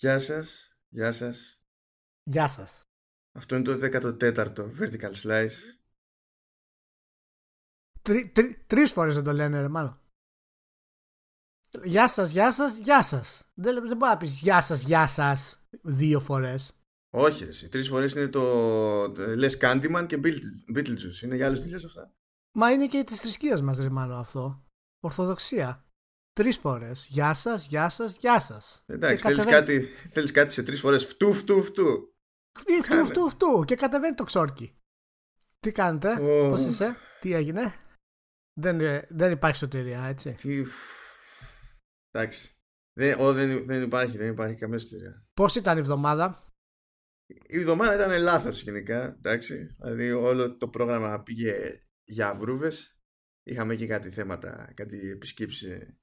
Γεια σας, γεια σας. Γεια σας. Αυτό είναι το 14ο Vertical Slice. Τρι, τρι, τρεις φορές δεν το λένε ρε μάλλον. Γεια σας, γεια σας, γεια σας. Δεν, δεν μπορεί να πεις γεια σας, γεια σας δύο φορές. Όχι, εσύ. Τρεις φορές είναι το λες Candyman και Beetlejuice. Είναι για άλλες δουλειές αυτά. Μα είναι και της θρησκείας μας ρε μάλλον αυτό. Ορθοδοξία. Τρεις φορές. Γεια σας, γεια σας, γεια σας. Εντάξει, θέλεις κάτι, θέλεις κάτι σε τρεις φορές. Φτού, φτού, φτού. Φτού, φτού, φτού. Και κατεβαίνει το ξόρκι. Τι κάνετε, oh. πώς είσαι, τι έγινε; Δεν, δεν υπάρχει σωτηρία, έτσι. Τι... Εντάξει. Δεν, ο, δεν, δεν υπάρχει, δεν υπάρχει καμία σωτηρία. Πώς ήταν η εβδομάδα, Η εβδομάδα ήταν λάθος γενικά. Εντάξει. Δηλαδή όλο το πρόγραμμα πήγε για βρούβες. Είχαμε και κάτι θέματα, κάτι επισκέψει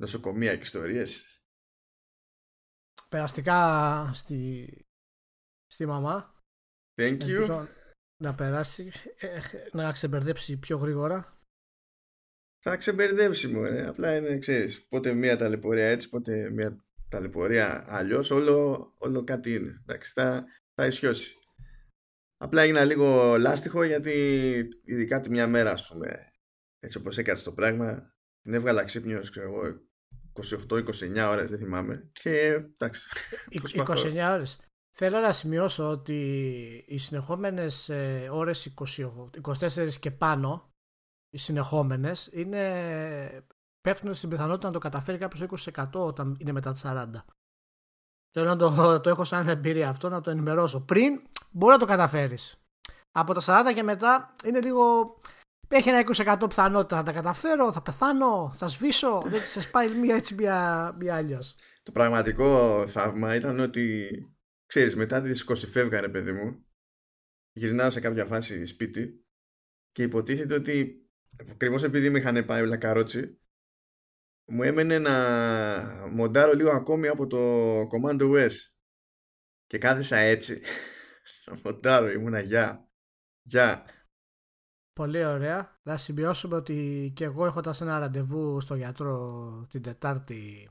νοσοκομεία και ιστορίες. Περαστικά στη, στη μαμά. Thank you. να περάσει, ε, να ξεμπερδέψει πιο γρήγορα. Θα ξεμπερδέψει μου, ε. απλά είναι, ξέρεις, πότε μία ταλαιπωρία έτσι, πότε μία ταλαιπωρία αλλιώς, όλο, όλο κάτι είναι. Εντάξει, θα, θα ισιώσει. Απλά έγινα λίγο λάστιχο γιατί ειδικά τη μια μέρα, ας πούμε, έτσι όπως έκατσε το πράγμα, την έβγαλα ξύπνιος, ξέρω εγώ, 28-29 ώρες, δεν θυμάμαι. Και εντάξει. 29 ώρες. Θέλω να σημειώσω ότι οι συνεχόμενες ε, ώρες 24 και πάνω, οι συνεχόμενες, είναι πέφτουν στην πιθανότητα να το καταφέρει κάποιος 20% όταν είναι μετά τα 40. Θέλω να το, το έχω σαν εμπειρία αυτό, να το ενημερώσω. Πριν μπορεί να το καταφέρεις. Από τα 40 και μετά είναι λίγο έχει ένα 20% πιθανότητα θα τα καταφέρω, θα πεθάνω, θα σβήσω. Δεν σε πάει μία έτσι, μία, μία αλλιώ. Το πραγματικό θαύμα ήταν ότι ξέρεις, μετά τι 20 φεύγα, ρε παιδί μου, γυρνάω σε κάποια φάση σπίτι και υποτίθεται ότι ακριβώς επειδή με είχαν πάει όλα καρότσι, μου έμενε να μοντάρω λίγο ακόμη από το Command OS. Και κάθισα έτσι. Να μοντάρω, ήμουνα γεια. Γεια. Πολύ ωραία. Να σημειώσουμε ότι και εγώ έχοντας ένα ραντεβού στο γιατρό την Τετάρτη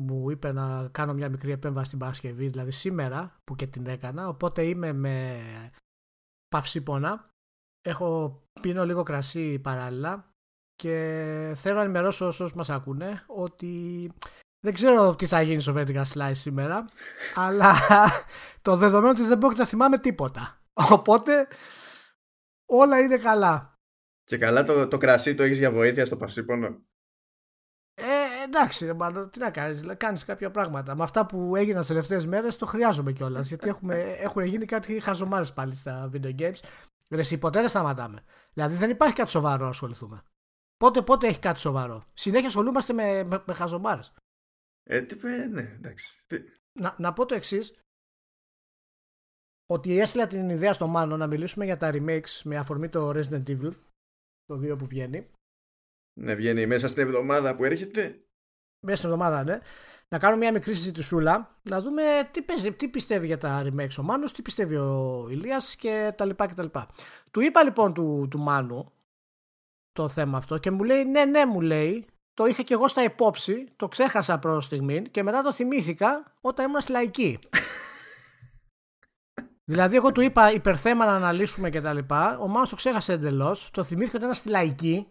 μου είπε να κάνω μια μικρή επέμβαση στην Παρασκευή, δηλαδή σήμερα που και την έκανα, οπότε είμαι με παυσίπονα. Έχω πίνω λίγο κρασί παράλληλα και θέλω να ενημερώσω όσους μας ακούνε ότι δεν ξέρω τι θα γίνει στο Vertical Slice σήμερα, αλλά το δεδομένο ότι δεν πρόκειται να θυμάμαι τίποτα. Οπότε όλα είναι καλά. Και καλά το, το κρασί το έχεις για βοήθεια στο παυσίπονο. Ε, εντάξει, μάλλον, τι να κάνεις, κάνεις κάποια πράγματα. Με αυτά που έγιναν τις τελευταίες μέρες το χρειάζομαι κιόλας. γιατί έχουμε, έχουν γίνει κάτι χαζομάρες πάλι στα video games. Ρε, ποτέ δεν σταματάμε. Δηλαδή δεν υπάρχει κάτι σοβαρό να ασχοληθούμε. Πότε, πότε έχει κάτι σοβαρό. Συνέχεια ασχολούμαστε με, με, με χαζομάρες. Ε, τι, ναι, εντάξει. Να, να πω το εξής ότι έστειλα την ιδέα στο Μάνο να μιλήσουμε για τα remakes με αφορμή το Resident Evil, το 2 που βγαίνει. Ναι, βγαίνει μέσα στην εβδομάδα που έρχεται. Μέσα στην εβδομάδα, ναι. Να κάνουμε μια μικρή συζητησούλα, να δούμε τι, παίζει, τι πιστεύει για τα remakes ο Μάνος, τι πιστεύει ο Ηλίας και τα λοιπά και τα λοιπά. Του είπα λοιπόν του, του Μάνου το θέμα αυτό και μου λέει ναι, ναι μου λέει, το είχα και εγώ στα υπόψη, το ξέχασα προς στιγμή και μετά το θυμήθηκα όταν ήμουν στη λαϊκή. Δηλαδή, εγώ του είπα υπερθέμα να αναλύσουμε και τα λοιπά. Ο Μάνο το ξέχασε εντελώς. Το θυμήθηκε ότι ήταν στη λαϊκή.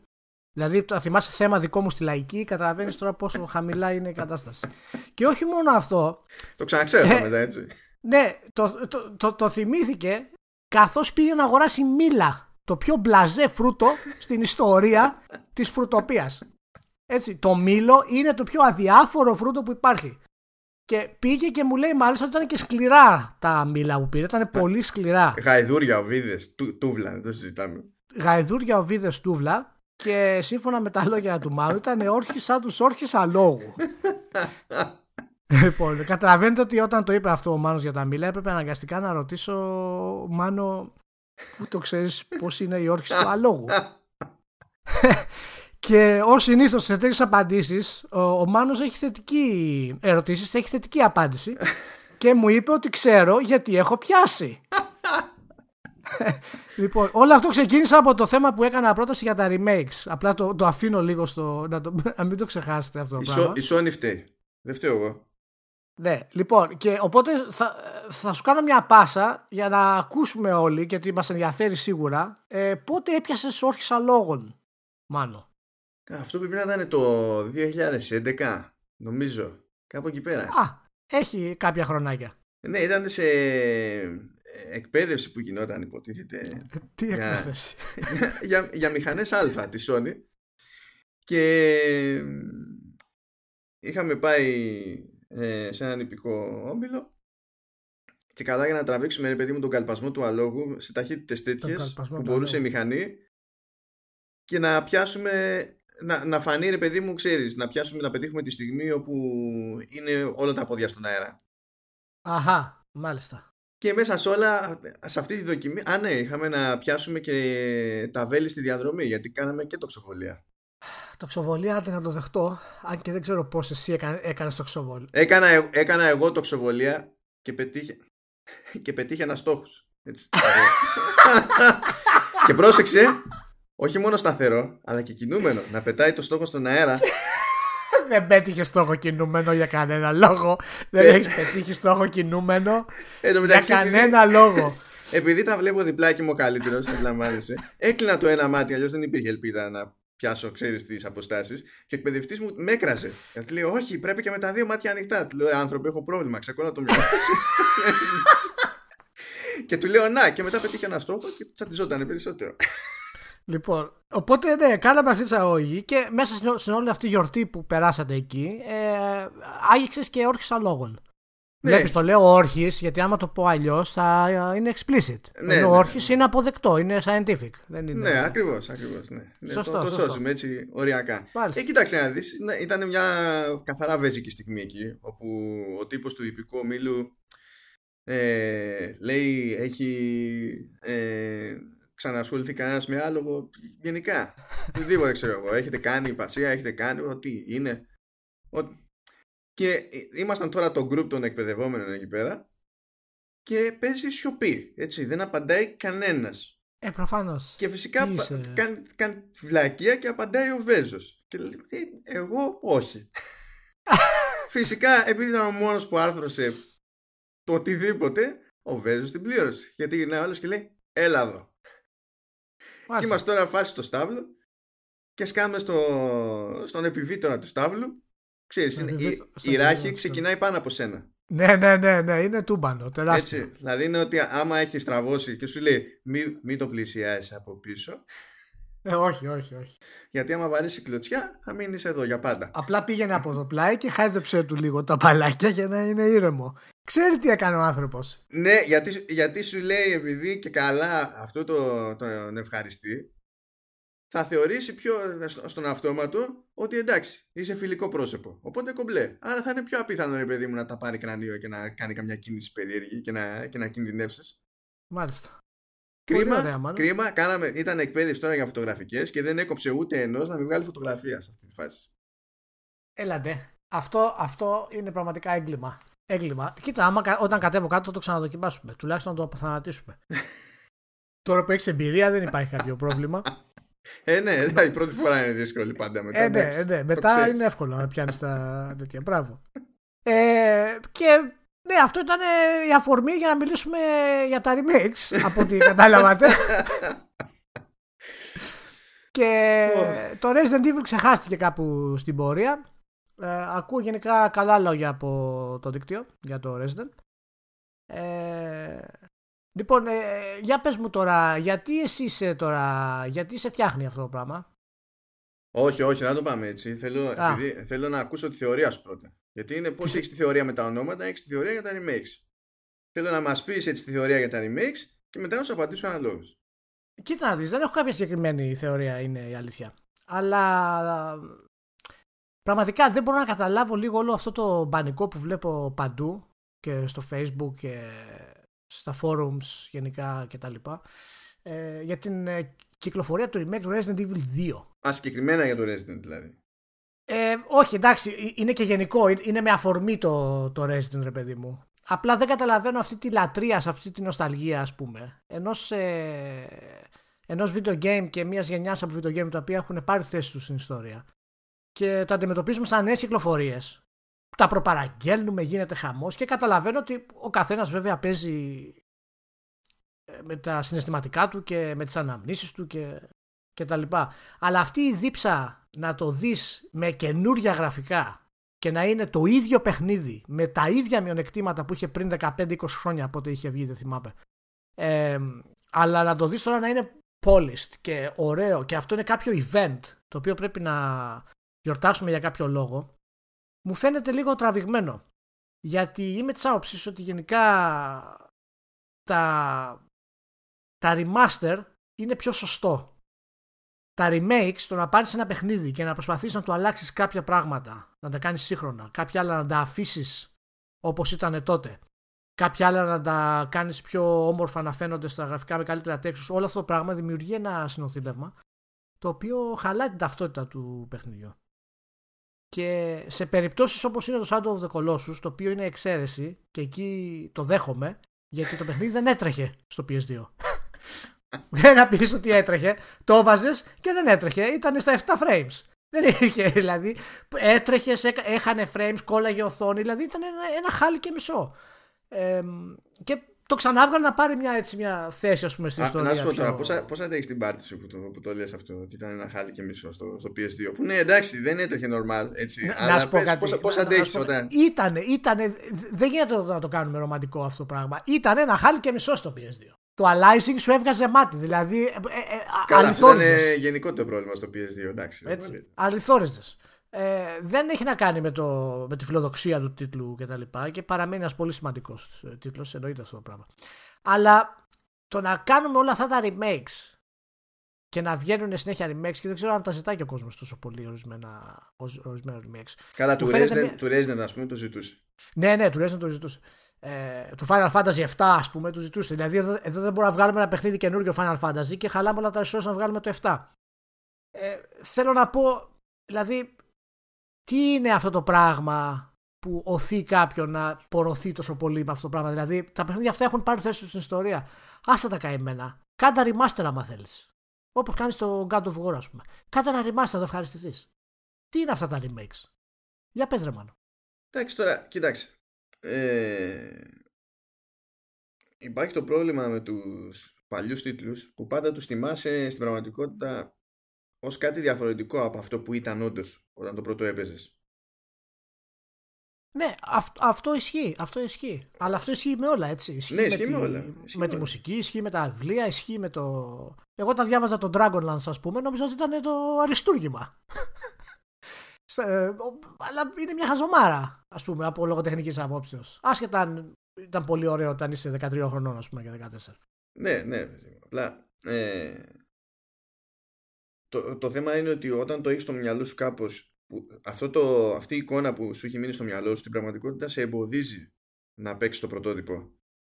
Δηλαδή, το θυμάσαι θέμα δικό μου στη λαϊκή. Καταλαβαίνεις τώρα πόσο χαμηλά είναι η κατάσταση. Και όχι μόνο αυτό. Το ξαναξέχασα ε, μετά, έτσι; Ναι, το, το, το, το θυμήθηκε καθώς πήγε να αγοράσει μήλα. Το πιο μπλαζέ φρούτο στην ιστορία της φρουτοπίας. Έτσι, το μήλο είναι το πιο αδιάφορο φρούτο που υπάρχει. Και πήγε και μου λέει μάλιστα ότι ήταν και σκληρά τα μήλα που πήρε. Ήταν πολύ σκληρά. Γαϊδούρια οβίδες, τούβλα, δεν το συζητάμε. Γαϊδούρια οβίδες, τούβλα. Και σύμφωνα με τα λόγια του Μάνου ήταν όρχης σαν τους όρχες αλόγου. λοιπόν, καταλαβαίνετε ότι όταν το είπε αυτό ο Μάνος για τα μήλα έπρεπε αναγκαστικά να ρωτήσω Μάνο που το ξέρεις πώς είναι η όρχη του αλόγου; Και ως συνήθως σε τέτοιες απαντήσεις, ο, ο Μάνος έχει θετική ερωτήσεις, έχει θετική απάντηση. και μου είπε ότι ξέρω γιατί έχω πιάσει. λοιπόν, όλο αυτό ξεκίνησε από το θέμα που έκανα πρόταση για τα remakes. Απλά το, το αφήνω λίγο στο. Να, το, να μην το ξεχάσετε αυτό το πράγμα. Η Sony φταίει. Δεν φταίω εγώ. Ναι, λοιπόν, και οπότε θα, θα σου κάνω μια πάσα για να ακούσουμε όλοι, γιατί μας ενδιαφέρει σίγουρα, ε, πότε έπιασες όρχισα λόγων, Μάνο; Αυτό πρέπει να ήταν το 2011, νομίζω. Κάπου εκεί πέρα. Α, έχει κάποια χρονάκια. Ναι, ήταν σε εκπαίδευση που γινόταν υποτίθεται. Τι εκπαίδευση. Για, για, για μηχανές Α της Sony. Και είχαμε πάει ε, σε έναν υπηκό όμιλο και καλά για να τραβήξουμε ρε παιδί μου τον καλπασμό του αλόγου σε ταχύτητες τέτοιες που μπορούσε η μηχανή και να πιάσουμε να, να φανεί ρε παιδί μου ξέρεις να πιάσουμε να πετύχουμε τη στιγμή όπου είναι όλα τα πόδια στον αέρα Αχα, μάλιστα και μέσα σε όλα, σε αυτή τη δοκιμή, α ναι, είχαμε να πιάσουμε και τα βέλη στη διαδρομή, γιατί κάναμε και τοξοβολία. Τοξοβολία, άντε να το δεχτώ, αν και δεν ξέρω πώς εσύ έκανες, έκανες τοξοβολία. Έκανα, ε, έκανα εγώ τοξοβολία και πετύχε, και πετύχε ένα στόχος. και πρόσεξε, όχι μόνο σταθερό, αλλά και κινούμενο, να πετάει το στόχο στον αέρα δεν πέτυχε στόχο κινούμενο για κανένα λόγο. Δεν ε. έχεις πετύχει στόχο κινούμενο για κανένα λόγο. Επειδή τα βλέπω διπλά και είμαι ο καλύτερο, αντιλαμβάνεσαι. Έκλεινα το ένα μάτι, αλλιώς δεν υπήρχε ελπίδα να πιάσω, ξέρεις, τις αποστάσεις. Και ο εκπαιδευτής μου με έκραζε. Γιατί λέει, Όχι, πρέπει και με τα δύο μάτια ανοιχτά. Του λέω, άνθρωποι, έχω πρόβλημα. Ξεκόνα το μυαλό σου. και του λέω, Να, και μετά πετύχε ένα στόχο και τσαντιζόταν περισσότερο. Λοιπόν, οπότε ναι, κάναμε αυτή τη αγωγή και μέσα στην όλη αυτή η γιορτή που περάσατε εκεί, ε, άγγιξες και όρχης αλόγων. Ναι. Βλέπεις, το λέω όρχης, γιατί άμα το πω αλλιώς θα είναι explicit. Ναι, Ενώ ναι, όρχης ναι. είναι αποδεκτό, είναι scientific. Δεν είναι... Ναι, ακριβώς. Ακριβώς, ναι. ναι. Σωστό, το, το σώζουμε έτσι οριακά. Ε, κοίταξε να δεις, ήταν μια καθαρά βέζικη στιγμή εκεί, όπου ο τύπος του υπηκού μήλου ε, λέει έχει ε, ξανασχοληθεί κανένας με άλογο γενικά. Οτιδήποτε ξέρω εγώ. Έχετε κάνει υπασία, έχετε κάνει ό,τι είναι. Και ήμασταν τώρα το group των εκπαιδευόμενων εκεί πέρα και παίζει σιωπή. Έτσι, δεν απαντάει κανένας. Ε, προφανώς. Και φυσικά κάνει, κάνει φυλακία και απαντάει ο Βέζος. Και λέει, «Ε, εγώ όχι. φυσικά, επειδή ήταν ο μόνος που άρθρωσε το οτιδήποτε, ο Βέζος την πλήρωσε. Γιατί είναι άλλος και λέει, έλα εδώ. Και είμαστε τώρα φάση στο στάβλο και σκάμε στο, στον επιβίτορα του στάβλου. Ξέρεις, είναι, η, η ράχη ξεκινάει πάνω από σένα. Ναι, ναι, ναι, ναι, είναι τούμπανο, τεράστιο. Έτσι, δηλαδή είναι ότι άμα έχεις στραβώσει και σου λέει μην μη το πλησιάσεις από πίσω. Ε, όχι, όχι, όχι. Γιατί άμα βαρέσει κλωτσιά θα μείνεις εδώ για πάντα. Απλά πήγαινε από το πλάι και χάιδεψε του λίγο τα παλάκια για να είναι ήρεμο. Ξέρει τι έκανε ο άνθρωπος. Ναι, γιατί, γιατί σου λέει επειδή και καλά αυτό το, τον ευχαριστεί, θα θεωρήσει πιο στον αυτόματο ότι εντάξει, είσαι φιλικό πρόσωπο. Οπότε κομπλέ. Άρα θα είναι πιο απίθανο ρε παιδί μου να τα πάρει κρανίο και να κάνει καμιά κίνηση περίεργη και να, και να κινδυνεύσεις. Μάλιστα. Κρίμα, ωραία, κρίμα κάναμε, ήταν εκπαίδευση τώρα για φωτογραφικές και δεν έκοψε ούτε ενός να μην βγάλει φωτογραφία σε αυτή τη φάση. Έλατε. Αυτό, αυτό είναι πραγματικά έγκλημα έγκλημα. Κοίτα, άμα, όταν κατέβω κάτω θα το ξαναδοκιμάσουμε. Τουλάχιστον να το αποθανατήσουμε. Τώρα που έχεις εμπειρία δεν υπάρχει κάποιο πρόβλημα. Ε, ναι, ναι, η πρώτη φορά είναι δύσκολη πάντα μετά. Ε, ναι, ε, ναι. μετά είναι εύκολο να πιάνεις τα τέτοια. Μπράβο. Ε, και ναι, αυτό ήταν η αφορμή για να μιλήσουμε για τα remakes από ό,τι κατάλαβατε. και το Resident Evil ξεχάστηκε κάπου στην πορεία. Ε, ακούω γενικά καλά λόγια από το δίκτυο για το Resident. Ε, λοιπόν, ε, για πες μου τώρα, γιατί εσύ είσαι τώρα, γιατί σε φτιάχνει αυτό το πράγμα; Όχι, όχι, δεν το πάμε έτσι. Θέλω, επειδή, θέλω να ακούσω τη θεωρία σου πρώτα. Γιατί είναι πώς έχεις τη θεωρία με τα ονόματα, έχεις τη θεωρία για τα remakes. Θέλω να μας πεις έτσι τη θεωρία για τα remakes και μετά να σου απαντήσω αναλόγως. Κοίτα να δεις, δεν έχω κάποια συγκεκριμένη θεωρία, είναι η αλήθεια. Αλλά Πραγματικά δεν μπορώ να καταλάβω λίγο όλο αυτό το πανικό που βλέπω παντού και στο facebook και στα forums γενικά κτλ. Ε, για την ε, κυκλοφορία του remake του Resident Evil 2. Α, συγκεκριμένα για το Resident δηλαδή. Ε, όχι, εντάξει, ε, είναι και γενικό. Είναι με αφορμή το, το Resident, ρε παιδί μου. Απλά δεν καταλαβαίνω αυτή τη λατρεία, αυτή τη νοσταλγία, ας πούμε. Ενός, ε, ενός video game και μιας γενιάς από video game τα οποία έχουν πάρει θέση τους στην ιστορία και τα αντιμετωπίζουμε σαν νέες κυκλοφορίες. τα προπαραγγέλνουμε, γίνεται χαμός και καταλαβαίνω ότι ο καθένας βέβαια παίζει ε, με τα συναισθηματικά του και με τις αναμνήσεις του και, και τα λοιπά. Αλλά αυτή η δίψα να το δεις με καινούρια γραφικά και να είναι το ίδιο παιχνίδι με τα ίδια μειονεκτήματα που είχε πριν 15-20 χρόνια από ό,τι είχε βγει, δεν θυμάμαι. Ε, αλλά να το δεις τώρα να είναι polished και ωραίο και αυτό είναι κάποιο event το οποίο πρέπει να γιορτάσουμε για κάποιο λόγο μου φαίνεται λίγο τραβηγμένο γιατί είμαι της άποψης ότι γενικά τα, τα remaster είναι πιο σωστό τα remakes, το να πάρεις ένα παιχνίδι και να προσπαθήσει να του αλλάξεις κάποια πράγματα, να τα κάνεις σύγχρονα, κάποια άλλα να τα αφήσεις όπως ήταν τότε, κάποια άλλα να τα κάνεις πιο όμορφα να φαίνονται στα γραφικά με καλύτερα τέξου, όλο αυτό το πράγμα δημιουργεί ένα συνοθήλευμα το οποίο χαλάει την ταυτότητα του παιχνιδιού. Και σε περιπτώσεις όπως είναι το Shadow of the Colossus, το οποίο είναι εξαίρεση και εκεί το δέχομαι, γιατί το παιχνίδι δεν έτρεχε στο PS2. Δεν να πει ότι έτρεχε. Το έβαζε και δεν έτρεχε. Ήταν στα 7 frames. Δεν είχε δηλαδή. Έτρεχε, έχανε frames, κόλλαγε οθόνη. Δηλαδή ήταν ένα, ένα χάλι και μισό. Ε, και το ξανάβγαλε να πάρει μια, έτσι, μια θέση ας πούμε στην ιστορία. Να σου πω τώρα, πώς, πώς αντέχεις την πάρτι σου που το, που το λες αυτό, ότι ήταν ένα χάλι και μισό στο, στο PS2, που ναι εντάξει δεν έτρεχε normal, έτσι, να, αλλά να σου πω κάτι, πώς, πώς αντέχεις όταν... Ήτανε, ήτανε, δεν γίνεται να το κάνουμε ρομαντικό αυτό το πράγμα, ήταν ένα χάλι και μισό στο PS2 το aliasing σου έβγαζε μάτι. Δηλαδή. Ε, ε, Καλά, αυτό είναι γενικό πρόβλημα στο PS2, εντάξει. Ε, δεν έχει να κάνει με, το, με τη φιλοδοξία του τίτλου και τα λοιπά και παραμένει ένας πολύ σημαντικός ε, τίτλος, εννοείται αυτό το πράγμα. Αλλά το να κάνουμε όλα αυτά τα remakes και να βγαίνουν συνέχεια remakes και δεν ξέρω αν τα ζητάει και ο κόσμος τόσο πολύ ορισμένα, ορισμένα remakes. Καλά, του Resident, του Resident, ας πούμε, το ζητούσε. Ναι, ναι, του Resident το ζητούσε ε, του Final Fantasy 7, ας πούμε, του ζητούσε. Δηλαδή, εδώ, εδώ δεν μπορούμε να βγάλουμε ένα παιχνίδι καινούργιο Final Fantasy και χαλάμε όλα τα resources να βγάλουμε το 7. Ε, θέλω να πω, δηλαδή, τι είναι αυτό το πράγμα που οθεί κάποιον να πορωθεί τόσο πολύ με αυτό το πράγμα; Δηλαδή, τα παιχνίδια αυτά έχουν πάρει θέση στην ιστορία. Άστα τα καημένα. Κάντα remaster άμα θέλεις. Όπως κάνεις στο God of War, ας πούμε. Κάντα ένα remaster να ευχαριστηθείς. Τι είναι αυτά τα remakes; Για πες ρε μάνο. Εντάξει τώρα, κοιτάξτε ε, υπάρχει το πρόβλημα με τους παλιούς τίτλους που πάντα τους θυμάσαι στην πραγματικότητα ως κάτι διαφορετικό από αυτό που ήταν όντως όταν το πρώτο έπαιζες. Ναι, αυτό ισχύει, αυτό ισχύει. Αλλά αυτό ισχύει με όλα, έτσι. Ισχύει ναι, ισχύει με, όλα. με, τη μουσική, ισχύει με τα βιβλία, ισχύει με το... Εγώ όταν διάβαζα το Dragonlance, ας πούμε, νόμιζα ότι ήταν το αριστούργημα. Ε, αλλά είναι μια χαζομάρα, ας πούμε, από λογοτεχνικής απόψεως. Άσχετα αν ήταν πολύ ωραίο όταν είσαι 13 χρονών, ας πούμε, και 14. Ναι, ναι. Απλά ε, το, το θέμα είναι ότι όταν το έχεις στο μυαλό σου κάπως, αυτό το, αυτή η εικόνα που σου έχει μείνει στο μυαλό σου στην πραγματικότητα σε εμποδίζει να παίξεις το πρωτότυπο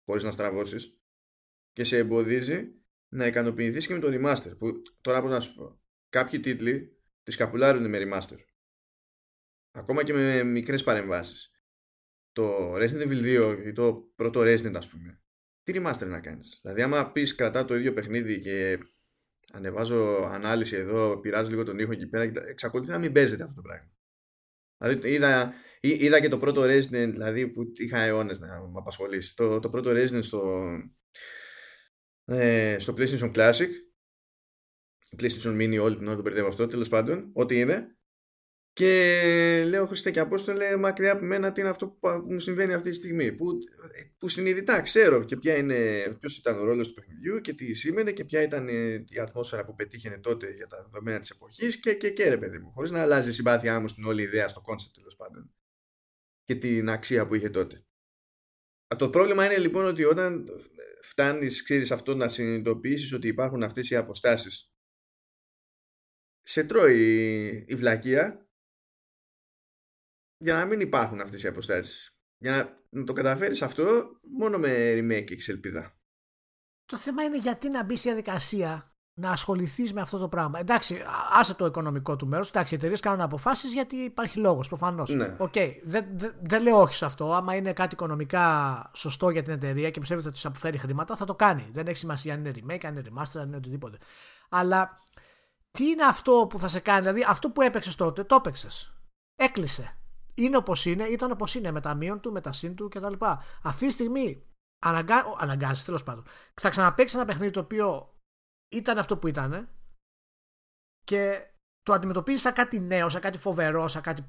χωρίς να στραβώσεις και σε εμποδίζει να ικανοποιηθείς και με το remaster. Που τώρα πώς να σου πω, κάποιοι τίτλοι τη καπουλάρουν με remaster ακόμα και με μικρές παρεμβάσεις. Το Resident Evil 2 ή το πρώτο Resident ας πούμε, τι remaster να κάνεις; Δηλαδή άμα πεις κρατά το ίδιο παιχνίδι και ανεβάζω ανάλυση εδώ, πειράζω λίγο τον ήχο εκεί πέρα, εξακολουθεί να μην παίζεται αυτό το πράγμα. Δηλαδή είδα, είδα και το πρώτο Resident, δηλαδή που είχα αιώνες να με απασχολήσει. Το, το πρώτο Resident στο, ε, στο PlayStation Classic, PlayStation Mini όλη την ώρα το μπερδεύω αυτό, τέλος πάντων, ό,τι είναι, και λέω Χριστέ και Απόστολε μακριά από μένα τι είναι αυτό που μου συμβαίνει αυτή τη στιγμή που, που συνειδητά ξέρω και ποια είναι, ποιος ήταν ο ρόλος του παιχνιδιού και τι σήμαινε και ποια ήταν η ατμόσφαιρα που πετύχαινε τότε για τα δεδομένα της εποχής και, και, και ρε παιδί μου χωρίς να αλλάζει η συμπάθειά μου στην όλη ιδέα στο concept τέλος πάντων και την αξία που είχε τότε. Το πρόβλημα είναι λοιπόν ότι όταν φτάνεις ξέρεις αυτό να συνειδητοποιήσεις ότι υπάρχουν αυτές οι αποστάσεις σε τρώει η βλακεία για να μην υπάρχουν αυτές οι αποστάσεις. Για να το καταφέρεις αυτό μόνο με remake έχεις ελπίδα. Το θέμα είναι γιατί να μπει στη διαδικασία να ασχοληθείς με αυτό το πράγμα. Εντάξει, άσε το οικονομικό του μέρο. Εντάξει, οι εταιρείες κάνουν αποφάσεις γιατί υπάρχει λόγος προφανώς. Ναι. Okay. Δεν, δεν, δεν λέω όχι σε αυτό. Άμα είναι κάτι οικονομικά σωστό για την εταιρεία και πιστεύεις ότι θα του αποφέρει χρήματα, θα το κάνει. Δεν έχει σημασία αν είναι remake, αν είναι remaster, αν είναι οτιδήποτε. Αλλά τι είναι αυτό που θα σε κάνει, δηλαδή αυτό που έπαιξες τότε, το έπαιξες. Έκλεισε είναι όπως είναι, ήταν όπως είναι, με τα μείον του, με τα συν του κτλ. Αυτή τη στιγμή αναγκα... αναγκάζει τέλος πάντων. Θα ξαναπέξει ένα παιχνίδι το οποίο ήταν αυτό που ήταν και το αντιμετωπίζει σαν κάτι νέο, σαν κάτι φοβερό, σαν κάτι.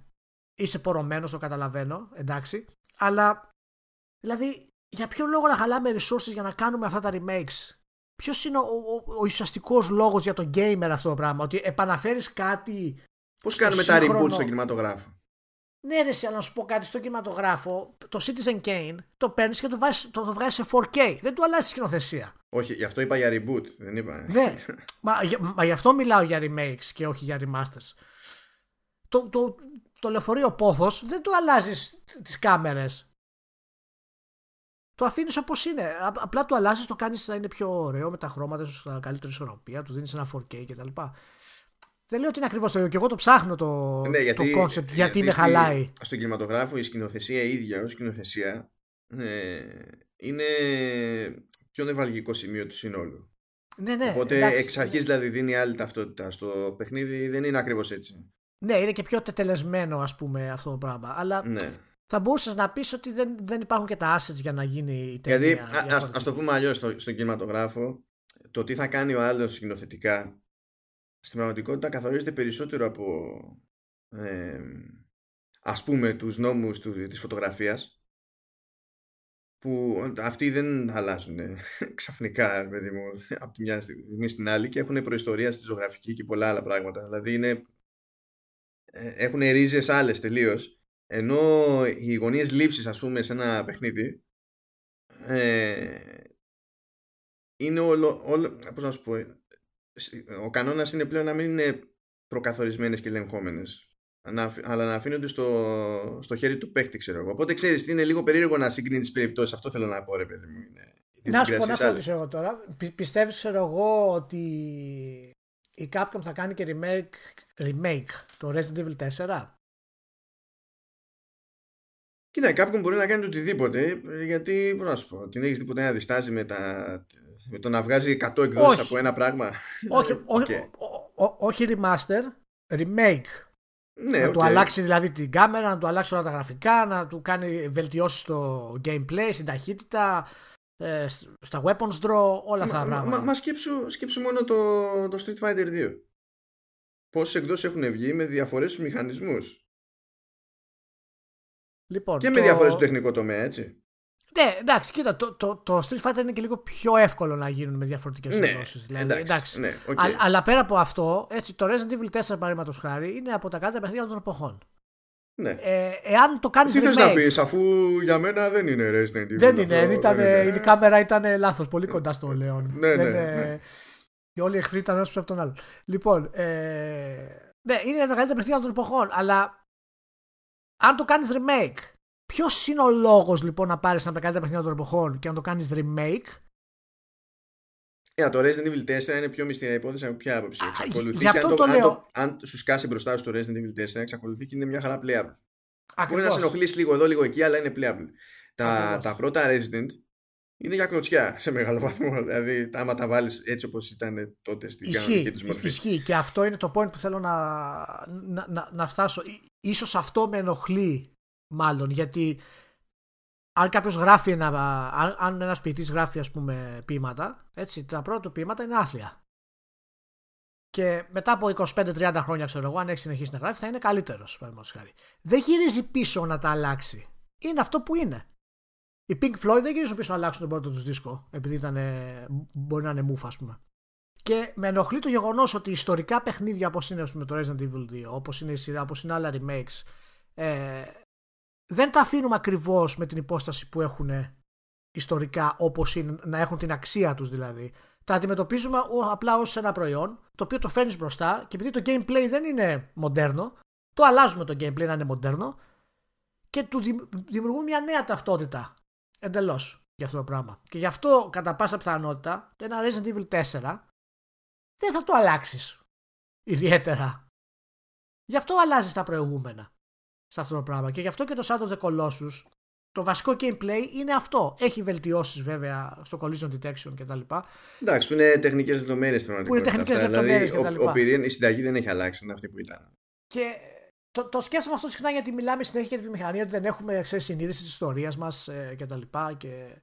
Είσαι πορωμένος, το καταλαβαίνω, εντάξει. Αλλά δηλαδή, για ποιο λόγο να χαλάμε resources για να κάνουμε αυτά τα remakes; Ποιος είναι ο, ο, ο ουσιαστικός λόγος για τον gamer αυτό το πράγμα, Ότι επαναφέρεις κάτι. Πώς κάνουμε τα reboot στον κινηματογράφο; Ναι, ρε, αλλά να σου πω κάτι στο κινηματογράφο. Το Citizen Kane το παίρνεις και το, βάζεις, το, το βγάζεις σε 4K. Δεν του αλλάζει σκηνοθεσία. Όχι, γι' αυτό είπα για reboot. Δεν είπα. Ναι, μα, μα, γι' αυτό μιλάω για remakes και όχι για remasters. Το, το, το λεωφορείο πόθος δεν του αλλάζεις τις κάμερες. Το αφήνεις όπως είναι. Απλά το αλλάζεις, το κάνεις να είναι πιο ωραίο με τα χρώματα, σου καλύτερη ισορροπία, του δίνεις ένα 4K κτλ. Δεν λέω ότι είναι ακριβώς το ίδιο. Και εγώ το ψάχνω το, ναι, γιατί, το concept γιατί, γιατί με χαλάει. Στον κινηματογράφο η σκηνοθεσία ίδια ω σκηνοθεσία ε, είναι πιο νευραλγικό σημείο του συνόλου. Ναι, ναι, Οπότε εντάξει, εξ αρχής δηλαδή δίνει άλλη ταυτότητα. Στο παιχνίδι δεν είναι ακριβώς έτσι. Ναι, είναι και πιο τετελεσμένο ας πούμε αυτό το πράγμα. Αλλά ναι. θα μπορούσες να πεις ότι δεν, δεν υπάρχουν και τα assets για να γίνει η ταινία. Γιατί, α το πούμε αλλιώς, στο, στον κινηματογράφο, το τι θα κάνει ο άλλος σκηνοθετικά στην πραγματικότητα καθορίζεται περισσότερο από ε, ας πούμε τους νόμους του, της φωτογραφίας που αυτοί δεν αλλάζουν ξαφνικά παιδί μου, από τη μια στιγμή στην άλλη και έχουν προϊστορία στη ζωγραφική και πολλά άλλα πράγματα. Δηλαδή είναι, ε, έχουν ρίζες άλλες τελείως ενώ οι γωνίες λήψης ας πούμε σε ένα παιχνίδι ε, είναι όλο, όλο πώς να σου πω ο κανόνας είναι πλέον να μην είναι προκαθορισμένες και ελεγχόμενες. Αλλά να αφήνονται στο, στο χέρι του παίχτη ξέρω εγώ. Οπότε ξέρεις είναι λίγο περίεργο να συγκρίνεις τις περιπτώσεις. Αυτό θέλω να πω ρε παιδί μου. Είναι, να σου πω να σου εγώ τώρα. Πιστεύεις ξέρω εγώ ότι η Capcom θα κάνει και remake, remake το Resident Evil 4 Κοίτα, η Capcom μπορεί να κάνει οτιδήποτε γιατί, πώς να σου πω, την έχεις δει ποτέ να διστάζει με τα με το να βγάζει 100 εκδόσεις από ένα πράγμα. Όχι, όχι, όχι remaster, remake. Ναι, να του αλλάξει δηλαδή την κάμερα, να του αλλάξει όλα τα γραφικά, να του κάνει βελτιώσεις στο gameplay, στην ταχύτητα, ε, στα weapons draw, όλα αυτά τα πράγματα. Μα, μα σκέψου, σκέψου, μόνο το, το Street Fighter 2. Πόσες εκδόσεις έχουν βγει με διαφορές στους μηχανισμούς. Λοιπόν, και με διαφορές στο τεχνικό τομέα, έτσι. Ναι, εντάξει, κοίτα, το, το, το Street Fighter είναι και λίγο πιο εύκολο να γίνουν με διαφορετικές ναι, ενώσει. Δηλαδή, εντάξει, εντάξει. Ναι, okay. Α, αλλά πέρα από αυτό, έτσι, το Resident Evil 4 παραδείγματος χάρη είναι από τα καλύτερα παιχνίδια των εποχών. Ναι. Ε, εάν το κάνεις. Τι θες να πεις, αφού για μένα δεν είναι Resident Evil. Δεν είναι, ήταν, δεν είναι. η κάμερα ήταν λάθος, πολύ κοντά στο Λέον. ναι, ναι, ναι. Και όλοι οι εχθροί ήταν ένας από τον άλλο. Λοιπόν, ε, ναι, είναι τα καλύτερα παιχνίδια των εποχών, αλλά αν το κάνεις remake Ποιος είναι ο λόγος λοιπόν να πάρεις ένα καλύτερα παιχνίδια των εποχών και να το κάνεις remake; Yeah, το Resident Evil 4 είναι πιο μυστηρία υπόθεση από ποια άποψη. Εξακολουθεί γι' αυτό το, λέω. Αν, σου σκάσει μπροστά στο Resident Evil 4, εξακολουθεί και είναι μια χαρά playable. Μπορεί να σε ενοχλήσει λίγο εδώ, λίγο εκεί, αλλά είναι playable. Τα, τα πρώτα Resident είναι για κλωτσιά σε μεγάλο βαθμό. Δηλαδή, άμα τα βάλεις έτσι όπως ήταν τότε στην κανονική τους μορφή. Ισχύει. Και αυτό είναι το point που θέλω να, να, να, να φτάσω. Ίσως αυτό με ενοχλεί μάλλον γιατί αν κάποιος γράφει ένα, αν, αν ένας ποιητής γράφει ας πούμε ποίηματα, έτσι, τα πρώτα του ποίηματα είναι άθλια. Και μετά από 25-30 χρόνια, ξέρω εγώ, αν έχει συνεχίσει να γράφει, θα είναι καλύτερος. Δεν γυρίζει πίσω να τα αλλάξει. Είναι αυτό που είναι. Οι Pink Floyd δεν γυρίζουν πίσω να αλλάξουν τον πρώτο τους δίσκο, επειδή ήταν, μπορεί να είναι μούφα, ας πούμε. Και με ενοχλεί το γεγονός ότι ιστορικά παιχνίδια όπως είναι πούμε, το Resident Evil 2, όπως είναι η σειρά, όπως είναι άλλα remakes, ε, δεν τα αφήνουμε ακριβώς με την υπόσταση που έχουν ιστορικά, όπως είναι, να έχουν την αξία τους δηλαδή. Τα αντιμετωπίζουμε απλά ως ένα προϊόν, το οποίο το φέρνεις μπροστά και επειδή το gameplay δεν είναι μοντέρνο, το αλλάζουμε το gameplay να είναι μοντέρνο και του δημιουργούμε μια νέα ταυτότητα εντελώς για αυτό το πράγμα. Και γι' αυτό, κατά πάσα πιθανότητα, το ένα Resident Evil 4 δεν θα το αλλάξεις ιδιαίτερα. Γι' αυτό αλλάζεις τα προηγούμενα σε αυτό το πράγμα. Και γι' αυτό και το Shadow of the Colossus, το βασικό gameplay είναι αυτό. Έχει βελτιώσεις βέβαια στο collision detection κτλ. Εντάξει, που είναι τεχνικές λεπτομέρειες στην πραγματικότητα. Που είναι τεχνικές λεπτομέρειες. Δηλαδή, ο, ο, η συνταγή δεν έχει αλλάξει, είναι αυτή που ήταν. Και το, το σκέφτομαι αυτό συχνά γιατί μιλάμε συνέχεια για τη βιομηχανία, ότι δεν έχουμε ξέρεις, συνείδηση της ιστορίας μας ε, και τα λοιπά. Και...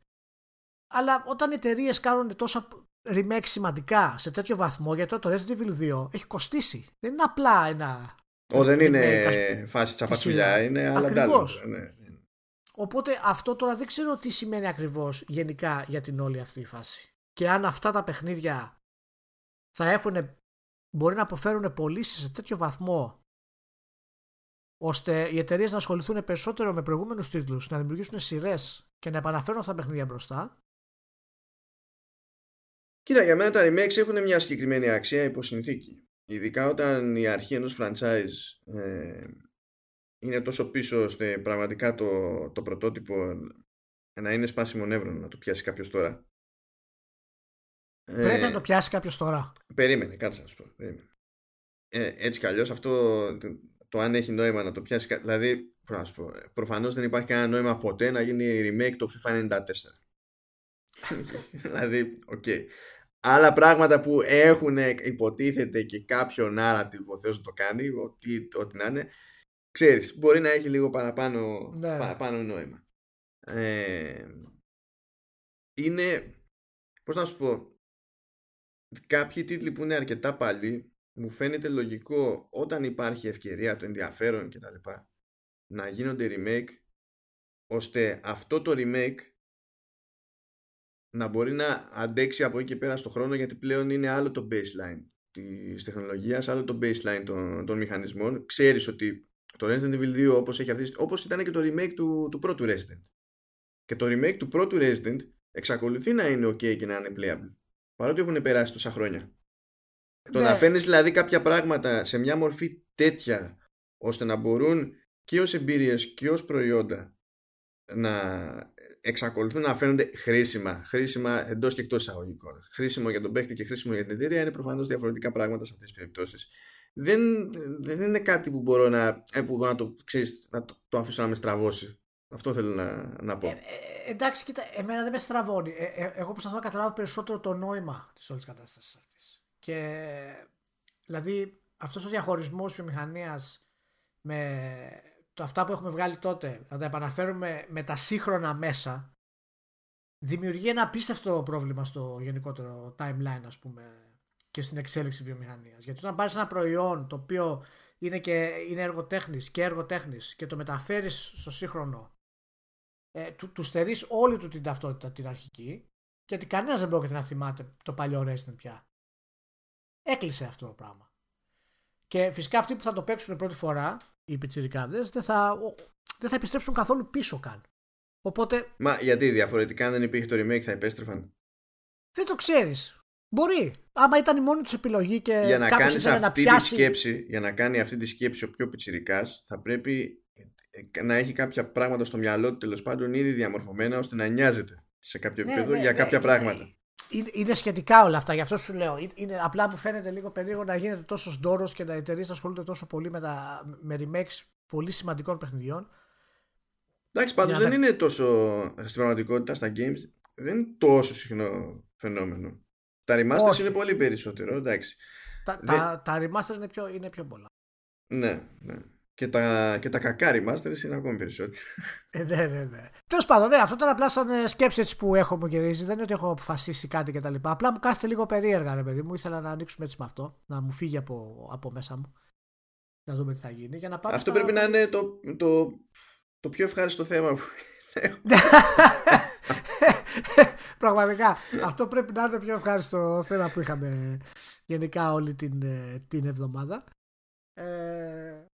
Αλλά όταν οι εταιρείες κάνουν τόσα remake σημαντικά σε τέτοιο βαθμό, γιατί το Resident Evil 2 έχει κοστίσει. Δεν είναι απλά ένα. Ο, δεν είναι φάση τσαπατσουλιά, είναι άλλα ναι. Οπότε αυτό τώρα δεν ξέρω τι σημαίνει ακριβώς γενικά για την όλη αυτή η φάση. Και αν αυτά τα παιχνίδια θα έχουν, μπορεί να αποφέρουν πωλήσεις σε τέτοιο βαθμό ώστε οι εταιρείες να ασχοληθούν περισσότερο με προηγούμενους τίτλους, να δημιουργήσουν σειρές και να επαναφέρουν αυτά τα παιχνίδια μπροστά. Κοίτα, για μένα τα remakes έχουν μια συγκεκριμένη αξία υπό συνθήκη. Ειδικά όταν η αρχή ενός franchise ε, είναι τόσο πίσω ώστε πραγματικά το, το πρωτότυπο να είναι σπάσιμο νεύρο να το πιάσει κάποιος τώρα. Πρέπει ε, να το πιάσει κάποιος τώρα. Περίμενε, κάτσε να σου πω. Περίμενε. Ε, έτσι κι αλλιώς αυτό το αν έχει νόημα να το πιάσει. Δηλαδή, προφανώς δεν υπάρχει κανένα νόημα ποτέ να γίνει remake το FIFA 94. δηλαδή, OK. Okay. Άλλα πράγματα που έχουν υποτίθεται και κάποιο narrative ο Θεός το κάνει, ό,τι, ό,τι να είναι, ξέρεις, μπορεί να έχει λίγο παραπάνω, ναι. παραπάνω νόημα. Ε, είναι, πώς να σου πω, κάποιοι τίτλοι που είναι αρκετά παλιοί μου φαίνεται λογικό όταν υπάρχει ευκαιρία, το ενδιαφέρον κτλ. να γίνονται remake ώστε αυτό το remake να μπορεί να αντέξει από εκεί και πέρα στο χρόνο γιατί πλέον είναι άλλο το baseline της τεχνολογίας, άλλο το baseline των, των μηχανισμών. Ξέρεις ότι το Resident Evil 2 όπως, έχει αυτή, όπως ήταν και το remake του, του πρώτου Resident. Και το remake του πρώτου Resident εξακολουθεί να είναι ok και να είναι playable. Παρότι έχουν περάσει τόσα χρόνια. Το να ναι. φέρνεις δηλαδή κάποια πράγματα σε μια μορφή τέτοια ώστε να μπορούν και ως εμπειρίες και ως προϊόντα να εξακολουθούν να φαίνονται χρήσιμα, χρήσιμα εντός και εκτός εισαγωγικών. Χρήσιμο για τον παίκτη και χρήσιμο για την εταιρεία είναι προφανώς διαφορετικά πράγματα σε αυτές τις περιπτώσεις. Δεν, δεν είναι κάτι που μπορώ να, ε, που μπορώ να, το, ξέρεις, να το, το αφήσω να με στραβώσει. Αυτό θέλω να, να πω. Ε, ε, εντάξει, κοίτα, εμένα δεν με στραβώνει. Ε, ε, εγώ προσπαθώ να καταλάβω περισσότερο το νόημα της όλης κατάστασης αυτής. Και δηλαδή αυτός ο διαχωρισμός βιομηχανίας με το αυτά που έχουμε βγάλει τότε, να τα επαναφέρουμε με τα σύγχρονα μέσα, δημιουργεί ένα απίστευτο πρόβλημα στο γενικότερο timeline, ας πούμε, και στην εξέλιξη βιομηχανίας. Γιατί όταν πάρεις ένα προϊόν το οποίο είναι, και, είναι εργοτέχνης και εργοτέχνης και το μεταφέρεις στο σύγχρονο, ε, του, του στερείς όλη του την ταυτότητα την αρχική, γιατί κανένας δεν πρόκειται να θυμάται το παλιό Resident πια. Έκλεισε αυτό το πράγμα. Και φυσικά αυτοί που θα το παίξουν πρώτη φορά οι πιτσιρικάδες δεν θα, δεν θα επιστρέψουν καθόλου πίσω καν. Οπότε... Μα γιατί διαφορετικά αν δεν υπήρχε το remake θα επέστρεφαν; Δεν το ξέρεις. Μπορεί. Άμα ήταν η μόνη τους επιλογή και για να κάνεις αυτή να πιάσει... τη σκέψη, για να κάνει αυτή τη σκέψη ο πιο πιτσιρικάς θα πρέπει να έχει κάποια πράγματα στο μυαλό του τέλος πάντων ήδη διαμορφωμένα ώστε να νοιάζεται σε κάποιο ναι, επίπεδο ναι, για ναι, κάποια πράγματα. Είναι, σχετικά όλα αυτά, γι' αυτό σου λέω. Είναι, απλά μου φαίνεται λίγο περίεργο να γίνεται τόσο ντόρος και να οι εταιρείες ασχολούνται τόσο πολύ με, τα, με remakes πολύ σημαντικών παιχνιδιών. Εντάξει, πάντως δεν είναι τόσο στην πραγματικότητα στα games, δεν είναι τόσο συχνό φαινόμενο. Τα remasters είναι πολύ περισσότερο, εντάξει. Τα, τα, τα remasters είναι πιο, είναι πιο πολλά. Ναι, ναι. Και τα, και τα κακά remasters είναι ακόμη περισσότερο. Ε, ναι, ναι, ναι. Τέλος πάντων, ναι, αυτό ήταν απλά σαν ε, σκέψη που έχω μου γυρίζει. Δεν είναι ότι έχω αποφασίσει κάτι κτλ. Απλά μου κάθεται λίγο περίεργα, ρε παιδί μου. Ήθελα να ανοίξουμε έτσι με αυτό. Να μου φύγει από, από μέσα μου. Να δούμε τι θα γίνει. Για να αυτό πρέπει να είναι το, το, το πιο ευχάριστο θέμα που Πραγματικά. Αυτό πρέπει να είναι το πιο ευχάριστο θέμα που είχαμε γενικά όλη την, ε, την εβδομάδα. Ε,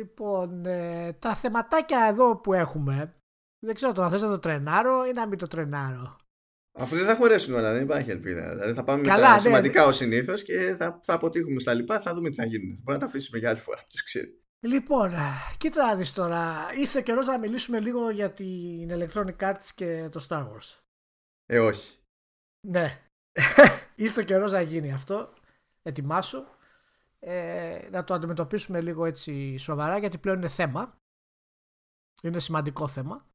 Λοιπόν, ε, τα θεματάκια εδώ που έχουμε, δεν ξέρω το να θες να το τρενάρω ή να μην το τρενάρω; Αφού δεν θα χωρέσουν όλα, δεν υπάρχει ελπίδα. Δηλαδή θα πάμε Καλά, με τα ναι, σημαντικά ως συνήθως και θα, θα αποτύχουμε στα λοιπά, θα δούμε τι θα γίνει. Μπορεί να τα αφήσουμε για άλλη φορά, ποιος ξέρει. Λοιπόν, κοίτα να δεις τώρα. Ήρθε καιρός να μιλήσουμε λίγο για την Electronic Arts και το Star Wars. Ε, όχι. Ναι. Ήρθε καιρός να γίνει αυτό. Ετοιμάσου ε, να το αντιμετωπίσουμε λίγο έτσι σοβαρά γιατί πλέον είναι θέμα. Είναι σημαντικό θέμα.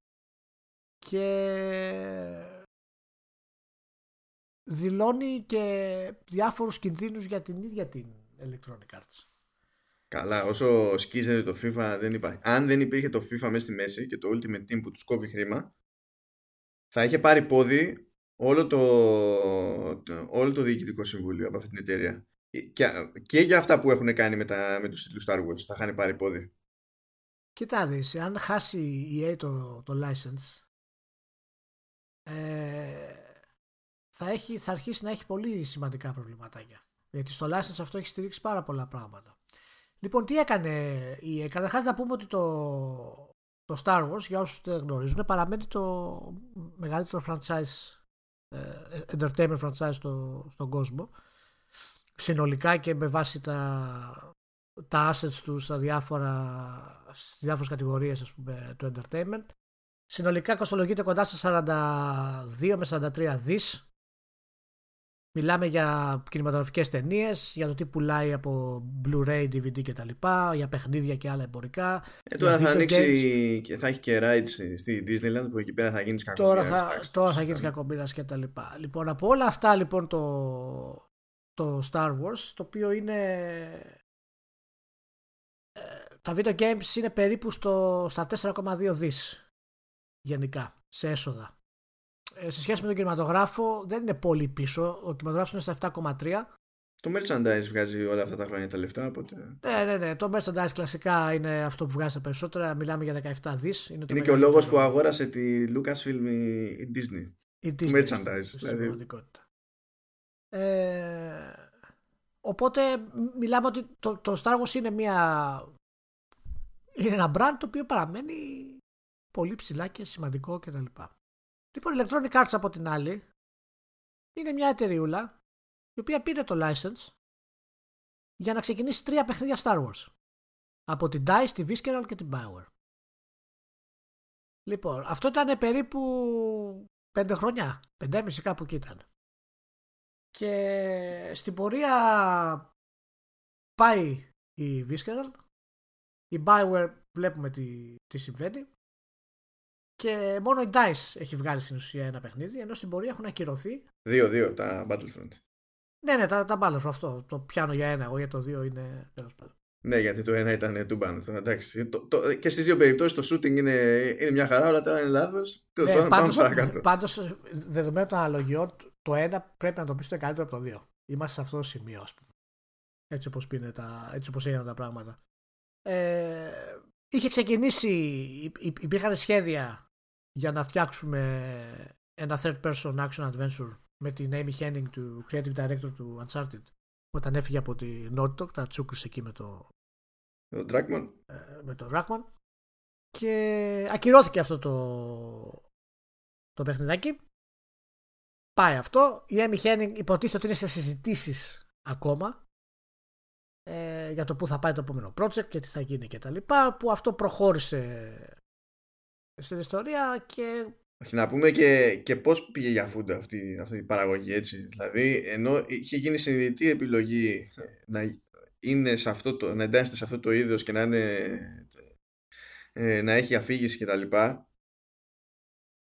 Και δηλώνει και διάφορους κινδύνους για την ίδια την Electronic Arts. Καλά, όσο σκίζεται το FIFA δεν υπάρχει. Αν δεν υπήρχε το FIFA μέσα στη μέση και το Ultimate Team που τους κόβει χρήμα, θα είχε πάρει πόδι όλο το, όλο το διοικητικό συμβούλιο από αυτή την εταιρεία. Και, και για αυτά που έχουν κάνει με, τα, με τους τίτλους Star Wars θα είχαν πάρει πόδι. Κοίτα δεις, αν χάσει η EA το, το license ε, θα, έχει, θα αρχίσει να έχει πολύ σημαντικά προβληματάκια. Γιατί στο license αυτό έχει στηρίξει πάρα πολλά πράγματα. Λοιπόν, τι έκανε η EA; Καταρχάς να πούμε ότι το, το Star Wars, για όσους δεν γνωρίζουν, παραμένει το μεγαλύτερο franchise, ε, entertainment franchise στο, στον κόσμο. Συνολικά και με βάση τα, τα assets τους στα διάφορα, στις διάφορες κατηγορίες ας πούμε, του entertainment. Συνολικά κοστολογείται κοντά στα 42 με 43 δις. Μιλάμε για κινηματογραφικές ταινίες, για το τι πουλάει από Blu-ray, DVD κτλ. Για παιχνίδια και άλλα εμπορικά. Ε, τώρα θα ανοίξει και θα έχει και rides στη Disneyland που εκεί πέρα θα γίνεις κακομπίνα. Τώρα θα, τώρα θα γίνεις κακομπίνα κτλ. Λοιπόν, από όλα αυτά λοιπόν το, το Star Wars, το οποίο είναι ε, τα video games είναι περίπου στο, στα 4,2 δις γενικά σε έσοδα. Ε, σε σχέση με τον κινηματογράφο δεν είναι πολύ πίσω. Ο κινηματογράφος είναι στα 7,3. Το merchandise βγάζει όλα αυτά τα χρόνια τα λεφτά. Οπότε... Ναι, ναι, ναι. Το merchandise κλασικά είναι αυτό που βγάζει τα περισσότερα. Μιλάμε για 17 δις. Είναι, είναι και ο λόγος που αγόρασε τη Lucasfilm η Disney. Η Disney. Το merchandise. Δηλαδή. Ε, οπότε μιλάμε ότι το, το Star Wars είναι μια είναι ένα brand το οποίο παραμένει πολύ ψηλά και σημαντικό κτλ. Λοιπόν, η Electronic Arts από την άλλη είναι μια εταιρεούλα η οποία πήρε το license για να ξεκινήσει τρία παιχνίδια Star Wars. Από την DICE, τη Visceral και την Bioware. Λοιπόν, αυτό ήταν περίπου πέντε χρόνια, πεντέμιση κάπου εκεί ήταν. Και στην πορεία πάει η Visceral, η Bioware βλέπουμε τι, τι συμβαίνει και μόνο η DICE έχει βγάλει στην ουσία ένα παιχνίδι, ενώ στην πορεία έχουν ακυρωθεί. Δύο-δύο τα Battlefront. Ναι, ναι, τα, τα Battlefront αυτό. Το πιάνω για ένα, εγώ για το δύο είναι τέλος πάντων. Ναι, γιατί το ένα ήταν του Εντάξει. Το, το, και στις δύο περιπτώσεις το shooting είναι, είναι μια χαρά, όλα τα είναι λάθος. Τέλος ναι, πάντων, Πάντως, δεδομένου των αναλογιών, το ένα πρέπει να το πεις το καλύτερο από το δύο. Είμαστε σε αυτό το σημείο, ας πούμε. Έτσι όπως έτσι όπως έγιναν τα πράγματα. Ε, είχε ξεκινήσει, υπήρχαν σχέδια για να φτιάξουμε ένα third person action adventure με την Amy Henning του creative director του Uncharted όταν έφυγε από τη Naughty Dog, τα τσούκρισε εκεί με το το Dragman. Ε, με το Dragman και ακυρώθηκε αυτό το το παιχνιδάκι πάει αυτό η Amy Henning υποτίθεται ότι είναι σε συζητήσεις ακόμα ε, για το πού θα πάει το επόμενο project και τι θα γίνει και τα λοιπά που αυτό προχώρησε στην ιστορία και όχι, να πούμε και, και πώς πήγε για φούντα αυτή, αυτή η παραγωγή έτσι. Δηλαδή, ενώ είχε γίνει συνειδητή επιλογή να, είναι σε αυτό το, να εντάσσεται σε αυτό το είδος και να, είναι, ε, να έχει αφήγηση και τα λοιπά,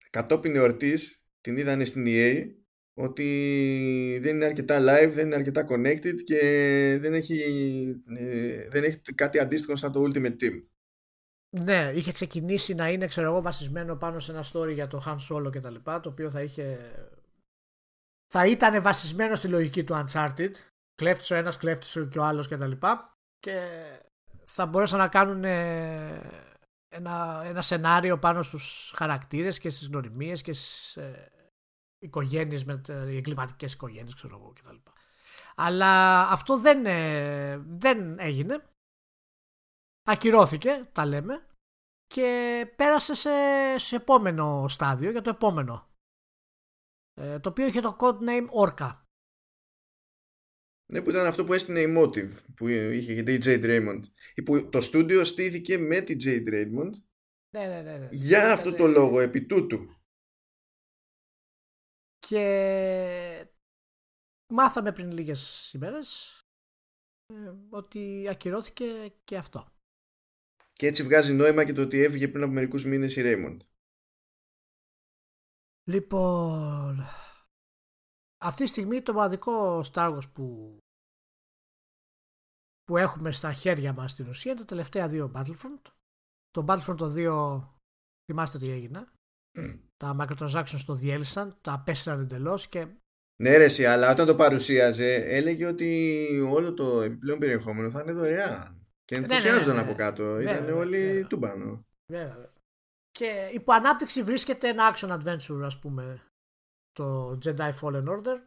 κατόπιν εορτής την είδανε στην EA ότι δεν είναι αρκετά live, δεν είναι αρκετά connected και δεν έχει, ε, δεν έχει κάτι αντίστοιχο σαν το Ultimate Team. Ναι, είχε ξεκινήσει να είναι ξέρω εγώ βασισμένο πάνω σε ένα story για το Han Solo και τα λοιπά, το οποίο θα είχε θα ήταν βασισμένο στη λογική του Uncharted κλέφτης ο ένας, κλέφτης και ο άλλος και τα λοιπά και θα μπορέσαν να κάνουν ένα, ένα σενάριο πάνω στους χαρακτήρες και στις γνωριμίες και στις ε, οικογένειες, με, οι εγκληματικές οικογένειες ξέρω εγώ κτλ. Αλλά αυτό δεν, ε, δεν έγινε. Ακυρώθηκε, τα λέμε. Και πέρασε σε, σε επόμενο στάδιο για το επόμενο. Ε, το οποίο είχε το codename Orca. Ναι, που ήταν αυτό που έστεινε η Motive, που είχε η Jade Raymond. Που το στούντιο στήθηκε με τη Jade Raymond. Ναι, ναι, ναι, ναι. Για αυτό το λόγο, επί τούτου. Και μάθαμε πριν λίγες ημέρες ε, ότι ακυρώθηκε και αυτό. Και έτσι βγάζει νόημα και το ότι έφυγε πριν από μερικούς μήνες η Raymond. Λοιπόν, αυτή τη στιγμή το μοναδικό Star Wars που που έχουμε στα χέρια μας στην ουσία είναι τα τελευταία δύο Battlefront. Το Battlefront το 2 θυμάστε τι έγινε. Τα microtransactions το διέλυσαν, τα απέσυραν εντελώς και ναι, ρε, αλλά όταν το παρουσίαζε, έλεγε ότι όλο το επιπλέον περιεχόμενο θα είναι δωρεάν. Και ναι, ναι, ενθουσιάζονταν ναι, από κάτω. Ήταν όλοι του πάνω. Βέβαια. Και υπό ανάπτυξη βρίσκεται ένα action adventure, ας πούμε, το Jedi Fallen Order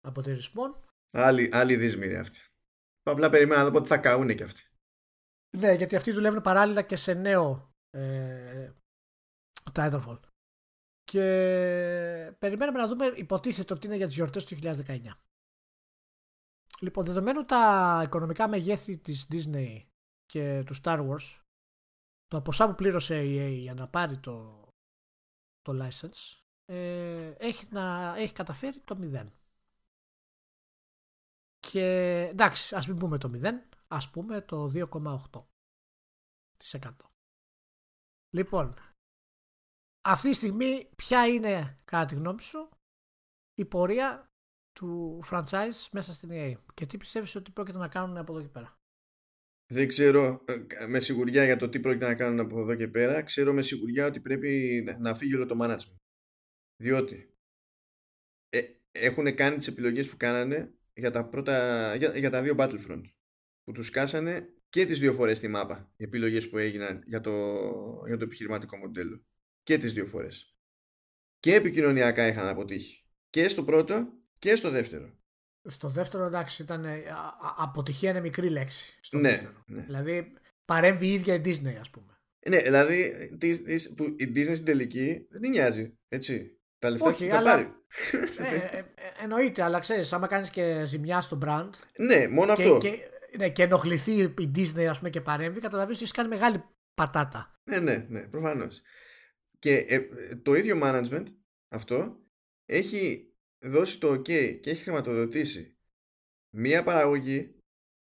από τη Respawn. Άλλη, άλλη δύσμηρη αυτή. Απλά περιμένα να δω πότε θα καούνε κι αυτοί. Ναι, γιατί αυτοί δουλεύουν παράλληλα και σε νέο ε, Titanfall. Και περιμένουμε να δούμε, υποτίθεται ότι είναι για τις γιορτές του 2019. Λοιπόν, δεδομένου τα οικονομικά μεγέθη της Disney και του Star Wars, το ποσά που πλήρωσε η EA για να πάρει το, το license, ε, έχει, να, έχει καταφέρει το 0. Και εντάξει, ας μην πούμε το 0, ας πούμε το 2,8%. Λοιπόν, αυτή τη στιγμή ποια είναι κατά τη γνώμη σου η πορεία του franchise μέσα στην EA και τι πιστεύεις ότι πρόκειται να κάνουν από εδώ και πέρα; Δεν ξέρω ε, με σιγουριά για το τι πρόκειται να κάνουν από εδώ και πέρα. Ξέρω με σιγουριά ότι πρέπει να φύγει όλο το management. Διότι ε, έχουν κάνει τις επιλογές που κάνανε για τα, πρώτα, για, για τα δύο Battlefront που τους κάσανε και τις δύο φορές στη μάπα οι επιλογές που έγιναν για το, για το επιχειρηματικό μοντέλο και τις δύο φορές. Και επικοινωνιακά είχαν αποτύχει. Και στο πρώτο και στο δεύτερο. Στο δεύτερο εντάξει ήταν αποτυχία είναι μικρή λέξη. Στο ναι, δεύτερο. ναι. Δηλαδή παρέμβει η ίδια η Disney ας πούμε. Ναι, δηλαδή που η Disney στην τελική δεν την νοιάζει, έτσι. Τα λεφτά Όχι, τα πάρει. Ε, ε, ε, εννοείται, αλλά ξέρεις, άμα κάνεις και ζημιά στο brand. Ναι, μόνο αυτό. Και, ναι, και ενοχληθεί η Disney ας πούμε, και παρέμβει, καταλαβαίνεις ότι έχει κάνει μεγάλη πατάτα. Ναι, ναι, ναι, προφανώς. Και ε, το ίδιο management αυτό έχει δώσει το OK και έχει χρηματοδοτήσει μία παραγωγή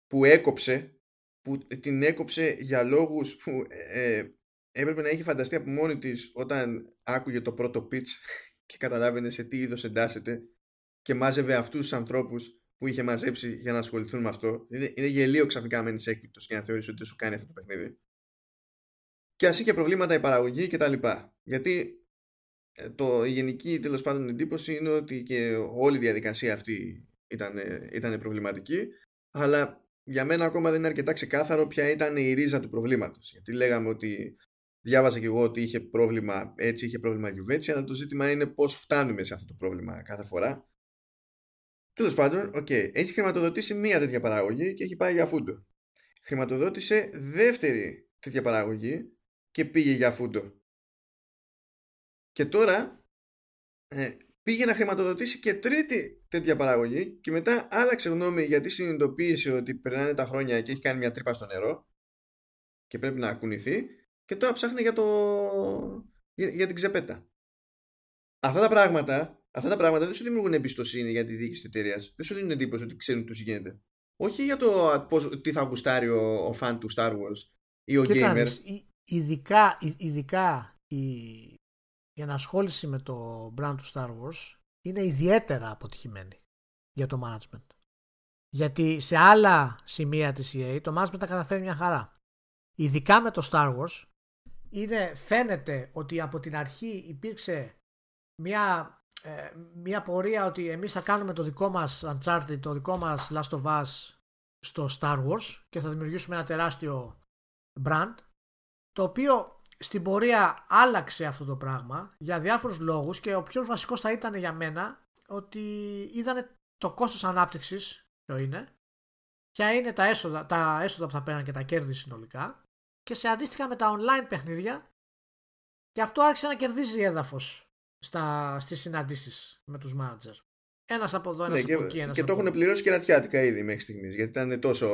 που έκοψε που την έκοψε για λόγους που ε, έπρεπε να έχει φανταστεί από μόνη της όταν άκουγε το πρώτο pitch και καταλάβαινε σε τι είδος εντάσσεται και μάζευε αυτούς τους ανθρώπους που είχε μαζέψει για να ασχοληθούν με αυτό. Είναι, είναι γελίο ξαφνικά μένεις έκπληκτος και να θεωρείς ότι σου κάνει αυτό το παιχνίδι και ας είχε προβλήματα η παραγωγή και τα λοιπά. Γιατί ε, το, η γενική τέλος πάντων εντύπωση είναι ότι και όλη η διαδικασία αυτή ήταν, ήταν προβληματική αλλά για μένα ακόμα δεν είναι αρκετά ξεκάθαρο ποια ήταν η ρίζα του προβλήματος γιατί λέγαμε ότι διάβαζα και εγώ ότι είχε πρόβλημα έτσι, είχε πρόβλημα γιουβέτσι αλλά το ζήτημα είναι πώς φτάνουμε σε αυτό το πρόβλημα κάθε φορά Τέλος πάντων, okay, έχει χρηματοδοτήσει μία τέτοια παραγωγή και έχει πάει για φούντο. Χρηματοδότησε δεύτερη τέτοια παραγωγή και πήγε για φούντο. Και τώρα ε, πήγε να χρηματοδοτήσει και τρίτη τέτοια παραγωγή και μετά άλλαξε γνώμη γιατί συνειδητοποίησε ότι περνάνε τα χρόνια και έχει κάνει μια τρύπα στο νερό και πρέπει να ακουνηθεί και τώρα ψάχνει για, το... για, την ξεπέτα. Αυτά τα πράγματα, αυτά τα πράγματα δεν σου δημιουργούν εμπιστοσύνη για τη διοίκηση της εταιρείας. Δεν σου δίνουν εντύπωση ότι ξέρουν τι γίνεται. Όχι για το πώς, τι θα γουστάρει ο, ο φαν του Star Wars ή ο gamer ειδικά, ειδικά η, η ενασχόληση με το brand του Star Wars είναι ιδιαίτερα αποτυχημένη για το management. Γιατί σε άλλα σημεία της EA το management τα καταφέρει μια χαρά. Ειδικά με το Star Wars είναι, φαίνεται ότι από την αρχή υπήρξε μια, ε, μια πορεία ότι εμείς θα κάνουμε το δικό μας Uncharted, το δικό μας Last of Us στο Star Wars και θα δημιουργήσουμε ένα τεράστιο brand το οποίο στην πορεία άλλαξε αυτό το πράγμα για διάφορους λόγους και ο πιο βασικός θα ήταν για μένα ότι είδανε το κόστος ανάπτυξης ποιο είναι, ποια είναι τα έσοδα, τα έσοδα που θα παίρνουν και τα κέρδη συνολικά και σε αντίστοιχα με τα online παιχνίδια και αυτό άρχισε να κερδίζει έδαφος στα, στις συναντήσεις με τους manager. Ένας από εδώ, ένας ναι, από εκεί. και το έχουν πληρώσει και ρατιάτικα ήδη μέχρι στιγμής. Γιατί ήταν τόσο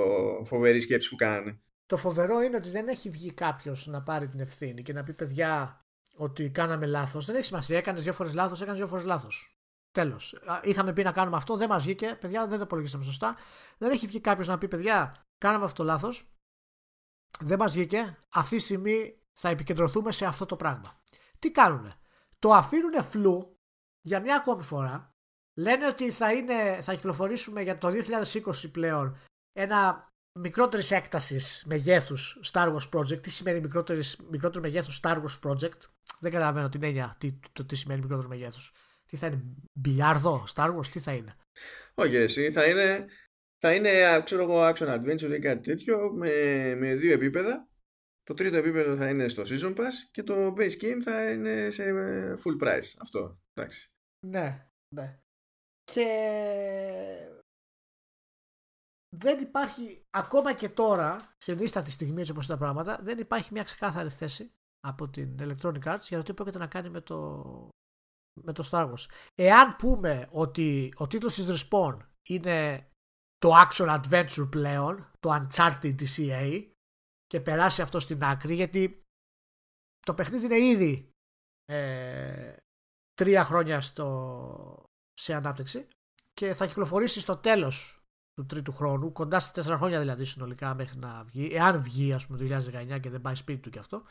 φοβερή σκέψη που κάνανε. Το φοβερό είναι ότι δεν έχει βγει κάποιος να πάρει την ευθύνη και να πει παιδιά ότι κάναμε λάθος. Δεν έχει σημασία. Έκανες δύο φορές λάθος, έκανες δύο φορές λάθος. Τέλος. Είχαμε πει να κάνουμε αυτό, δεν μας βγήκε. Παιδιά, δεν το υπολογίσαμε σωστά. Δεν έχει βγει κάποιος να πει παιδιά, κάναμε αυτό το λάθος. Δεν μας βγήκε. Αυτή τη στιγμή θα επικεντρωθούμε σε αυτό το πράγμα. Τι κάνουν. Το αφήνουν φλού για μια ακόμη φορά. Λένε ότι θα, είναι, θα κυκλοφορήσουμε για το 2020 πλέον ένα μικρότερης έκτασης μεγέθους Star Wars Project. Τι σημαίνει μικρότερο μεγέθους Star Wars Project; Δεν καταλαβαίνω την έννοια τι, το τι σημαίνει μικρότερο μεγέθους. Τι θα είναι, μπιλιάρδο, Star Wars, τι θα είναι; Όχι, εσύ θα είναι, θα είναι ξέρω εγώ, action adventure ή κάτι τέτοιο με, με δύο επίπεδα. Το τρίτο επίπεδο θα είναι στο season pass και το base game θα είναι σε full price. Αυτό. Εντάξει. Ναι, ναι. Και δεν υπάρχει ακόμα και τώρα, σε τη στιγμή έτσι όπως τα πράγματα, δεν υπάρχει μια ξεκάθαρη θέση από την Electronic Arts για το τι πρόκειται να κάνει με το, με το Star Wars. Εάν πούμε ότι ο τίτλος της Respawn είναι το action adventure πλέον, το Uncharted της EA και περάσει αυτό στην άκρη γιατί το παιχνίδι είναι ήδη ε, τρία χρόνια στο, σε ανάπτυξη και θα κυκλοφορήσει στο τέλος του τρίτου χρόνου, κοντά στα τέσσερα χρόνια δηλαδή συνολικά μέχρι να βγει, εάν βγει ας πούμε το 2019 και δεν πάει σπίτι του κι αυτό,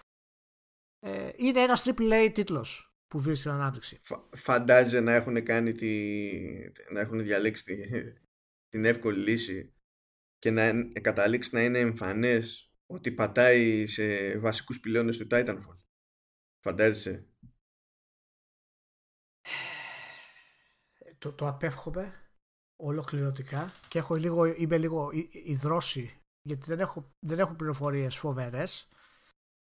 ε, είναι ένας AAA τίτλος που βρίσκει στην ανάπτυξη. φαντάζεσαι να έχουν κάνει τη... να έχουν διαλέξει τη... την εύκολη λύση και να καταλήξει να είναι εμφανές ότι πατάει σε βασικούς πυλώνες του Titanfall. Φαντάζεσαι. Το, το απέφχομαι ολοκληρωτικά και έχω λίγο, είμαι λίγο υδρώσει γιατί δεν έχω, δεν έχω πληροφορίες φοβερές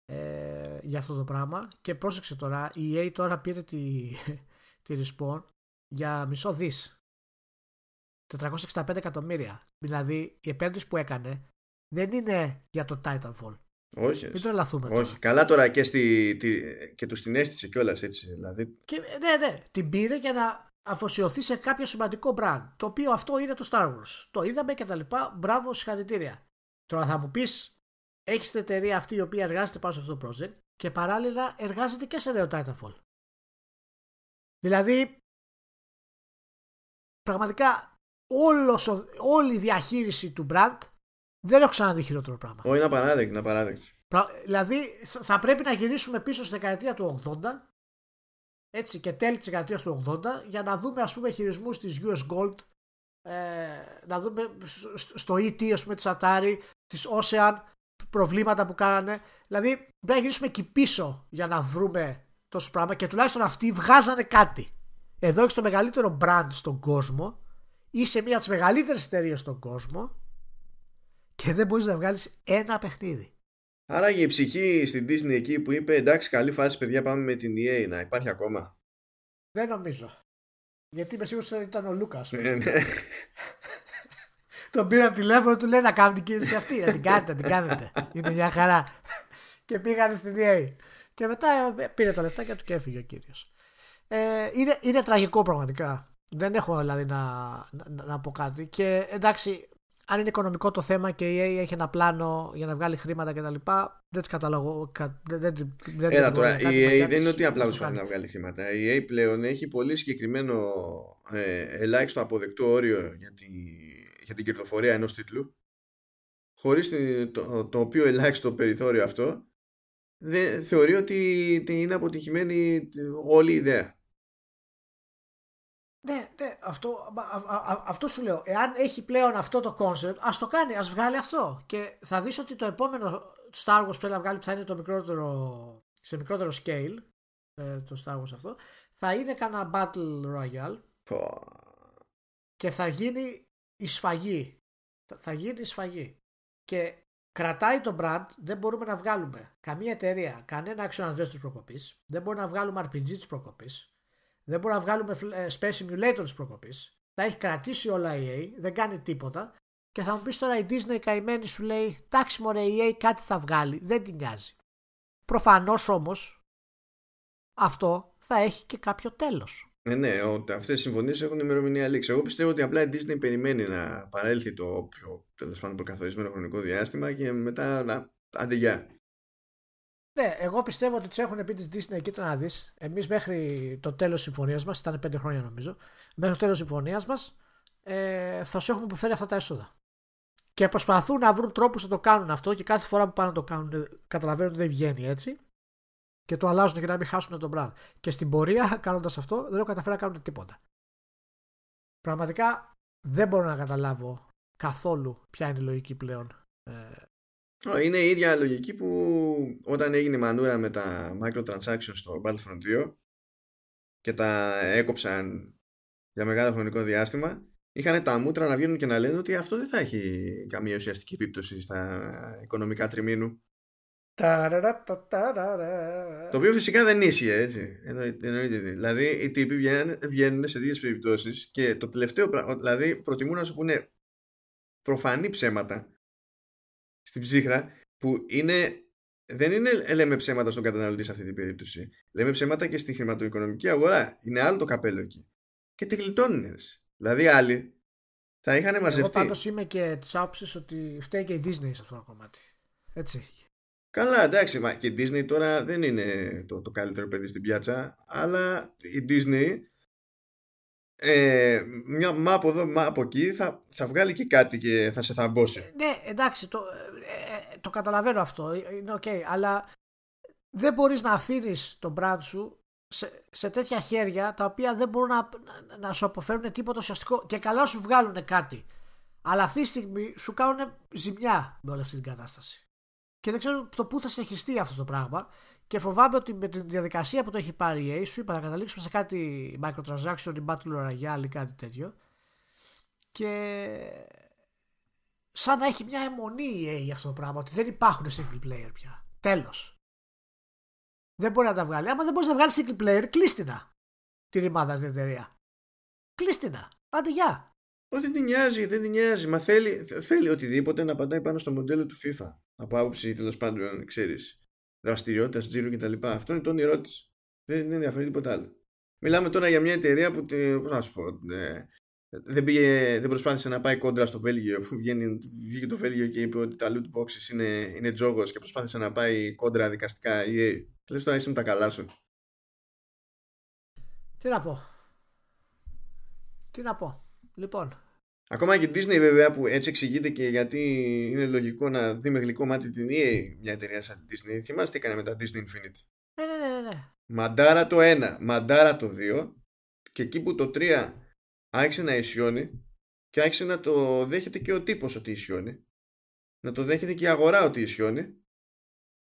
ε, για αυτό το πράγμα και πρόσεξε τώρα η EA τώρα πήρε τη, τη Respawn για μισό δις 465 εκατομμύρια δηλαδή η επένδυση που έκανε δεν είναι για το Titanfall όχι. Μην τρελαθούμε. Όχι. Καλά τώρα και, στη, τη, και τους την αίσθηση κιόλας έτσι. Δηλαδή. Και, ναι, ναι. Την πήρε για να αφοσιωθεί σε κάποιο σημαντικό brand. Το οποίο αυτό είναι το Star Wars. Το είδαμε και τα λοιπά. Μπράβο, συγχαρητήρια. Τώρα θα μου πεις, έχεις την εταιρεία αυτή η οποία εργάζεται πάνω σε αυτό το project και παράλληλα εργάζεται και σε νέο Titanfall. Δηλαδή, πραγματικά όλος, όλη η διαχείριση του brand δεν έχω ξαναδεί χειρότερο πράγμα. Όχι, είναι απαράδεκτη, είναι απαράδεκτη. Δηλαδή, θα πρέπει να γυρίσουμε πίσω στη δεκαετία του 80 έτσι, και τέλη της δεκαετίας του 80 για να δούμε ας πούμε χειρισμούς της US Gold ε, να δούμε στο ET ας πούμε της Atari της Ocean προβλήματα που κάνανε. Δηλαδή πρέπει να γυρίσουμε εκεί πίσω για να βρούμε τόσο πράγμα και τουλάχιστον αυτοί βγάζανε κάτι. Εδώ έχεις το μεγαλύτερο brand στον κόσμο είσαι μία από τις μεγαλύτερες εταιρείες στον κόσμο και δεν μπορείς να βγάλεις ένα παιχνίδι Άρα η ψυχή στην Disney εκεί που είπε εντάξει καλή φάση παιδιά πάμε με την EA να υπάρχει ακόμα. Δεν νομίζω. Γιατί είμαι σίγουρος ότι ήταν ο Λούκας. Ναι, ναι. Τον πήραν τηλέφωνο του λέει να κάνουμε την κίνηση αυτή. Να την κάνετε, να την κάνετε. Είναι μια χαρά. και πήγαν στην EA. Και μετά πήρε τα λεφτά και του και έφυγε ο κύριος. Ε, είναι, είναι τραγικό πραγματικά. Δεν έχω δηλαδή να, να, να πω κάτι. Και εντάξει, αν είναι οικονομικό το θέμα και η EA έχει ένα πλάνο για να βγάλει χρήματα κτλ. Δεν τι καταλαβαίνω. Δεν, δεν, Έλα τώρα, η EA δεν είναι ότι απλά προσπαθεί να βγάλει χρήματα. Η EA πλέον έχει πολύ συγκεκριμένο ε, ελάχιστο αποδεκτό όριο για, τη, για την κερδοφορία ενός τίτλου. Χωρίς το, το οποίο ελάχιστο περιθώριο αυτό δεν, θεωρεί ότι είναι αποτυχημένη όλη η ιδέα. Ναι, ναι, αυτό, αυτό σου λέω. Εάν έχει πλέον αυτό το concept, ας το κάνει, ας βγάλει αυτό. Και θα δεις ότι το επόμενο Star Wars που να βγάλει, που θα είναι το μικρότερο, σε μικρότερο scale, ε, το Star Wars αυτό, θα είναι κανένα Battle Royale. Και θα γίνει η σφαγή. Θα γίνει η σφαγή. Και κρατάει το brand, δεν μπορούμε να βγάλουμε καμία εταιρεία, κανένα action adventure της προκοπής. Δεν μπορούμε να βγάλουμε RPG της προκοπής. Δεν μπορούμε να βγάλουμε ε, Space Simulator της προκοπής. Τα έχει κρατήσει όλα η EA, δεν κάνει τίποτα. Και θα μου πεις τώρα η Disney καημένη σου λέει: Εντάξει, μωρέ, η EA κάτι θα βγάλει. Δεν την νοιάζει. Προφανώς όμως αυτό θα έχει και κάποιο τέλος. Ε, ναι, αυτές οι συμφωνίες έχουν ημερομηνία λήξη. Εγώ πιστεύω ότι απλά η Disney περιμένει να παρέλθει το πιο τέλος πάντων προκαθορισμένο χρονικό διάστημα και μετά να. Αντιγεια. Ναι, εγώ πιστεύω ότι τους έχουν πει της Disney, κοίτα να δεις. Εμείς μέχρι το τέλος συμφωνίας μας, ήταν πέντε χρόνια νομίζω, μέχρι το τέλος συμφωνίας μας ε, θα σου έχουμε υποφέρει αυτά τα έσοδα. Και προσπαθούν να βρουν τρόπους να το κάνουν αυτό και κάθε φορά που πάνε να το κάνουν καταλαβαίνουν ότι δεν βγαίνει έτσι και το αλλάζουν για να μην χάσουν τον brand. Και στην πορεία, κάνοντας αυτό, δεν έχω καταφέρει να κάνουν τίποτα. Πραγματικά δεν μπορώ να καταλάβω καθόλου ποια είναι η λογική πλέον. Ε, είναι η ίδια λογική που όταν έγινε η μανούρα με τα microtransactions στο Battlefront 2 και τα έκοψαν για μεγάλο χρονικό διάστημα είχαν τα μούτρα να βγαίνουν και να λένε ότι αυτό δεν θα έχει καμία ουσιαστική επίπτωση στα οικονομικά τριμήνου. Το οποίο φυσικά δεν ίσχυε έτσι. Εννοείται. Δηλαδή οι τύποι βγαίνουν, σε δύο περιπτώσει και το τελευταίο πράγμα. Δηλαδή προτιμούν να σου πούνε προφανή ψέματα στην ψύχρα που είναι. Δεν είναι λέμε ψέματα στον καταναλωτή σε αυτή την περίπτωση. Λέμε ψέματα και στη χρηματοοικονομική αγορά. Είναι άλλο το καπέλο εκεί. Και τη γλιτώνουν. Δηλαδή άλλοι θα είχαν μαζευτεί. Εγώ πάντως είμαι και της άποψης ότι φταίει και η Disney σε αυτό το κομμάτι. Έτσι. Καλά, εντάξει, μα και η Disney τώρα δεν είναι το, το καλύτερο παιδί στην πιάτσα, αλλά η Disney ε, μια μα από εδώ, μα από εκεί θα, θα βγάλει και κάτι και θα σε θαμπώσει. Ναι, εντάξει, το, ε, ε, το καταλαβαίνω αυτό, είναι OK, okay, αλλά δεν μπορείς να αφήνεις τον brand σου σε, σε τέτοια χέρια τα οποία δεν μπορούν να, να, να σου αποφέρουν τίποτα ουσιαστικό και καλά σου βγάλουν κάτι. Αλλά αυτή τη στιγμή σου κάνουν ζημιά με όλη αυτή την κατάσταση και δεν ξέρω το πού θα συνεχιστεί αυτό το πράγμα. Και φοβάμαι ότι με τη διαδικασία που το έχει πάρει η EA σου είπα να καταλήξουμε σε κάτι microtransaction ή battle royale ή κάτι τέτοιο. Και σαν να έχει μια αιμονή η EA για αυτό το πράγμα, ότι δεν υπάρχουν single player πια. Τέλος. Δεν μπορεί να τα βγάλει. Άμα δεν μπορείς να βγάλεις single player, κλείστηνα τη ρημάδα την εταιρεία. Κλείστηνα. Άντε γεια. Ότι την νοιάζει, δεν την νοιάζει. Μα θέλει, θέλει οτιδήποτε να πατάει πάνω στο μοντέλο του FIFA. Από άποψη τέλος πάντων, ξέρεις, δραστηριότητα, τζίρου κτλ. Αυτό είναι το όνειρό της. Δεν, δεν ενδιαφέρει τίποτα άλλο. Μιλάμε τώρα για μια εταιρεία που. Πώς να σου πω. Ναι, δεν, πήγε, δεν προσπάθησε να πάει κόντρα στο Βέλγιο. Αφού βγήκε το Βέλγιο και είπε ότι τα loot boxes είναι, είναι τζόγος και προσπάθησε να πάει κόντρα δικαστικά. Ή, λες τώρα είσαι με τα καλά σου. Τι να πω. Τι να πω. Λοιπόν. Ακόμα και η Disney βέβαια που έτσι εξηγείται και γιατί είναι λογικό να δει με γλυκό μάτι την EA μια εταιρεία σαν τη Disney. Θυμάστε τι έκανε με τα Disney Infinity; Ναι, ναι, ναι, ναι. Μαντάρα το 1, μαντάρα το 2 και εκεί που το 3 άρχισε να ισιώνει και άρχισε να το δέχεται και ο τύπος ότι ισιώνει να το δέχεται και η αγορά ότι ισιώνει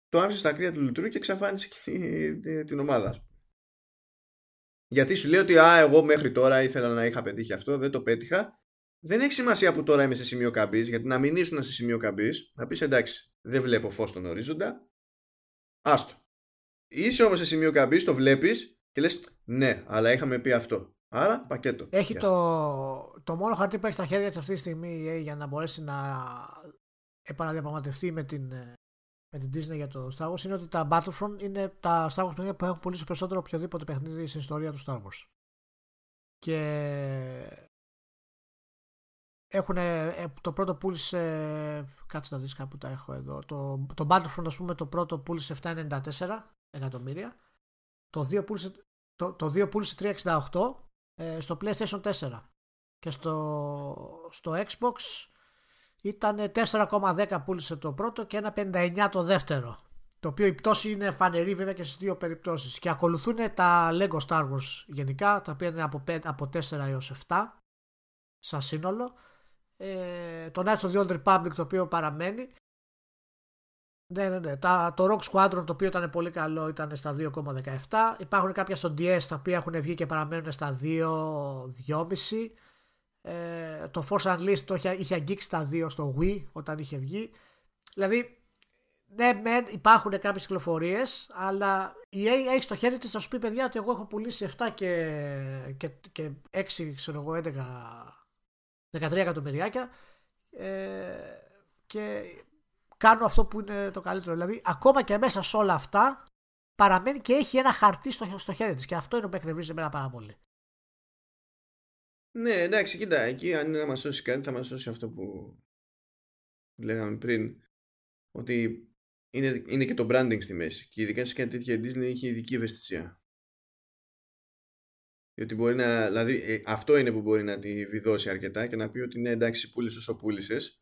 το άφησε στα κρύα του λουτρού και εξαφάνισε και την ομάδα γιατί σου λέει ότι α, εγώ μέχρι τώρα ήθελα να είχα πετύχει αυτό, δεν το πέτυχα. Δεν έχει σημασία που τώρα είμαι σε σημείο καμπής, γιατί να μην ήσουν σε σημείο καμπής, να πεις εντάξει, δεν βλέπω φως στον ορίζοντα. Άστο. Είσαι όμως σε σημείο καμπής, το βλέπεις και λες ναι, αλλά είχαμε πει αυτό. Άρα πακέτο. Έχει το, το μόνο χαρτί που έχει στα χέρια της αυτή τη στιγμή για να μπορέσει να επαναδιαπραγματευτεί με την με την Disney για το Star Wars είναι ότι τα Battlefront είναι τα Star Wars παιχνίδια που έχουν πουλήσει περισσότερο οποιοδήποτε παιχνίδι στην ιστορία του Star Wars. Και έχουν, ε, το πρώτο πούλησε κάτσε να δεις κάπου τα έχω εδώ το, το Battlefront ας πούμε το πρώτο πούλησε 794 εκατομμύρια το 2 πούλησε, το, το 2 πούλησε 368 ε, στο PlayStation 4 και στο, στο Xbox ήταν 4,10 πούλησε το πρώτο και 1,59 το δεύτερο. Το οποίο η πτώση είναι φανερή βέβαια και στις δύο περιπτώσεις. Και ακολουθούν τα Lego Star Wars γενικά, τα οποία είναι από, 5, από 4 έως 7 σαν σύνολο. Ε, το Knights of the Old Republic το οποίο παραμένει. Ναι, ναι, ναι. Τα, το Rock Squadron το οποίο ήταν πολύ καλό ήταν στα 2,17. Υπάρχουν κάποια στο DS τα οποία έχουν βγει και παραμένουν στα 2,2,5. Ε, το Force Unleashed το είχε, είχε αγγίξει τα δύο στο Wii όταν είχε βγει. Δηλαδή, ναι, μεν υπάρχουν κάποιες κυκλοφορίες, αλλά η EA έχει στο χέρι της να σου πει παιδιά ότι εγώ έχω πουλήσει 7 και, και, και 6, ξέρω εγώ, 11, 13 εκατομμυριάκια ε, και κάνω αυτό που είναι το καλύτερο. Δηλαδή, ακόμα και μέσα σε όλα αυτά, παραμένει και έχει ένα χαρτί στο, στο χέρι της. Και αυτό είναι που εκνευρίζει εμένα πάρα πολύ. Ναι, εντάξει, κοίτα, εκεί αν είναι να μας σώσει κάτι θα μας σώσει αυτό που λέγαμε πριν ότι είναι, είναι και το branding στη μέση και ειδικά σε κάτι τέτοια Disney έχει ειδική ευαισθησία. Διότι μπορεί να, δηλαδή ε, αυτό είναι που μπορεί να τη βιδώσει αρκετά και να πει ότι ναι εντάξει πούλησες όσο πούλησες.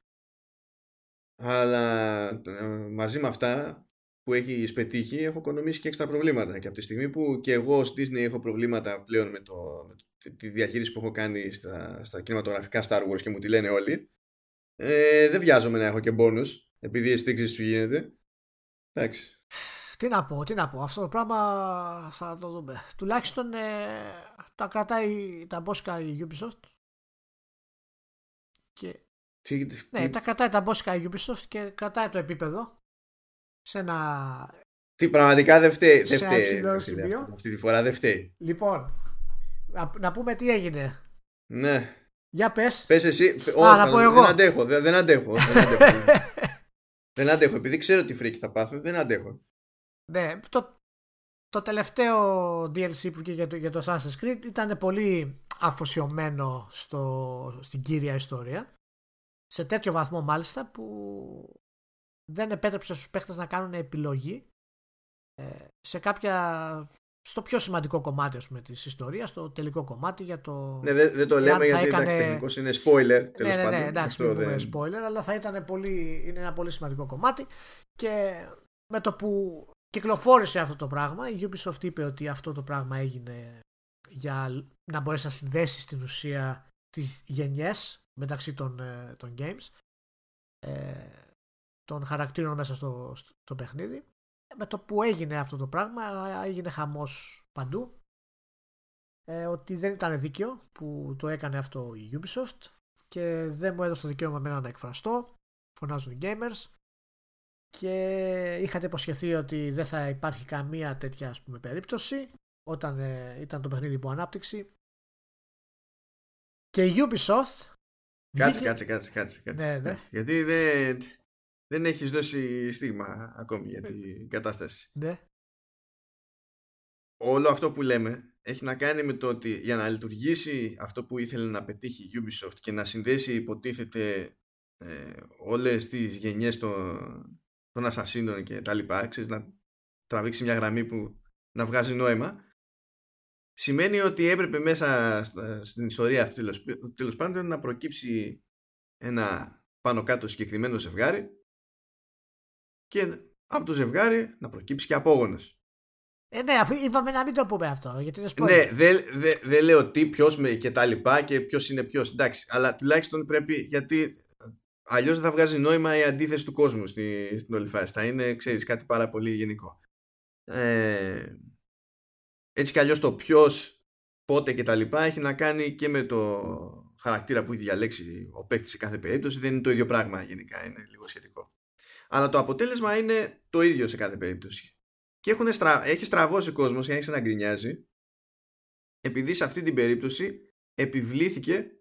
αλλά ε, μαζί με αυτά που έχει πετύχει έχω οικονομήσει και έξτρα προβλήματα και από τη στιγμή που και εγώ ως Disney έχω προβλήματα πλέον με το, με το τη διαχείριση που έχω κάνει στα, στα κινηματογραφικά Star Wars και μου τη λένε όλοι Ε, δεν βιάζομαι να έχω και bonus επειδή η στήξη σου γίνεται. Εντάξει. Τι να πω, τι να πω. Αυτό το πράγμα θα το δούμε. Τουλάχιστον ε, τα κρατάει τα μπόσκα η Ubisoft. Και... Τι, ναι, τα κρατάει τα μπόσκα η Ubisoft και κρατάει το επίπεδο σε ένα... Τι πραγματικά δεν φταίει. Σε Δεν ένα φταίει. ψηλό αυτή, σημείο. αυτή, αυτή τη φορά δεν φταίει. Λοιπόν, να, να πούμε τι έγινε. Ναι. Για πες. Πες εσύ. Α, να Όχι, πω δεν εγώ. αντέχω. Δεν, δεν αντέχω. Δεν αντέχω. δεν αντέχω. Επειδή ξέρω τι φρίκη θα πάθω, δεν αντέχω. Ναι, το, το τελευταίο DLC που βγήκε για το, για το Assassin's Creed ήταν πολύ αφοσιωμένο στο, στην κύρια ιστορία. Σε τέτοιο βαθμό μάλιστα που δεν επέτρεψε στους παίχτες να κάνουν επιλογή ε, σε κάποια στο πιο σημαντικό κομμάτι ας πούμε, της ιστορίας, στο τελικό κομμάτι για το... Ναι, δεν, δεν το Εάν λέμε θα γιατί έκανε- εντάξει, τεχνικώς είναι spoiler. Τέλος ναι, ναι, πάντων. ναι, εντάξει, Αυτό μην πούμε δεν- spoiler, αλλά θα ήταν πολύ, είναι ένα πολύ σημαντικό κομμάτι και με το που κυκλοφόρησε αυτό το πράγμα, η Ubisoft είπε ότι αυτό το πράγμα έγινε για να μπορέσει να συνδέσει στην ουσία τις γενιές μεταξύ των, ε, των games, ε, των χαρακτήρων μέσα στο, στο παιχνίδι. Με το που έγινε αυτό το πράγμα, έγινε χαμός παντού. Ε, ότι δεν ήταν δίκαιο που το έκανε αυτό η Ubisoft και δεν μου έδωσε το δικαίωμα εμένα να εκφραστώ. Φωνάζουν οι gamers. Και είχατε υποσχεθεί ότι δεν θα υπάρχει καμία τέτοια ας πούμε, περίπτωση όταν ε, ήταν το παιχνίδι υπό ανάπτυξη. Και η Ubisoft. Κάτσε, βγήκε- κάτσε, κάτσε, κάτσε, κάτσε. Ναι, ναι. κάτσε. Γιατί δεν, δεν έχεις δώσει στίγμα ακόμη για την κατάσταση. Ναι, Όλο αυτό που λέμε έχει να κάνει με το ότι για να λειτουργήσει αυτό που ήθελε να πετύχει η Ubisoft και να συνδέσει υποτίθεται ε, όλες τις γενιές των, των ασασίνων και τα λοιπά, ξέρεις, να τραβήξει μια γραμμή που να βγάζει νόημα, σημαίνει ότι έπρεπε μέσα στα- στην ιστορία αυτή τέλος, τέλος πάντων να προκύψει ένα πάνω κάτω συγκεκριμένο ζευγάρι και από το ζευγάρι να προκύψει και απόγονος. ε, ναι αφού είπαμε να μην το πούμε αυτό. Γιατί δεν spoiler. Ναι, δεν δε, δε λέω τι, ποιος και τα λοιπά και ποιος είναι ποιος. Εντάξει, αλλά τουλάχιστον πρέπει γιατί αλλιώς δεν θα βγάζει νόημα η αντίθεση του κόσμου στη, στην όλη φάση. Θα είναι, ξέρεις, κάτι πάρα πολύ γενικό. Ε, έτσι κι αλλιώς το ποιος, πότε και τα λοιπά έχει να κάνει και με το χαρακτήρα που έχει διαλέξει ο παίκτης σε κάθε περίπτωση. Δεν είναι το ίδιο πράγμα γενικά, είναι λίγο σχετικό. Αλλά το αποτέλεσμα είναι το ίδιο σε κάθε περίπτωση. Και έχουν στρα... έχει στραβώσει ο κόσμος και έχει να γκρινιάζει επειδή σε αυτή την περίπτωση επιβλήθηκε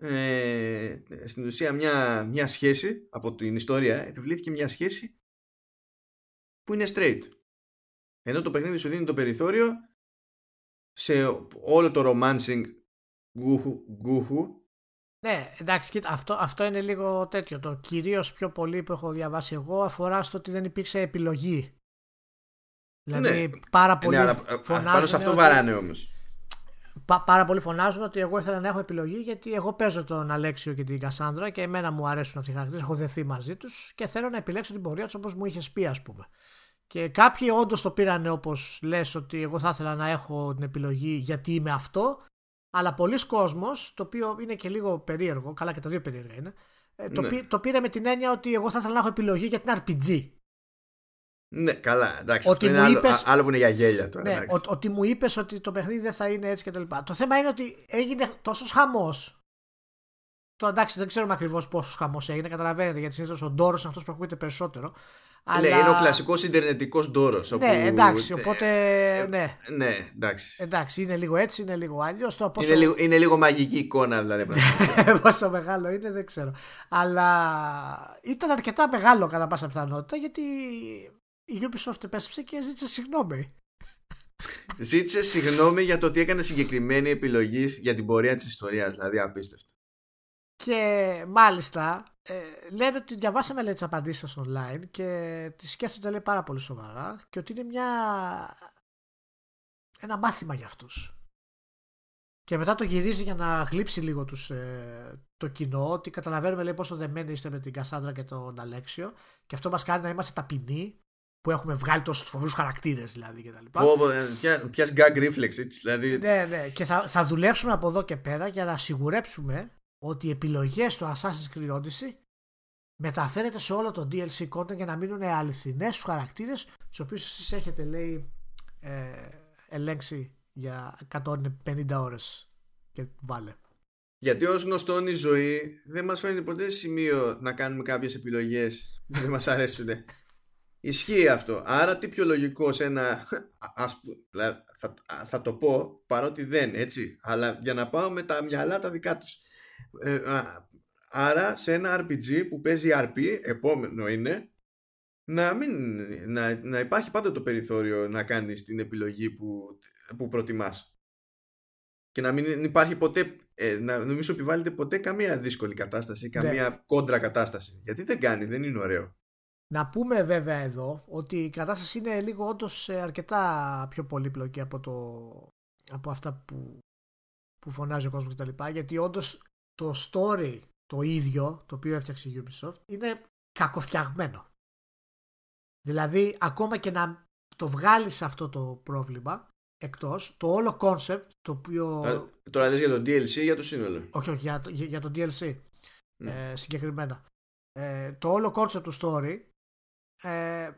ε, στην ουσία μια, μια σχέση από την ιστορία επιβλήθηκε μια σχέση που είναι straight ενώ το παιχνίδι σου δίνει το περιθώριο σε όλο το romancing γκούχου, γκούχου Ναι, εντάξει, κοίτα, αυτό, αυτό είναι λίγο τέτοιο. Το κυρίως πιο πολύ που έχω διαβάσει εγώ αφορά στο ότι δεν υπήρξε επιλογή. Δηλαδή, Ναι. πάρα πολλοί ναι, αλλά, α, φωνάζουν. πάνω σε αυτό ότι- βαράνε όμως πα- πάρα πολλοί φωνάζουν ότι εγώ ήθελα να έχω επιλογή γιατί εγώ παίζω τον Αλέξιο και την Κασάνδρα και εμένα μου αρέσουν αυτοί οι χαρακτήρες. Έχω δεθεί μαζί τους και θέλω να επιλέξω την πορεία τους όπως μου είχε πει, ας πούμε. Και κάποιοι όντως το πήραν όπως λες ότι εγώ θα ήθελα να έχω την επιλογή γιατί είμαι αυτό. Αλλά πολλοί κόσμος, το οποίο είναι και λίγο περίεργο, καλά και τα δύο περίεργα είναι, ε, το, Ναι. πή- το πήρε με την έννοια ότι εγώ θα ήθελα να έχω επιλογή για την RPG. Ναι καλά εντάξει Ότι αυτό είναι μου άλλο, είπες- α- άλλο που είναι για γέλια τώρα Ναι, εντάξει. ο- ότι μου είπες ότι το παιχνίδι δεν θα είναι έτσι και τα λοιπά. Το θέμα είναι ότι έγινε τόσος χαμός. Το εντάξει, δεν ξέρουμε ακριβώς πόσος χαμός έγινε, καταλαβαίνετε, γιατί συνήθως ο ντόρος είναι αυτός που ακούγεται περισσότερο. Ναι, είναι ο κλασικός Ιντερνετικός ντόρος. Ναι, εντάξει, οπότε. Ναι, Ναι, εντάξει. εντάξει, είναι λίγο έτσι, είναι λίγο αλλιώς. Το πόσο, Είναι, λίγο, είναι λίγο μαγική εικόνα, δηλαδή. πραγματικά. πόσο μεγάλο είναι, δεν ξέρω. Αλλά ήταν αρκετά μεγάλο κατά πάσα πιθανότητα γιατί η Ubisoft επέστρεψε και ζήτησε συγγνώμη. Ζήτησε συγγνώμη για το ότι έκανε συγκεκριμένη επιλογή για την πορεία της ιστορίας. Δηλαδή, απίστευτο. Και μάλιστα ε, λένε ότι διαβάσαμε λέει, τις απαντήσεις σας online και τις σκέφτονται λέει, πάρα πολύ σοβαρά και ότι είναι μια... ένα μάθημα για αυτούς. Και μετά το γυρίζει για να γλύψει λίγο τους, ε, το κοινό ότι καταλαβαίνουμε λέει, πόσο δεμένοι είστε με την Κασάνδρα και τον Αλέξιο και αυτό μας κάνει να είμαστε ταπεινοί που έχουμε βγάλει τόσους φοβερούς χαρακτήρες δηλαδή και τα λοιπά. Πια gag reflex, έτσι. Δηλαδή, Ναι, ναι. Και θα, θα δουλέψουμε από εδώ και πέρα για να σιγουρέψουμε ότι οι επιλογές του Assassin's Creed Odyssey μεταφέρεται σε όλο το DLC content για να μείνουν αληθινές στους χαρακτήρες τους οποίους εσείς έχετε λέει ε, ελέγξει για 150 ώρες και βάλε. Γιατί ως γνωστόν η ζωή δεν μας φαίνεται ποτέ σημείο να κάνουμε κάποιες επιλογές που δεν μας αρέσουν. Ισχύει αυτό. Άρα τι πιο λογικό σε ένα... Ας, θα, θα το πω παρότι δεν, έτσι. Αλλά για να πάω με τα μυαλά τα δικά τους. Ε, άρα σε ένα RPG που παίζει RP, επόμενο είναι, να, μην, να, να υπάρχει πάντα το περιθώριο να κάνεις την επιλογή που, που προτιμάς. Και να μην υπάρχει ποτέ, ε, να μην σου επιβάλλεται ποτέ καμία δύσκολη κατάσταση, ναι. καμία κόντρα κατάσταση. Γιατί δεν κάνει, δεν είναι ωραίο. Να πούμε βέβαια εδώ ότι η κατάσταση είναι λίγο όντως ε, αρκετά πιο πολύπλοκη από, το, από αυτά που, που φωνάζει ο κόσμος κτλ. Γιατί όντως το story το ίδιο το οποίο έφτιαξε η Ubisoft είναι κακοφτιαγμένο. Δηλαδή ακόμα και να το βγάλεις αυτό το πρόβλημα εκτός, το όλο concept το οποίο... Τώρα λες για το DLC ή για το σύνολο; Όχι, όχι, για, για, για το DLC ε, συγκεκριμένα. Ε, το όλο concept του story ε,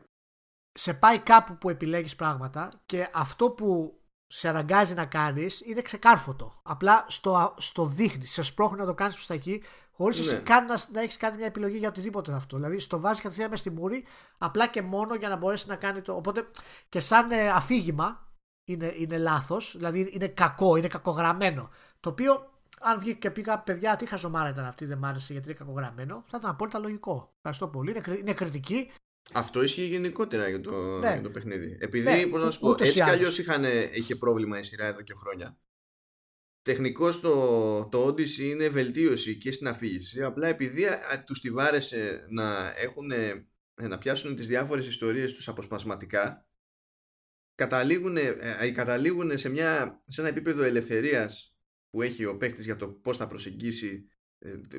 σε πάει κάπου που επιλέγεις πράγματα και αυτό που σε αναγκάζει να κάνεις είναι ξεκάρφωτο. Απλά στο, στο δείχνεις, σε σπρώχνει να το κάνεις προς τα εκεί χωρίς ναι. εσύ καν να, να έχεις κάνει μια επιλογή για οτιδήποτε αυτό. Δηλαδή στο βάζεις κατευθείαν μέσα στη μούρη απλά και μόνο για να μπορέσεις να κάνει το... Οπότε και σαν ε, αφήγημα είναι, είναι λάθος, δηλαδή είναι κακό, είναι κακογραμμένο. Το οποίο αν βγει και πήγα παιδιά, τι χαζομάρα ήταν αυτή, δεν μ' άρεσε γιατί είναι κακογραμμένο, θα ήταν απόλυτα λογικό. Ευχαριστώ πολύ. Είναι, είναι κριτική. Αυτό ισχύει γενικότερα για το, ναι. για το παιχνίδι. Επειδή, ναι, να σου πω, έτσι κι αλλιώς είχε πρόβλημα η σειρά εδώ και χρόνια. Τεχνικώς το, το Odyssey είναι βελτίωση και στην αφήγηση. Απλά επειδή τους τη βάρεσε να, έχουν, να πιάσουν τις διάφορες ιστορίες τους αποσπασματικά, καταλήγουν, ε, καταλήγουν σε, μια, σε ένα επίπεδο ελευθερίας που έχει ο παίκτης για το πώς θα προσεγγίσει ε,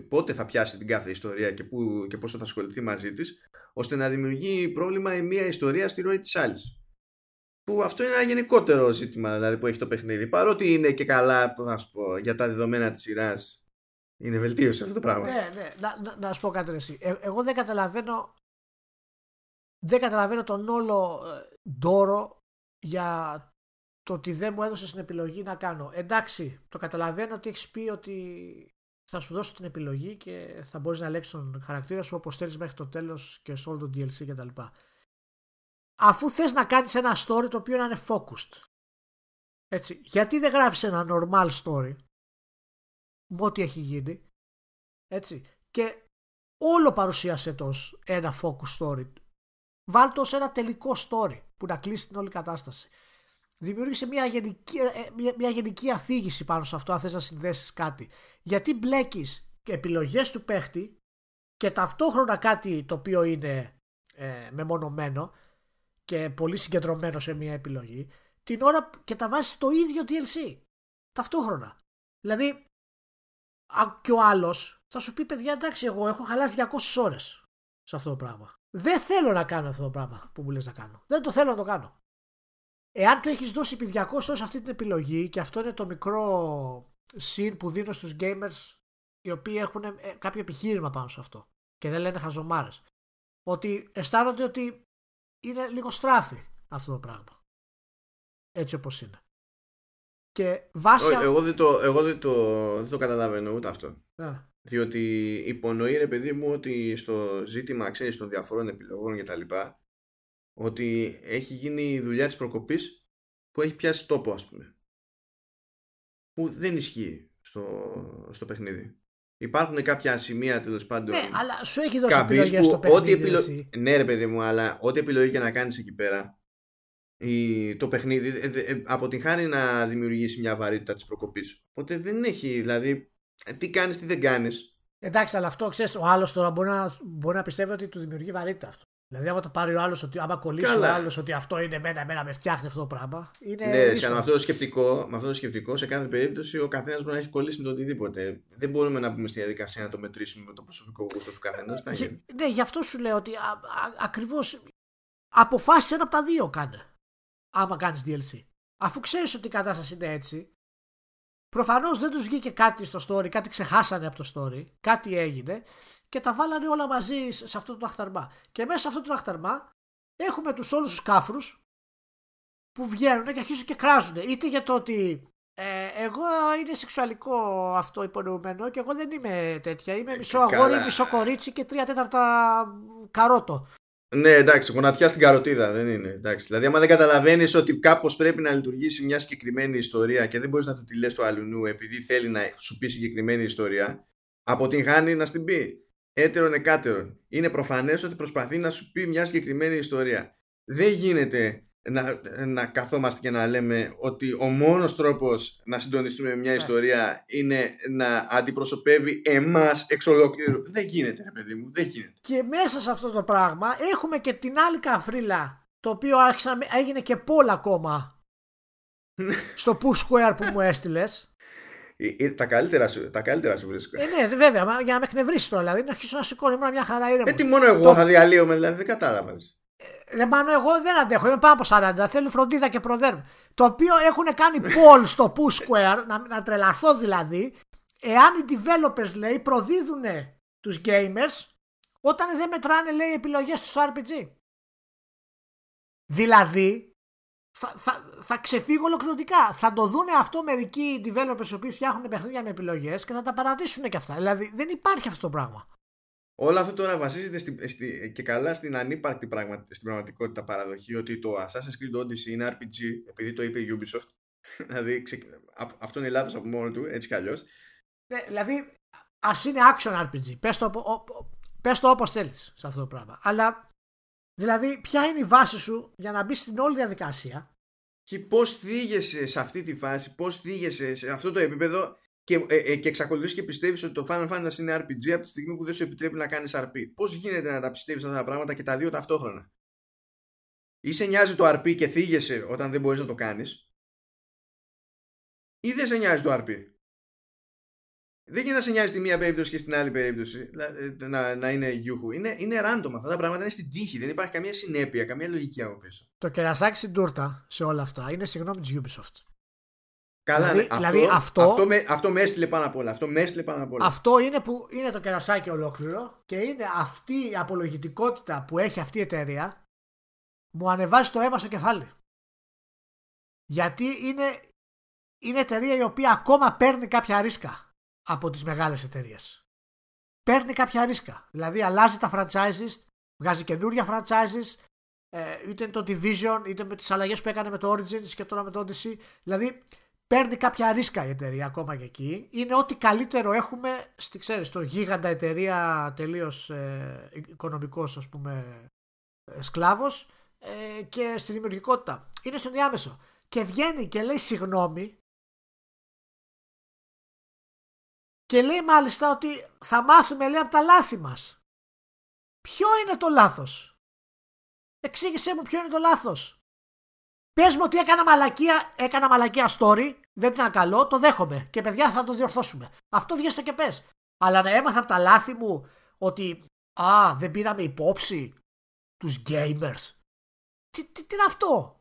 πότε θα πιάσει την κάθε ιστορία και, που, και πόσο θα ασχοληθεί μαζί της ώστε να δημιουργεί πρόβλημα η μία ιστορία στη ροή της άλλης που αυτό είναι ένα γενικότερο ζήτημα δηλαδή, που έχει το παιχνίδι παρότι είναι και καλά να σου πω, για τα δεδομένα της σειράς. είναι βελτίωση αυτό το πράγμα ναι, ναι. Να, να, να σου πω κάτι εσύ ε, εγώ δεν καταλαβαίνω δεν καταλαβαίνω τον όλο ε, ντόρο για το ότι δεν μου έδωσε την επιλογή να κάνω. Εντάξει, το καταλαβαίνω ότι έχεις πει ότι θα σου δώσω την επιλογή και θα μπορείς να ελέγξει τον χαρακτήρα σου όπως θέλεις μέχρι το τέλος και σε όλο το DLC κτλ. Αφού θες να κάνεις ένα story το οποίο να είναι focused. Έτσι, γιατί δεν γράφεις ένα normal story με ό,τι έχει γίνει. Έτσι. Και όλο παρουσίασε το ένα focus story. Βάλ το σε ένα τελικό story που να κλείσει την όλη κατάσταση. Δημιούργησε μια γενική, ε, μια, μια γενική αφήγηση πάνω σε αυτό αν θες να συνδέσεις κάτι. Γιατί μπλέκεις επιλογές του παίχτη και ταυτόχρονα κάτι το οποίο είναι ε, μεμονωμένο και πολύ συγκεντρωμένο σε μια επιλογή την ώρα και τα βάζεις στο ίδιο DLC. Ταυτόχρονα. Δηλαδή, αν και ο άλλος θα σου πει: Παιδιά, εντάξει, εγώ έχω χαλάσει 200 ώρες σε αυτό το πράγμα. Δεν θέλω να κάνω αυτό το πράγμα που μου λες να κάνω. Δεν το θέλω να το κάνω. Εάν του έχεις δώσει επί 200 ώρες αυτή την επιλογή και αυτό είναι το μικρό συν που δίνω στους gamers οι οποίοι έχουν ε, κάποιο επιχείρημα πάνω σε αυτό και δεν λένε χαζομάρες ότι αισθάνονται ότι είναι λίγο στράφη αυτό το πράγμα. Έτσι όπως είναι. Και βάσει... Εγώ δεν το, εγώ δεν το, δεν το καταλαβαίνω ούτε αυτό. Yeah. διότι υπονοεί ρε παιδί μου ότι στο ζήτημα ξέρεις των διαφορών επιλογών και τα λοιπά ότι έχει γίνει η δουλειά της προκοπής που έχει πιάσει τόπο ας πούμε που δεν ισχύει στο, στο παιχνίδι. Υπάρχουν κάποια σημεία τέλος πάντων. Ναι, αλλά σου έχει δώσει επιλογή στο παιχνίδι. Ό,τι επιλο... Ναι, ρε παιδί μου, αλλά ό,τι επιλογή και να κάνεις εκεί πέρα, η... το παιχνίδι ε, ε, αποτυγχάνει να δημιουργήσει μια βαρύτητα της προκοπής. Οπότε δεν έχει, δηλαδή, ε, τι κάνεις, τι δεν κάνεις. Εντάξει, αλλά αυτό ξέρεις, ο άλλος τώρα μπορεί να, μπορεί να πιστεύει ότι του δημιουργεί βαρύτητα αυτό. Δηλαδή, άμα το πάρει ο άλλος, ότι άμα κολλήσει ο άλλος ότι αυτό είναι εμένα, εμένα με φτιάχνει αυτό το πράγμα. Είναι ναι, σε, με, αυτό το σκεπτικό, με αυτό το σκεπτικό, σε κάθε περίπτωση ο καθένας μπορεί να έχει κολλήσει με το οτιδήποτε. Δεν μπορούμε να μπούμε στη διαδικασία να το μετρήσουμε με το προσωπικό γούστο του καθενός. Ναι, γι' αυτό σου λέω ότι ακριβώς αποφάσισε ένα από τα δύο κάνε. Άμα κάνεις DLC. Αφού ξέρεις ότι η κατάσταση είναι έτσι, Προφανώς δεν τους βγήκε κάτι στο story, κάτι ξεχάσανε από το story, κάτι έγινε και τα βάλανε όλα μαζί σε αυτό το αχταρμά. Και μέσα σε αυτό το αχταρμά έχουμε τους όλους τους κάφρους που βγαίνουν και αρχίζουν και κράζουν. Είτε για το ότι ε, εγώ είναι σεξουαλικό αυτό υπονοούμενο και εγώ δεν είμαι τέτοια. Είμαι μισό αγόρι, μισό κορίτσι και τρία τέταρτα καρότο. Ναι, εντάξει, γονατιά στην καροτίδα δεν είναι. Εντάξει. Δηλαδή, άμα δεν καταλαβαίνεις ότι κάπως πρέπει να λειτουργήσει μια συγκεκριμένη ιστορία και δεν μπορείς να του τη λες του αλλού επειδή θέλει να σου πει συγκεκριμένη ιστορία, από την χάνει να στην πει. Έτερον εκάτερον. Είναι προφανές ότι προσπαθεί να σου πει μια συγκεκριμένη ιστορία. Δεν γίνεται να, να καθόμαστε και να λέμε ότι ο μόνος τρόπος να συντονιστούμε με μια ναι. ιστορία είναι να αντιπροσωπεύει εμάς εξ ολόκληρου. Δεν γίνεται ρε παιδί μου, δεν γίνεται. Και μέσα σε αυτό το πράγμα έχουμε και την άλλη καφρίλα το οποίο άρχισα, έγινε και πόλα ακόμα στο push square που μου έστειλες. Ε, ε, τα καλύτερα σου, τα καλύτερα σου βρίσκω. Ε, ναι, βέβαια, για να με εκνευρίσει τώρα. Δηλαδή, να αρχίσω να σηκώνει μόνο μια χαρά ήρεμος. Ε, τι μόνο εγώ το... θα διαλύομαι, δηλαδή δεν κατάλαβα. Ρε πάνω εγώ δεν αντέχω, είμαι πάνω από 40, θέλω φροντίδα και προδέρμ. Το οποίο έχουν κάνει poll στο push square, να, να τρελαθώ δηλαδή, εάν οι developers λέει προδίδουν τους gamers όταν δεν μετράνε λέει επιλογές τους στο RPG. Δηλαδή, θα, θα, θα ξεφύγω ολοκληρωτικά. Θα το δούνε αυτό μερικοί developers οι οποίοι φτιάχνουν παιχνίδια με επιλογές και θα τα παρατήσουν και αυτά. Δηλαδή δεν υπάρχει αυτό το πράγμα. Όλο αυτό τώρα βασίζεται στη, στη, και καλά στην ανύπαρκτη πραγμα, στην πραγματικότητα παραδοχή ότι το Assassin's Creed Odyssey είναι RPG επειδή το είπε η Ubisoft. δηλαδή αυτό είναι λάθος από μόνο του, έτσι κι αλλιώς. Ναι, δηλαδή ας είναι action RPG. Πες το, ο, πες το όπως θέλεις σε αυτό το πράγμα. Αλλά δηλαδή ποια είναι η βάση σου για να μπεις στην όλη διαδικασία; Και πώς θίγεσαι σε αυτή τη φάση, πώς θίγεσαι σε αυτό το επίπεδο και, ε, ε, και εξακολουθείς και πιστεύεις ότι το Final Fantasy είναι RPG από τη στιγμή που δεν σου επιτρέπει να κάνεις RP. Πώς γίνεται να τα πιστεύεις αυτά τα πράγματα και τα δύο ταυτόχρονα; Ή σε νοιάζει το RP και θίγεσαι όταν δεν μπορείς να το κάνεις, ή δεν σε νοιάζει το RP. Δεν γίνεται να σε νοιάζει τη μία περίπτωση και στην άλλη περίπτωση ε, να, να είναι γιούχου. Είναι, είναι random. Αυτά τα πράγματα είναι στην τύχη. Δεν υπάρχει καμία συνέπεια, καμία λογική από πίσω. Το κερασάκι στην τούρτα σε όλα αυτά είναι συγγνώμη της Ubisoft. Καλά, δηλαδή, ναι. δηλαδή αυτό, αυτό, με, αυτό με έστειλε πάνω απ' όλα. Αυτό με έστειλε πάνω απ' όλα. Αυτό είναι που είναι το κερασάκι ολόκληρο και είναι αυτή η απολογητικότητα που έχει αυτή η εταιρεία μου ανεβάζει το αίμα στο κεφάλι. Γιατί είναι, είναι εταιρεία η οποία ακόμα παίρνει κάποια ρίσκα από τις μεγάλες εταιρείες. Παίρνει κάποια ρίσκα. Δηλαδή αλλάζει τα franchises, βγάζει καινούρια franchises, ε, είτε το Division, είτε με τις αλλαγές που έκανε με το Origins και τώρα με το Odyssey. Δηλαδή παίρνει κάποια ρίσκα η εταιρεία ακόμα και εκεί. Είναι ό,τι καλύτερο έχουμε στη, ξέρεις, στο γίγαντα εταιρεία τελείως ε, οικονομικός ας πούμε ε, σκλάβος ε, και στη δημιουργικότητα. Είναι στον διάμεσο. Και βγαίνει και λέει συγγνώμη και λέει μάλιστα ότι θα μάθουμε λέει από τα λάθη μας. Ποιο είναι το λάθος; Εξήγησέ μου ποιο είναι το λάθος. Πες μου ότι έκανα μαλακία, έκανα μαλακία story, δεν ήταν καλό, το δέχομαι. Και παιδιά θα το διορθώσουμε. Αυτό βγες και πες. Αλλά να έμαθα από τα λάθη μου ότι Α, δεν πήραμε υπόψη τους gamers. Τι, τι, τι είναι αυτό;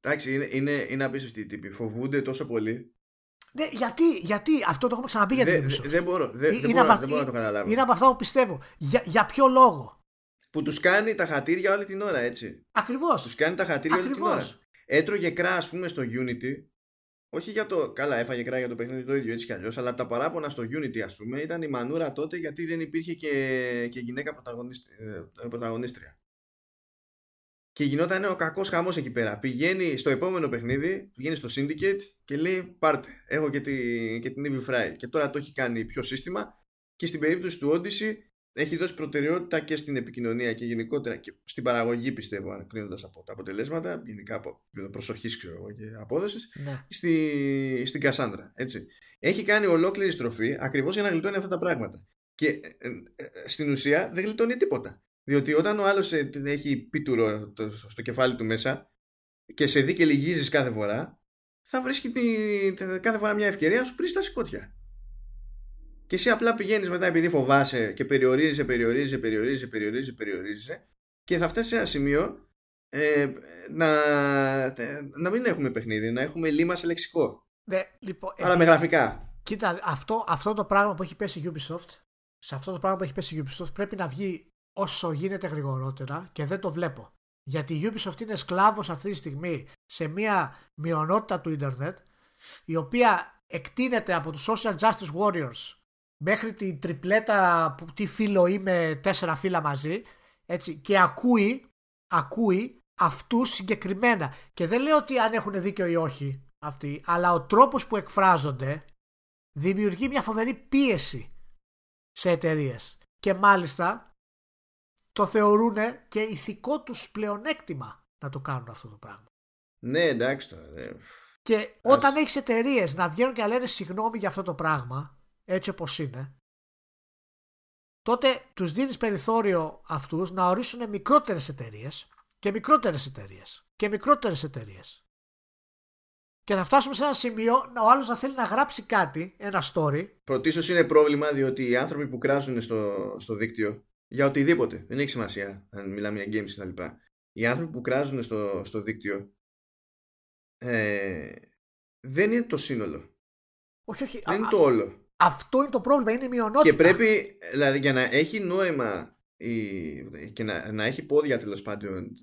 Εντάξει, είναι, είναι, είναι απίστευτοι οι τύποι. Φοβούνται τόσο πολύ. Ναι, γιατί, γιατί, αυτό το έχουμε ξαναπεί για την Ubisoft. Δεν μπορώ, δεν, δεν, μπορώ, δεν μπορώ να το καταλάβω. Είναι από αυτά που πιστεύω. Για, για ποιο λόγο; Που τους κάνει τα χατήρια όλη την ώρα, έτσι. Ακριβώς. Τους κάνει τα χατήρια όλη την ώρα. Έτρωγε κρά, ας πούμε, στο Unity. Όχι για το. Καλά, έφαγε κρά για το παιχνίδι το ίδιο έτσι κι αλλιώς. Αλλά τα παράπονα στο Unity, ας πούμε, ήταν η μανούρα τότε γιατί δεν υπήρχε και, και γυναίκα ε, πρωταγωνίστρια. Και γινόταν ο κακός χαμός εκεί πέρα. Πηγαίνει στο επόμενο παιχνίδι, πηγαίνει στο Syndicate και λέει: Πάρτε, έχω και, τη, και την Evil Fry. Και τώρα το έχει κάνει πιο σύστημα. Και στην περίπτωση του Odyssey έχει δώσει προτεραιότητα και στην επικοινωνία και γενικότερα και στην παραγωγή πιστεύω κρίνοντας από τα αποτελέσματα γενικά από προσοχής ξέρω και απόδοσης ναι. στη, στην Κασάνδρα έτσι. έχει κάνει ολόκληρη στροφή ακριβώς για να γλιτώνει αυτά τα πράγματα και ε, ε, ε, στην ουσία δεν γλιτώνει τίποτα διότι όταν ο άλλος έχει πίτουρο στο κεφάλι του μέσα και σε δει και λυγίζεις κάθε φορά θα βρίσκει τη, κάθε φορά μια ευκαιρία να σου πρίσει τα σηκώτια και εσύ απλά πηγαίνεις μετά επειδή φοβάσαι και περιορίζεσαι, περιορίζεσαι, περιορίζεσαι, περιορίζεσαι, περιορίζεσαι και θα φτάσει σε ένα σημείο ε, να, να μην έχουμε παιχνίδι, να έχουμε λίμα σε λεξικό. Ναι, λοιπόν, Αλλά με γραφικά. Κοίτα, αυτό, αυτό το πράγμα που έχει πέσει η Ubisoft, σε αυτό το πράγμα που έχει πέσει η Ubisoft πρέπει να βγει όσο γίνεται γρηγορότερα και δεν το βλέπω. Γιατί η Ubisoft είναι σκλάβος αυτή τη στιγμή σε μια μειονότητα του ίντερνετ η οποία εκτείνεται από τους social justice warriors μέχρι την τριπλέτα που τι φίλο είμαι τέσσερα φύλλα μαζί έτσι, και ακούει, ακούει αυτούς συγκεκριμένα. Και δεν λέω ότι αν έχουν δίκιο ή όχι αυτοί, αλλά ο τρόπος που εκφράζονται δημιουργεί μια φοβερή πίεση σε εταιρείες. Και μάλιστα το θεωρούν και ηθικό τους πλεονέκτημα να το κάνουν αυτό το πράγμα. Ναι, εντάξει τώρα. Ναι. Και όταν έχεις εταιρείες να βγαίνουν και να λένε συγγνώμη για αυτό το πράγμα, έτσι όπως είναι, τότε τους δίνεις περιθώριο αυτούς να ορίσουν μικρότερες εταιρείες και μικρότερες εταιρείες και μικρότερες εταιρείες. Και θα φτάσουμε σε ένα σημείο ο άλλος να θέλει να γράψει κάτι, ένα story. Πρωτίστω είναι πρόβλημα διότι οι άνθρωποι που κράζουν στο, στο δίκτυο για οτιδήποτε, δεν έχει σημασία αν μιλάμε για games κτλ. Οι άνθρωποι που κράζουν στο, στο δίκτυο ε, δεν είναι το σύνολο. Όχι, όχι. Δεν είναι το όλο. Αυτό είναι το πρόβλημα, είναι η μειονότητα. Και πρέπει, δηλαδή για να έχει νόημα η, και να, να έχει πόδια τέλος πάντων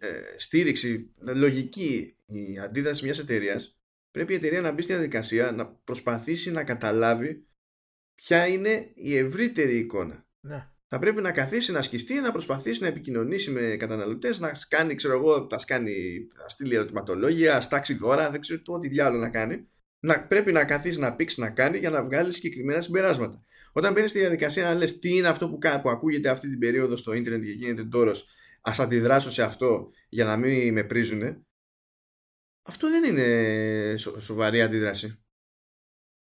ε, ε, στήριξη, λογική η αντίδραση μιας εταιρείας, πρέπει η εταιρεία να μπει στη διαδικασία να προσπαθήσει να καταλάβει ποια είναι η ευρύτερη εικόνα. Ναι θα πρέπει να καθίσει να ασκηστεί, να προσπαθήσει να επικοινωνήσει με καταναλωτές, να κάνει, ξέρω εγώ, τα σκάνει, να στείλει ερωτηματολόγια, στάξει δώρα, δεν ξέρω ό,τι διάλογο να κάνει. Να, πρέπει να καθίσεις να πήξεις να κάνεις για να βγάλεις συγκεκριμένα συμπεράσματα. Όταν μπαίνεις στη διαδικασία να λες τι είναι αυτό που, που ακούγεται αυτή την περίοδο στο ίντερνετ και γίνεται τώρα, ας αντιδράσω σε αυτό για να μην με πρίζουν. Αυτό δεν είναι σοβαρή αντίδραση.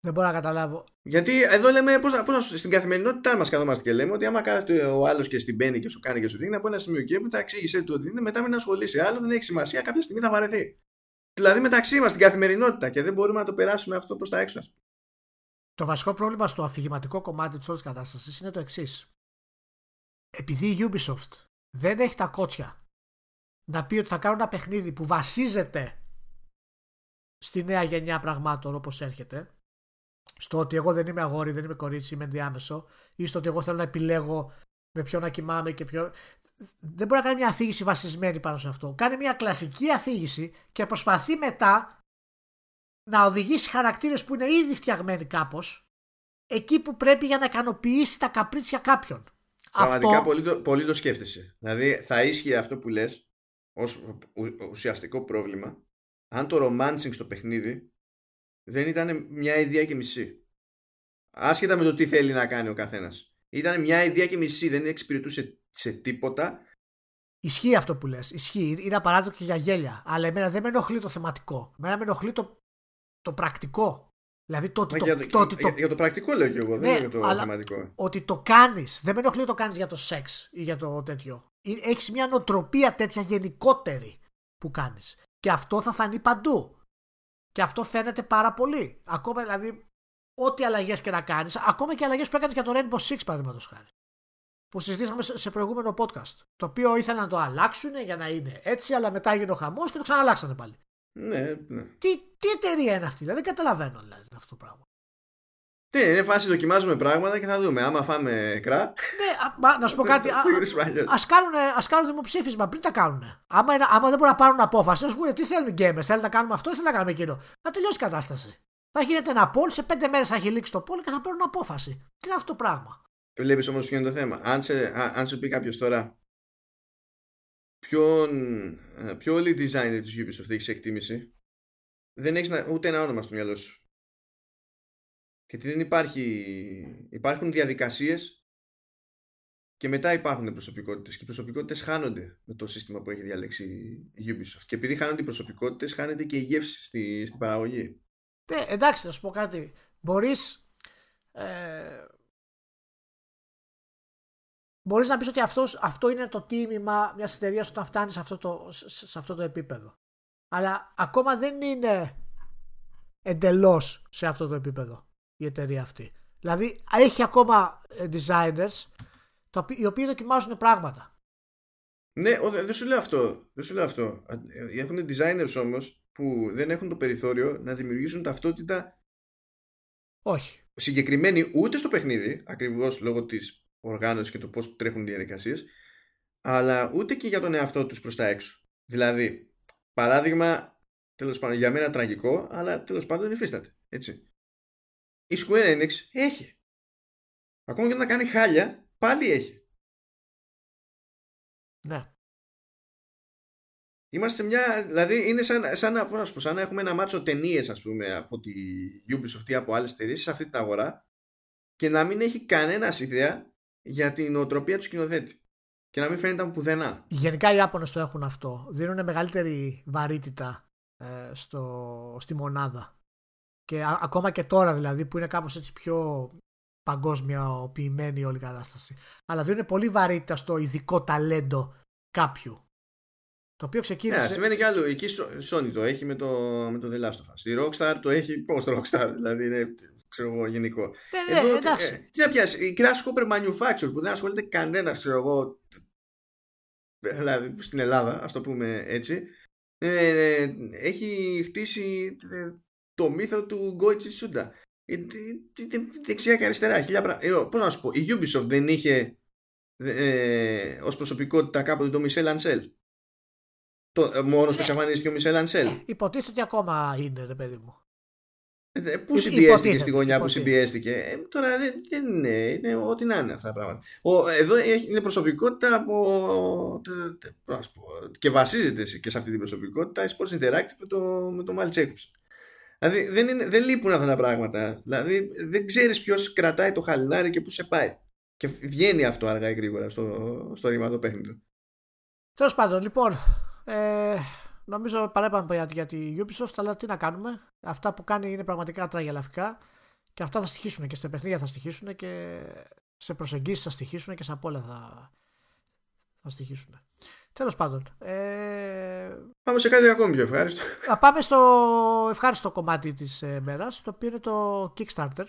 Δεν μπορώ να καταλάβω. Γιατί εδώ λέμε, πώς, πώς, στην καθημερινότητά μας καθόμαστε και λέμε ότι άμα κάθεται ο άλλος και στην μπαίνει και σου κάνει και σου δίνει από ένα σημείο και μετά εξήγησε του ότι είναι, μετά μην ασχολείσαι. Άλλο δεν έχει σημασία, κάποια στιγμή θα βαρεθεί. Δηλαδή μεταξύ μας στην καθημερινότητα και δεν μπορούμε να το περάσουμε αυτό προς τα έξω. Το βασικό πρόβλημα στο αφηγηματικό κομμάτι της όλης κατάστασης είναι το εξής. Επειδή η Ubisoft δεν έχει τα κότσια να πει ότι θα κάνω ένα παιχνίδι που βασίζεται στη νέα γενιά πραγμάτων όπως έρχεται στο ότι εγώ δεν είμαι αγόρι, δεν είμαι κορίτσι, είμαι ενδιάμεσο, ή στο ότι εγώ θέλω να επιλέγω με ποιο να κοιμάμαι και ποιο. Δεν μπορεί να κάνει μια αφήγηση βασισμένη πάνω σε αυτό. Κάνει μια κλασική αφήγηση και προσπαθεί μετά να οδηγήσει χαρακτήρες που είναι ήδη φτιαγμένοι κάπως εκεί που πρέπει για να ικανοποιήσει τα καπρίτσια κάποιον. Πραγματικά αυτό... πολύ, το, πολύ το σκέφτεσαι. Δηλαδή θα ίσχυε αυτό που λες ως ουσιαστικό πρόβλημα αν το romancing στο παιχνίδι δεν ήταν μια ιδέα και μισή. Άσχετα με το τι θέλει να κάνει ο καθένας. Ήταν μια ιδέα και μισή, δεν εξυπηρετούσε σε τίποτα. Ισχύει αυτό που λες. Ισχύει. Είναι απαράδεκτο και για γέλια. Αλλά εμένα δεν με ενοχλεί το θεματικό. Εμένα με ενοχλεί το, το πρακτικό. Δηλαδή το, το, για, το, το, για, το πρακτικό λέω και εγώ, δεν ναι, για το θεματικό. Ότι το κάνεις. Δεν με ενοχλεί ότι το κάνεις για το σεξ ή για το τέτοιο. Έχεις μια νοοτροπία τέτοια γενικότερη που κάνεις. Και αυτό θα φανεί παντού. Και αυτό φαίνεται πάρα πολύ. Ακόμα δηλαδή, ό,τι αλλαγές και να κάνεις, ακόμα και αλλαγές που έκανες για το Rainbow Six, παραδείγματος χάρη. Που συζητήσαμε σε προηγούμενο podcast. Το οποίο ήθελαν να το αλλάξουν για να είναι έτσι, αλλά μετά έγινε ο χαμός και το ξαναλλάξανε πάλι. Ναι, ναι. Τι, τι εταιρεία είναι αυτή, δηλαδή δεν καταλαβαίνω δηλαδή, αυτό το πράγμα. Τι είναι φάση δοκιμάζουμε πράγματα και θα δούμε. Άμα φάμε κρά. Ναι, μα, να σου πω κάτι. Α κάνουν, ας κάνουν δημοψήφισμα πριν τα κάνουν. Άμα, είναι, άμα δεν μπορούν να πάρουν απόφαση, ας πούνε τι θέλουν οι gamers. Θέλουν να κάνουμε αυτό ή θέλουν να κάνουμε εκείνο. Θα τελειώσει η κατάσταση. Θα γίνεται ένα poll, σε πέντε μέρες θα έχει λήξει το poll και θα παίρνουν απόφαση. Τι είναι αυτό το πράγμα. Βλέπεις όμως ποιο είναι το θέμα. Αν, σε, αν σου πει κάποιος τώρα ποιον, ε, ποιο όλοι designer της Ubisoft έχεις εκτίμηση, δεν έχεις ούτε ένα όνομα στο μυαλό σου. Γιατί δεν υπάρχει. Υπάρχουν διαδικασίες και μετά υπάρχουν προσωπικότητες και οι προσωπικότητες χάνονται με το σύστημα που έχει διαλέξει η Ubisoft και επειδή χάνονται οι προσωπικότητες χάνεται και η γεύση στη, στην παραγωγή ναι, εντάξει θα σου πω κάτι μπορείς ε, μπορείς να πεις ότι αυτός, αυτό είναι το τίμημα μιας εταιρείας όταν φτάνει σε αυτό, το, σε αυτό το επίπεδο αλλά ακόμα δεν είναι εντελώς σε αυτό το επίπεδο η εταιρεία αυτή. Δηλαδή έχει ακόμα ε, designers οι οποίοι δοκιμάζουν πράγματα. Ναι, δεν σου λέω αυτό. Δεν σου λέω αυτό. Έχουν designers όμως που δεν έχουν το περιθώριο να δημιουργήσουν ταυτότητα όχι. συγκεκριμένη ούτε στο παιχνίδι, ακριβώς λόγω της οργάνωσης και του πώς τρέχουν οι διαδικασίες, αλλά ούτε και για τον εαυτό τους προς τα έξω. Δηλαδή, παράδειγμα, τέλος πάντων, για μένα τραγικό, αλλά τέλος πάντων υφίσταται. Έτσι. Η Square Enix έχει. Ακόμα και να κάνει χάλια, πάλι έχει. Ναι. Είμαστε μια. Δηλαδή είναι σαν, σαν, να, πω, σαν να έχουμε ένα μάτσο ταινίες, ας πούμε, από τη Ubisoft ή από άλλες εταιρείες σε αυτή την αγορά και να μην έχει κανένας ιδέα για την οτροπία του σκηνοθέτη. Και να μην φαίνεται από πουθενά. Γενικά οι Ιάπωνες το έχουν αυτό. Δίνουν μεγαλύτερη βαρύτητα ε, στο, στη μονάδα. Και ακόμα και τώρα δηλαδή που είναι κάπως έτσι πιο παγκόσμια η όλη η κατάσταση. Αλλά δίνουν πολύ βαρύτητα στο ειδικό ταλέντο κάποιου. Το οποίο ξεκίνησε. Ναι, σημαίνει κι άλλο. Εκεί η Sony το έχει με το, με το The Last of Us. Η Rockstar το έχει πώς το Rockstar. Δηλαδή είναι ξέρω εγώ, γενικό. Ναι, ναι, Εδώ, εντάξει. Ε, τι να πιάσεις. Η Crash Cooper Manufacture που δεν ασχολείται κανένας, ξέρω εγώ. Δηλαδή στην Ελλάδα, ας το πούμε έτσι. Ε, έχει χτίσει ε, το μύθο του Goichi Suda. Ε, δεξιά και αριστερά. Χίλια πράγματα. Πώς να σου πω, η Ubisoft δεν είχε ε, ως προσωπικότητα κάποτε το Michel Ancel. Το, ε, μόνος του εξαφανίστηκε ο Μισελ Ανσέλ. Ε, υποτίθεται ότι ακόμα είναι, ρε παιδί μου. Ε, πού συμπιέστηκε στη γωνιά που συμπιέστηκε. Ε, τώρα δεν, δεν είναι, είναι ό,τι να είναι αυτά τα πράγματα. Ο, εδώ είναι προσωπικότητα από. και βασίζεται και σε αυτή την προσωπικότητα η Sports Interactive με το, με το Mal Jacobs. Δηλαδή δεν, είναι, δεν λείπουν αυτά τα πράγματα. Δηλαδή δεν ξέρεις ποιος κρατάει το χαλινάρι και πού σε πάει. Και βγαίνει αυτό αργά ή γρήγορα στο, στο ρημαδό παιχνίδι. Τέλος πάντων, λοιπόν, ε, νομίζω παρέπαμε για, για τη Ubisoft, αλλά τι να κάνουμε. Αυτά που κάνει είναι πραγματικά τραγελαφικά και αυτά θα στοιχήσουν και σε παιχνίδια θα στοιχήσουν και σε προσεγγίσεις θα στοιχήσουν και σε απ' όλα θα, θα στοιχήσουν. Τέλος πάντων. Ε... Πάμε σε κάτι ακόμη πιο ευχάριστο. Θα πάμε στο ευχάριστο κομμάτι της ε, μέρας, το οποίο είναι το Kickstarter.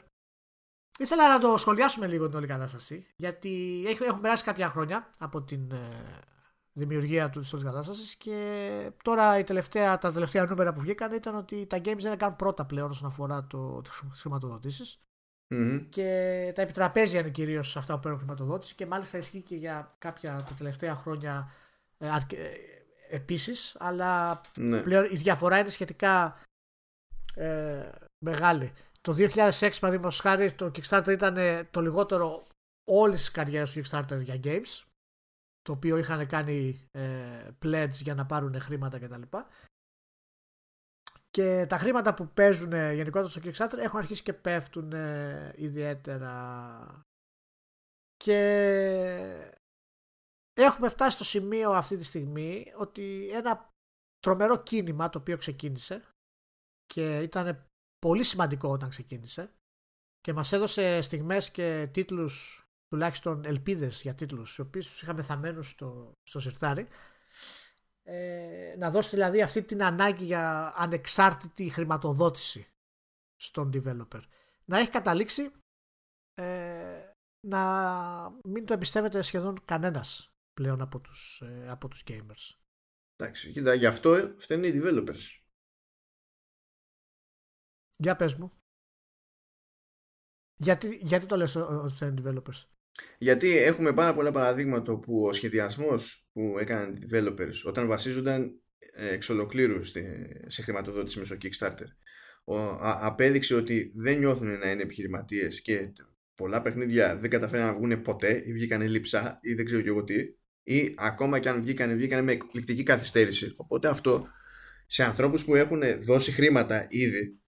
Ήθελα να το σχολιάσουμε λίγο την όλη κατάσταση, γιατί έχουν περάσει κάποια χρόνια από την ε, δημιουργία του της κατάστασης. Και τώρα η τελευταία, τα τελευταία νούμερα που βγήκαν ήταν ότι τα games δεν έκαναν πρώτα πλέον όσον αφορά το, τις χρηματοδοτήσεις. Mm-hmm. Και τα επιτραπέζια είναι κυρίως αυτά που παίρνουν χρηματοδότηση και μάλιστα ισχύει και για κάποια τα τελευταία χρόνια ε, ε, επίσης. Αλλά ναι. πλέον η διαφορά είναι σχετικά ε, μεγάλη. Το 2006, παραδείγματος χάρη, το Kickstarter ήταν το λιγότερο όλης της καριέρας του Kickstarter για games το οποίο είχαν κάνει ε, pledge για να πάρουν χρήματα κτλ. Και τα χρήματα που παίζουν ε, γενικότερα στο Kickstarter έχουν αρχίσει και πέφτουν ε, ιδιαίτερα. Και έχουμε φτάσει στο σημείο αυτή τη στιγμή ότι ένα τρομερό κίνημα το οποίο ξεκίνησε και ήταν πολύ σημαντικό όταν ξεκίνησε και μας έδωσε στιγμές και τίτλους τουλάχιστον ελπίδες για τίτλους, οι οποίου τους είχαμε θαμένου στο, στο σιρτάρι. Ε, να δώσει δηλαδή αυτή την ανάγκη για ανεξάρτητη χρηματοδότηση στον developer. Να έχει καταλήξει ε, να μην το εμπιστεύεται σχεδόν κανένας πλέον από τους, ε, από τους gamers. Εντάξει, κοίτα, γι' αυτό φταίνουν οι developers. Για πες μου. Γιατί, γιατί το λες ότι φταίνουν οι developers; Γιατί έχουμε πάρα πολλά παραδείγματα που ο σχεδιασμός που έκαναν οι developers όταν βασίζονταν ε, εξ ολοκλήρου σε χρηματοδότηση μέσω Kickstarter ο, α, απέδειξε ότι δεν νιώθουν να είναι επιχειρηματίες και πολλά παιχνίδια δεν καταφέραν να βγουν ποτέ ή βγήκαν λειψά ή δεν ξέρω και εγώ τι ή ακόμα και αν βγήκαν, βγήκαν με εκπληκτική καθυστέρηση. Οπότε αυτό σε ανθρώπους που έχουν δώσει χρήματα ήδη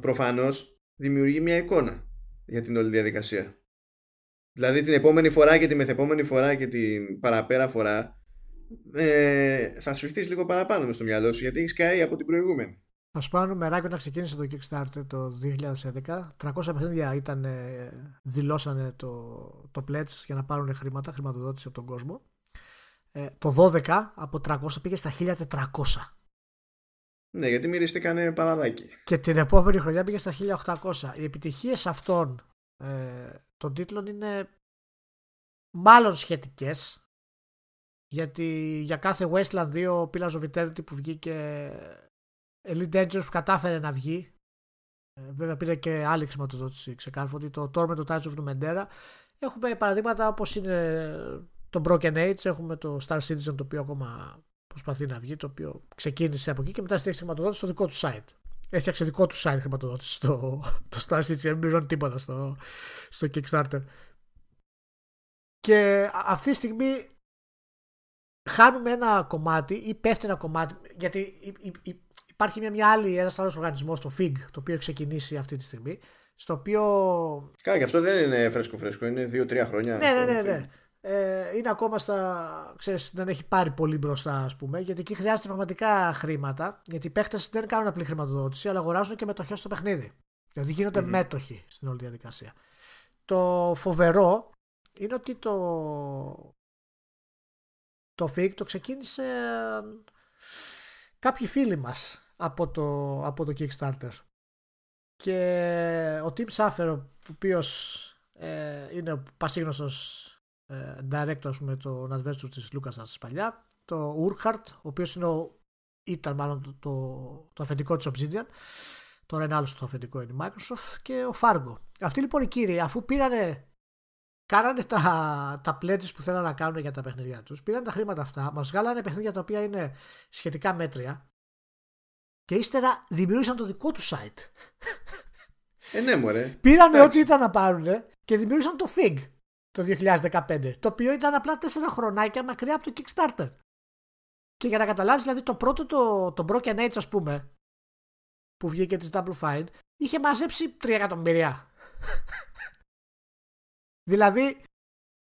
προφανώς δημιουργεί μια εικόνα για την όλη διαδικασία. Δηλαδή την επόμενη φορά και τη μεθεπόμενη φορά και την παραπέρα φορά ε, θα σφιχτείς λίγο παραπάνω μες στο μυαλό σου γιατί έχεις καεί από την προηγούμενη. Θα σου πω νούμεράκι όταν ξεκίνησε το Kickstarter το 2011. 300 παιχνίδια ήταν, δηλώσανε το, το pledge για να πάρουν χρήματα, χρηματοδότηση από τον κόσμο. Ε, το 12 από 300 πήγε στα 1400. Ναι, γιατί μυριστήκανε παραδάκι. Και την επόμενη χρονιά πήγε στα 1800. Οι επιτυχίες αυτών ε, των τίτλων είναι μάλλον σχετικές Γιατί για κάθε Westland 2 Pillars of Eternity που βγήκε Elite Dangerous που κατάφερε να βγει ε, βέβαια πήρε και άλλη χρηματοδότηση ξεκάρφω ότι το Torment το Tides of Numenera. Έχουμε παραδείγματα όπως είναι το Broken Age έχουμε το Star Citizen το οποίο ακόμα προσπαθεί να βγει το οποίο ξεκίνησε από εκεί και μετά στήριξε χρηματοδότηση στο δικό του site έφτιαξε δικό του site χρηματοδότησης στο το Star Citizen δεν πληρώνει τίποτα στο, στο Kickstarter και αυτή τη στιγμή χάνουμε ένα κομμάτι ή πέφτει ένα κομμάτι γιατί υπάρχει μια, μια άλλη, ένας άλλος οργανισμός, το FIG, το οποίο έχει ξεκινήσει αυτή τη στιγμή, στο οποίο... Καλά, και αυτό δεν είναι φρέσκο φρέσκο, είναι δύο-τρία χρόνια. Ναι, ναι, ναι, ναι. Ε, είναι ακόμα στα. Ξέρεις, δεν έχει πάρει πολύ μπροστά, ας πούμε, γιατί εκεί χρειάζεται πραγματικά χρήματα. Γιατί οι παίχτες δεν κάνουν απλή χρηματοδότηση, αλλά αγοράζουν και μετοχές στο παιχνίδι. Δηλαδή γίνονται mm-hmm. μέτοχοι στην όλη διαδικασία. Το φοβερό είναι ότι το. Το FIG το ξεκίνησε κάποιοι φίλοι μας από το, από το Kickstarter. Και ο Tim Saffer, ο οποίος ε, είναι ο πασίγνωστος ε, director με το adventure της LucasArts παλιά, το Urquhart, ο οποίος είναι ο, ήταν μάλλον το, το, το αφεντικό της Obsidian, τώρα είναι άλλος το αφεντικό είναι η Microsoft και ο Fargo. Αυτοί λοιπόν οι κύριοι, αφού πήρανε κάνανε τα, τα pledges που θέλανε να κάνουν για τα παιχνίδια τους, πήραν τα χρήματα αυτά, μας βγάλανε παιχνίδια τα οποία είναι σχετικά μέτρια και ύστερα δημιούργησαν το δικό τους site. Ε, ναι, μωρέ. Πήρανε ό,τι ήταν να πάρουν και δημιούργησαν το FIG το 2015, το οποίο ήταν απλά τέσσερα χρονάκια μακριά από το Kickstarter. Και για να καταλάβεις, δηλαδή το πρώτο το, το Broken Age, ας πούμε, που βγήκε της Double Fine, είχε μαζέψει 3 εκατομμύρια. Δηλαδή,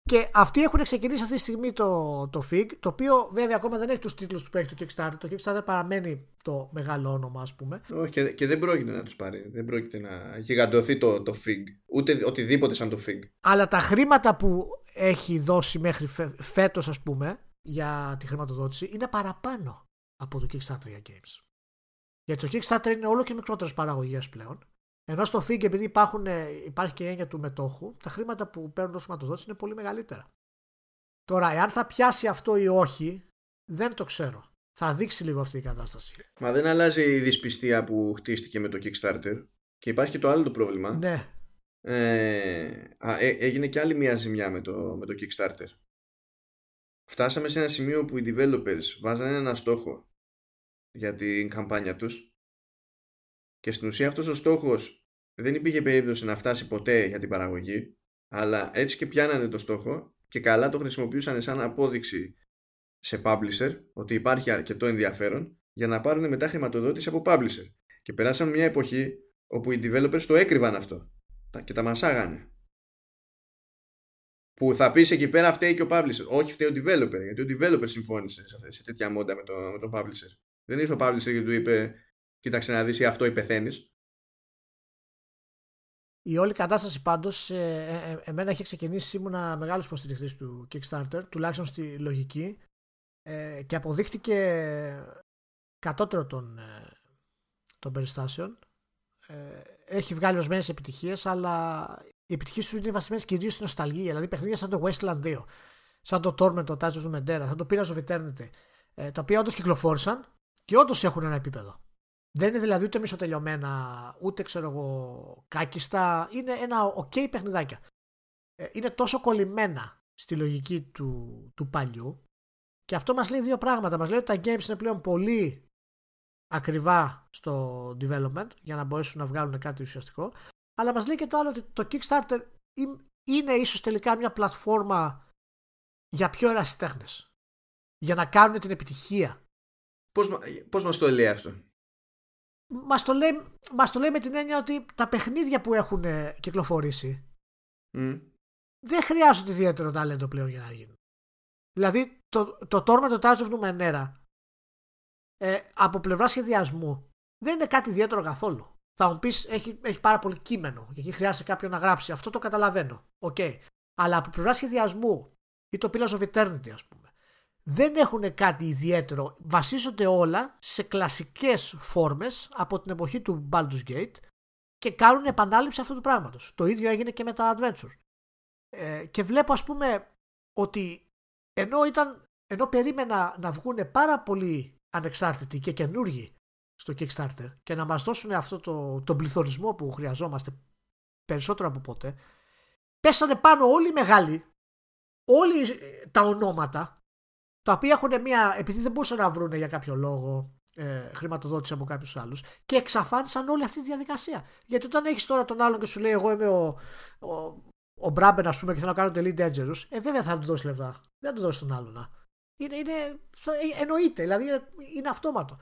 και αυτοί έχουν ξεκινήσει αυτή τη στιγμή το, το FIG, το οποίο βέβαια ακόμα δεν έχει τους τίτλους που έχει το Kickstarter. Το Kickstarter παραμένει το μεγάλο όνομα, ας πούμε. Όχι, και, και δεν πρόκειται να τους πάρει. Δεν πρόκειται να γιγαντωθεί το, το FIG. Ούτε οτιδήποτε σαν το FIG. Αλλά τα χρήματα που έχει δώσει μέχρι φέτος, ας πούμε, για τη χρηματοδότηση είναι παραπάνω από το Kickstarter για games. Γιατί το Kickstarter είναι όλο και μικρότερο παραγωγές πλέον. Ενώ στο FIG, επειδή υπάρχουν, υπάρχει και η έννοια του μετόχου, τα χρήματα που παίρνουν ως χρηματοδότηση είναι πολύ μεγαλύτερα. Τώρα, εάν θα πιάσει αυτό ή όχι, δεν το ξέρω. Θα δείξει λίγο αυτή η κατάσταση. Μα δεν αλλάζει η δυσπιστία που χτίστηκε με το Kickstarter. Και υπάρχει και το άλλο το πρόβλημα. Ναι. Ε, α, ε, έγινε και άλλη μια ζημιά με το, με το Kickstarter. Φτάσαμε σε ένα σημείο που οι developers βάζανε ένα στόχο για την καμπάνια τους και στην ουσία αυτός ο στόχος δεν υπήρχε περίπτωση να φτάσει ποτέ για την παραγωγή αλλά έτσι και πιάνανε το στόχο και καλά το χρησιμοποιούσαν σαν απόδειξη σε publisher ότι υπάρχει αρκετό ενδιαφέρον για να πάρουν μετά χρηματοδότηση από publisher. Και περάσαμε μια εποχή όπου οι developers το έκρυβαν αυτό και τα μασάγανε. Που θα πεις εκεί πέρα φταίει και ο publisher. Όχι φταίει ο developer, γιατί ο developer συμφώνησε σε, τέτοια μόντα με, το, με τον publisher. Δεν ήρθε ο publisher και του είπε Κοίταξε να δεις ή αυτό ή πεθαίνεις. Η όλη κατάσταση πάντως ε, ε, ε, εμένα έχει ξεκινήσει ήμουνα μεγάλος υποστηριχτής του Kickstarter τουλάχιστον στη λογική ε, και αποδείχτηκε κατώτερο των, ε, των περιστάσεων ε, έχει βγάλει ορισμένες επιτυχίες αλλά οι επιτυχίες τους είναι βασισμένε κυρίως στην νοσταλγία δηλαδή παιχνίδια σαν το Westland 2 σαν το Torment, το Tales of Mendera, σαν το Pillars of Eternity τα οποία όντως κυκλοφόρησαν και όντως έχουν ένα επίπεδο δεν είναι δηλαδή ούτε μισοτελειωμένα, ούτε ξέρω εγώ κάκιστα. Είναι ένα ok παιχνιδάκια. Ε, είναι τόσο κολλημένα στη λογική του, του παλιού και αυτό μας λέει δύο πράγματα. Μας λέει ότι τα games είναι πλέον πολύ ακριβά στο development για να μπορέσουν να βγάλουν κάτι ουσιαστικό αλλά μας λέει και το άλλο ότι το Kickstarter είναι ίσως τελικά μια πλατφόρμα για πιο ερασιτέχνες για να κάνουν την επιτυχία. Πώς, πώς μας το λέει αυτό; Μας το, λέει, μας το λέει με την έννοια ότι τα παιχνίδια που έχουν ε, κυκλοφορήσει δεν χρειάζονται ιδιαίτερο ταλέντο πλέον για να γίνουν. Δηλαδή το, το Torment το Tales of Numenera ε, από πλευρά σχεδιασμού δεν είναι κάτι ιδιαίτερο καθόλου. Θα μου πεις έχει, έχει πάρα πολύ κείμενο και εκεί χρειάζεται κάποιον να γράψει. Αυτό το καταλαβαίνω. Okay. Αλλά από πλευρά σχεδιασμού ή το Pillars of Eternity, ας πούμε, δεν έχουν κάτι ιδιαίτερο. Βασίζονται όλα σε κλασικές φόρμες από την εποχή του Baldur's Gate και κάνουν επανάληψη αυτού του πράγματος. Το ίδιο έγινε και με τα Adventure. Ε, και βλέπω ας πούμε ότι ενώ ήταν ενώ περίμενα να βγουν πάρα πολύ ανεξάρτητοι και καινούργοι στο Kickstarter και να μας δώσουν αυτό το, τον πληθωρισμό που χρειαζόμαστε περισσότερο από ποτέ, πέσανε πάνω όλοι οι μεγάλοι, όλοι τα ονόματα, τα οποία έχουν μια, επειδή δεν μπορούσαν να βρουν για κάποιο λόγο ε, χρηματοδότηση από κάποιους άλλους και εξαφάνισαν όλη αυτή τη διαδικασία. Γιατί όταν έχεις τώρα τον άλλον και σου λέει, Εγώ είμαι ο, ο, ο Μπράμπεν, ας πούμε, και θέλω να κάνω το Elite Dangerous, ε, βέβαια θα του δώσεις λεφτά. Δεν θα του δώσεις τον άλλον. Είναι, είναι, εννοείται, δηλαδή είναι αυτόματο.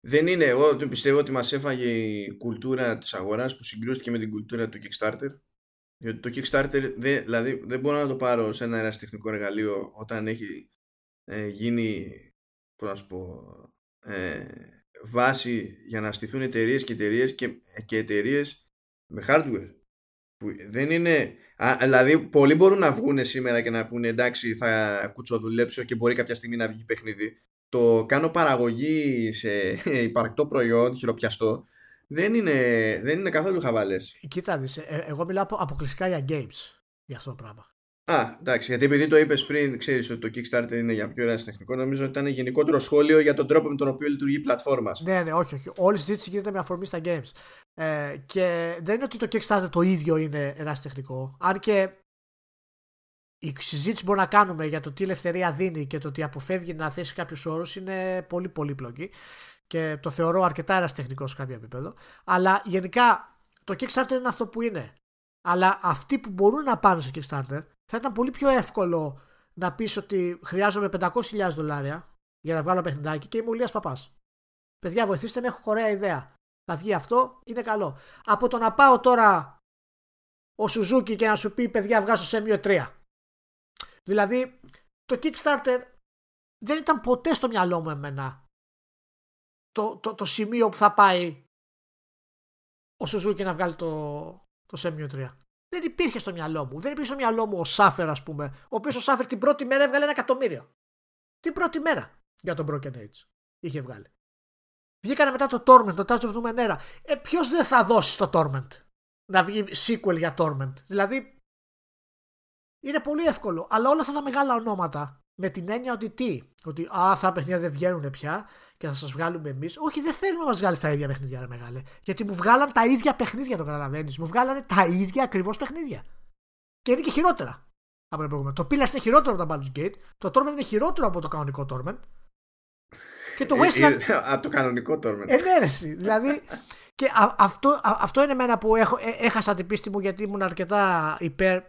Δεν είναι. Εγώ πιστεύω ότι μας έφαγε η κουλτούρα της αγοράς που συγκρούστηκε με την κουλτούρα του Kickstarter. Γιατί το Kickstarter δεν, δηλαδή, δεν μπορώ να το πάρω σε ένα ερασιτεχνικό εργαλείο όταν έχει ε, γίνει πώς να σου πω, ε, βάση για να στηθούν εταιρείες και εταιρείες και, και εταιρείες με hardware. Που δεν είναι. Α, δηλαδή, πολλοί μπορούν να βγουν σήμερα και να πούνε εντάξει, θα κουτσοδουλέψω και μπορεί κάποια στιγμή να βγει παιχνίδι. Το κάνω παραγωγή σε υπαρκτό προϊόν, χειροπιαστό, δεν είναι, δεν είναι καθόλου χαβαλές. Κοίτα, δεις, ε, εγώ μιλάω αποκλειστικά για games για αυτό το πράγμα. Α, εντάξει, γιατί επειδή το είπες πριν, ξέρεις ότι το Kickstarter είναι για πιο τεχνικό, νομίζω ότι ήταν γενικότερο σχόλιο για τον τρόπο με τον οποίο λειτουργεί η πλατφόρμα. Ναι, ναι, όχι, όχι. Όλη η συζήτηση γίνεται με αφορμή στα games. Ε, και δεν είναι ότι το Kickstarter το ίδιο είναι τεχνικό. Αν και η συζήτηση που μπορούμε να κάνουμε για το τι ελευθερία δίνει και το ότι αποφεύγει να θέσει κάποιους όρους είναι πολύ πολύπλοκη και το θεωρώ αρκετά τεχνικό σε κάποιο επίπεδο. Αλλά γενικά το Kickstarter είναι αυτό που είναι. Αλλά αυτοί που μπορούν να πάνε στο Kickstarter θα ήταν πολύ πιο εύκολο να πεις ότι χρειάζομαι 500.000 δολάρια για να βγάλω παιχνιδάκι και είμαι ο Λίας Παπάς. Παιδιά, βοηθήστε με, έχω ωραία ιδέα. Θα βγει αυτό, είναι καλό. Από το να πάω τώρα ο Σουζούκι και να σου πει παιδιά βγάζω σε 3. Δηλαδή, το Kickstarter δεν ήταν ποτέ στο μυαλό μου εμένα το, το, το σημείο που θα πάει ο Σουζούκι να βγάλει το, το Semio 3 δεν υπήρχε στο μυαλό μου. Δεν υπήρχε στο μυαλό μου ο Σάφερ, ας πούμε, ο οποίος ο Σάφερ την πρώτη μέρα έβγαλε ένα εκατομμύριο. Την πρώτη μέρα για τον Broken Age είχε βγάλει. Βγήκανε μετά το Torment, το Touch of Doom Ε, ποιος δεν θα δώσει στο Torment να βγει sequel για Torment; Δηλαδή, είναι πολύ εύκολο. Αλλά όλα αυτά τα μεγάλα ονόματα με την έννοια ότι τι, ότι α, αυτά τα παιχνίδια δεν βγαίνουν πια και θα σας βγάλουμε εμείς. Όχι, δεν θέλουμε να μας βγάλει τα ίδια παιχνίδια, ρε μεγάλε. Γιατί μου βγάλαν τα ίδια παιχνίδια, το καταλαβαίνεις. Μου βγάλανε τα ίδια ακριβώς παιχνίδια. Και είναι και χειρότερα από το προηγούμενο. Το Pillars είναι χειρότερο από τα Baldur's Gate. Το Torment είναι χειρότερο από το κανονικό Torment. Και το ε, Westland. Ε, από το κανονικό Torment. Ενέρεση. δηλαδή. Και αυτό, αυτό είναι εμένα που έχω, ε, έχασα την πίστη μου γιατί ήμουν αρκετά υπέρ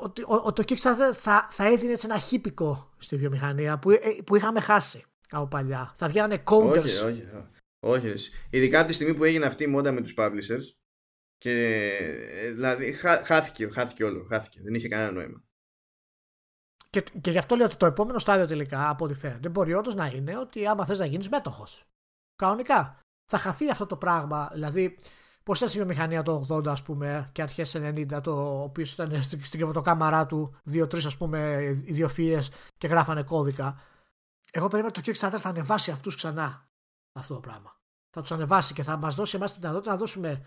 ότι το Kickstarter θα, θα έδινε έτσι ένα χύπικο στη βιομηχανία που, που είχαμε χάσει από παλιά. Θα βγαίνανε coders. Όχι, όχι, όχι. όχι. Ειδικά από τη στιγμή που έγινε αυτή η μόντα με τους publishers και ε, δηλαδή χά, χάθηκε, χάθηκε όλο. Χάθηκε. Δεν είχε κανένα νόημα. Και, και γι' αυτό λέω ότι το επόμενο στάδιο τελικά, από ό,τι φαίνεται, μπορεί όντως να είναι ότι άμα θες να γίνεις μέτοχος. Κανονικά. Θα χαθεί αυτό το πράγμα. Δηλαδή, πώς ήταν στη βιομηχανία το 80, ας πούμε, και αρχές 90, το οποίο ήταν στην, στην κάμαρά του δύο-τρεις, ας πούμε, ιδιοφυίε και γράφανε κώδικα. Εγώ περίμενα ότι το Kickstarter θα ανεβάσει αυτούς ξανά αυτό το πράγμα. Θα τους ανεβάσει και θα μας δώσει εμάς την δυνατότητα να δώσουμε